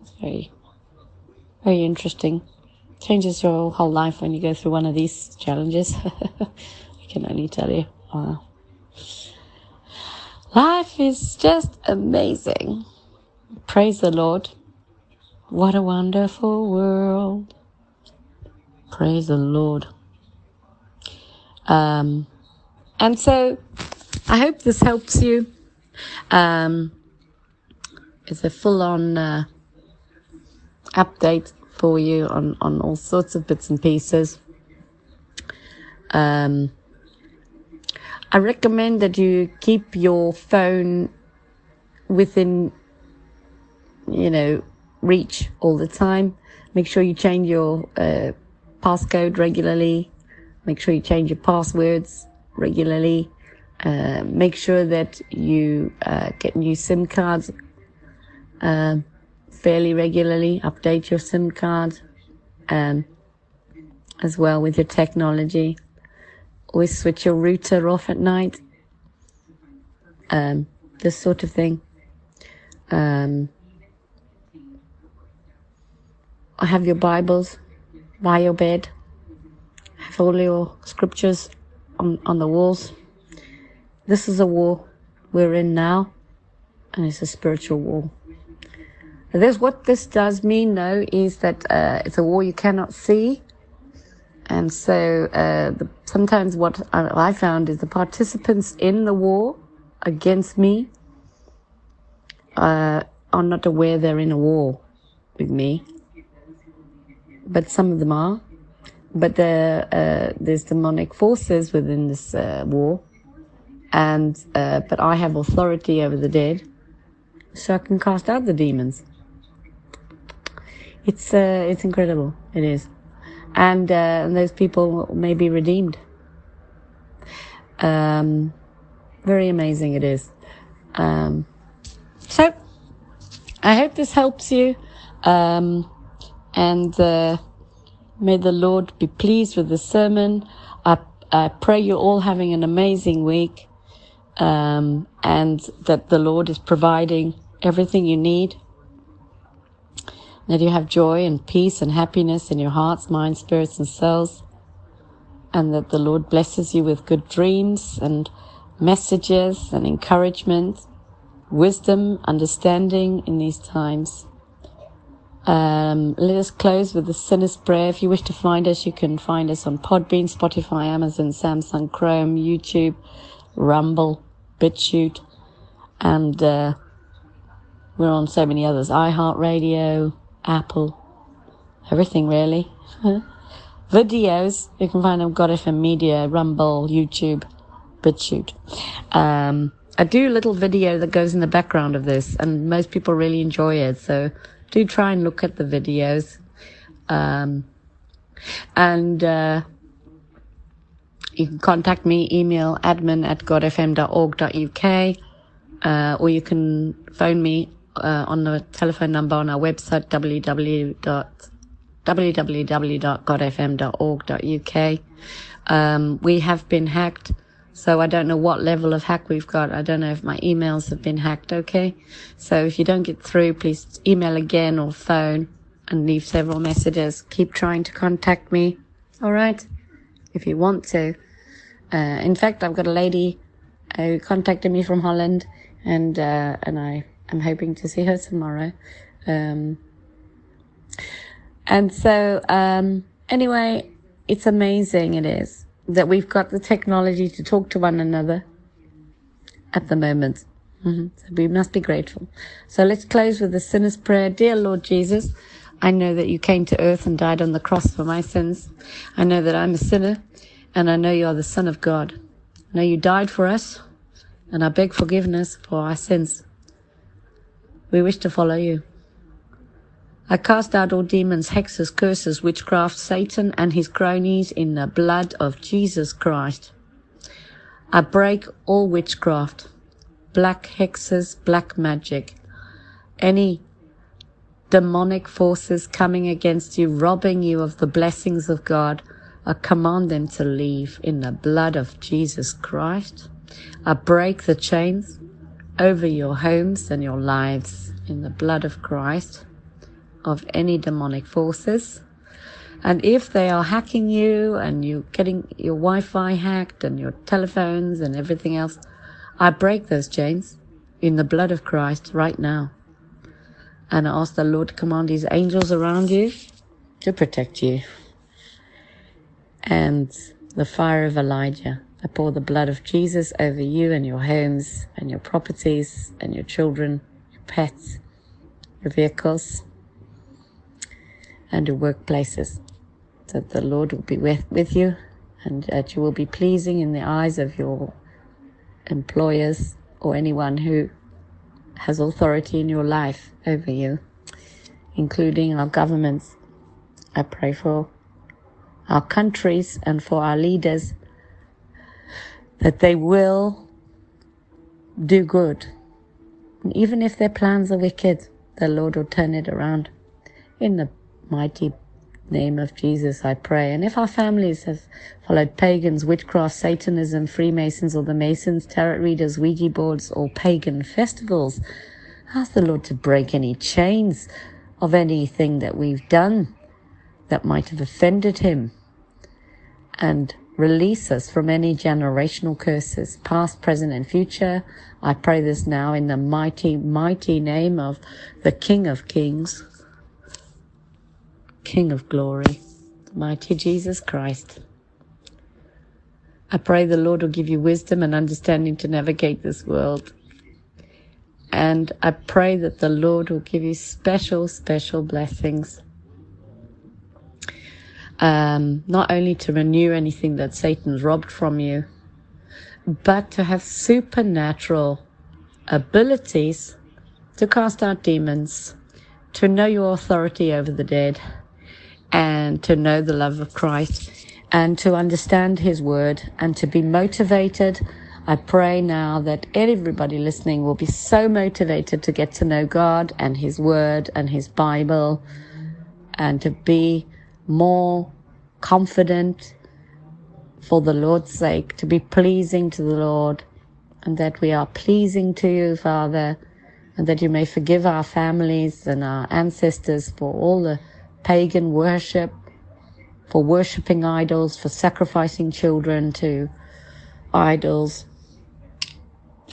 It's very, very interesting. Changes your whole life when you go through one of these challenges. I can only tell you. Wow. Life is just amazing. Praise the Lord. What a wonderful world. Praise the Lord. Um, and so I hope this helps you. Um, it's a full on uh, update for you on, on all sorts of bits and pieces. Um, I recommend that you keep your phone within, you know, reach all the time. Make sure you change your uh, passcode regularly. Make sure you change your passwords regularly. Uh, make sure that you uh, get new SIM cards uh, fairly regularly. Update your SIM card um, as well with your technology. Always switch your router off at night. Um, this sort of thing. Um, have your Bibles by your bed. I Have all your scriptures on, on the walls. This is a war we're in now, and it's a spiritual war. This what this does mean, though, is that uh, it's a war you cannot see, and so uh, the, sometimes what I, I found is the participants in the war against me uh, are not aware they're in a war with me, but some of them are. But uh, there's demonic forces within this uh, war, and uh, but I have authority over the dead, so I can cast out the demons. It's uh, it's incredible. It is, and, uh, and those people may be redeemed. Um, very amazing it is. Um, so I hope this helps you, um, and uh, may the Lord be pleased with the sermon. I, I pray you're all having an amazing week, um, and that the Lord is providing everything you need that you have joy and peace and happiness in your hearts, minds, spirits, and souls, and that the Lord blesses you with good dreams and messages and encouragement, wisdom, understanding in these times. Um, let us close with the sinner's prayer. If you wish to find us, you can find us on Podbean, Spotify, Amazon, Samsung, Chrome, YouTube, Rumble, BitChute, and uh, we're on so many others. iHeartRadio, Apple, everything really. Videos, you can find on God FM Media, Rumble, YouTube, BitChute. Um, I do a little video that goes in the background of this, and most people really enjoy it. So do try and look at the videos. Um, and uh, you can contact me, email admin at godfm.org.uk, uh, or you can phone me uh, on the telephone number on our website www.godfm.org.uk. Um, we have been hacked, so I don't know what level of hack we've got. I don't know if my emails have been hacked, okay? So if you don't get through, please email again or phone and leave several messages. Keep trying to contact me. All right. if you want to. Uh, in fact, I've got a lady who contacted me from Holland, and uh, and I am hoping to see her tomorrow. Um, and so, um, anyway, it's amazing. It is that we've got the technology to talk to one another at the moment. hmm So we must be grateful. So let's close with the sinner's prayer. Dear Lord Jesus, I know that you came to earth and died on the cross for my sins. I know that I'm a sinner and I know you are the Son of God. I know you died for us and I beg forgiveness for our sins. We wish to follow you. I cast out all demons, hexes, curses, witchcraft, Satan and his cronies in the blood of Jesus Christ. I break all witchcraft, black hexes, black magic, any demonic forces coming against you, robbing you of the blessings of God. I command them to leave in the blood of Jesus Christ. I break the chains over your homes and your lives in the blood of Christ of any demonic forces. And if they are hacking you and you're getting your Wi-Fi hacked and your telephones and everything else, I break those chains in the blood of Christ right now. And I ask the Lord to command his angels around you to protect you. And the fire of Elijah. I pour the blood of Jesus over you and your homes and your properties and your children, your pets, your vehicles, and your workplaces. That the Lord will be with, with you and that you will be pleasing in the eyes of your employers or anyone who has authority in your life over you, including our governments. I pray for our countries and for our leaders that they will do good. And even if their plans are wicked, the Lord will turn it around. In the mighty name of Jesus, I pray. And if our families have followed pagans, witchcraft, Satanism, Freemasons, or the Masons, tarot readers, Ouija boards, or pagan festivals, ask the Lord to break any chains of anything that we've done that might have offended Him and release us from any generational curses, past, present, and future. I pray this now in the mighty, mighty name of the King of Kings, King of Glory, mighty Jesus Christ. I pray the Lord will give you wisdom and understanding to navigate this world. And I pray that the Lord will give you special, special blessings um, not only to renew anything that Satan's robbed from you, but to have supernatural abilities to cast out demons, to know your authority over the dead, and to know the love of Christ, and to understand His word, and to be motivated. I pray now that everybody listening will be so motivated to get to know God and His word and His Bible, and to be more confident for the Lord's sake, to be pleasing to the Lord, and that we are pleasing to you, Father, and that you may forgive our families and our ancestors for all the pagan worship, for worshipping idols, for sacrificing children to idols,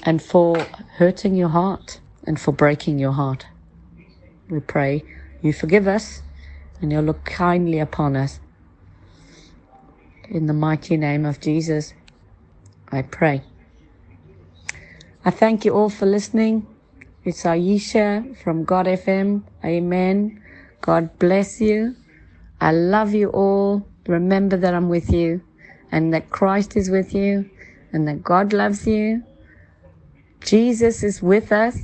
and for hurting your heart and for breaking your heart. We pray you forgive us and you'll look kindly upon us. In the mighty name of Jesus, I pray. I thank you all for listening. It's Aisha from God FM. Amen. God bless you. I love you all. Remember that I'm with you and that Christ is with you and that God loves you. Jesus is with us.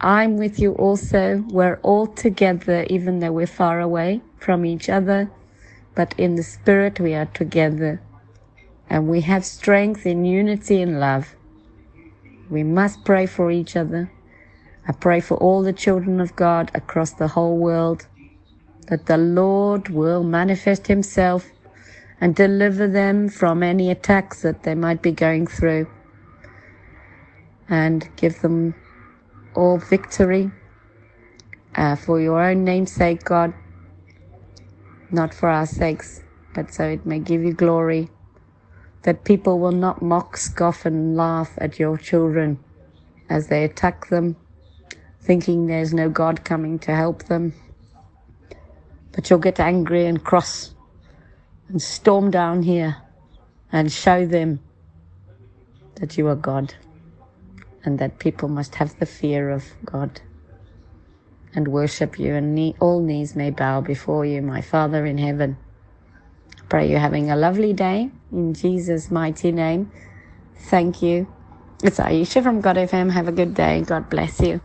I'm with you also. We're all together, even though we're far away from each other. But in the Spirit, we are together. And we have strength in unity and love. We must pray for each other. I pray for all the children of God across the whole world that the Lord will manifest Himself and deliver them from any attacks that they might be going through and give them all victory uh, for your own name's sake, God, not for our sakes, but so it may give you glory that people will not mock, scoff, and laugh at your children as they attack them, thinking there's no God coming to help them. But you'll get angry and cross and storm down here and show them that you are God and that people must have the fear of God and worship you, and knee, all knees may bow before you, my Father in heaven. I pray you're having a lovely day in Jesus' mighty name. Thank you. It's Aisha from God FM. Have a good day. God bless you.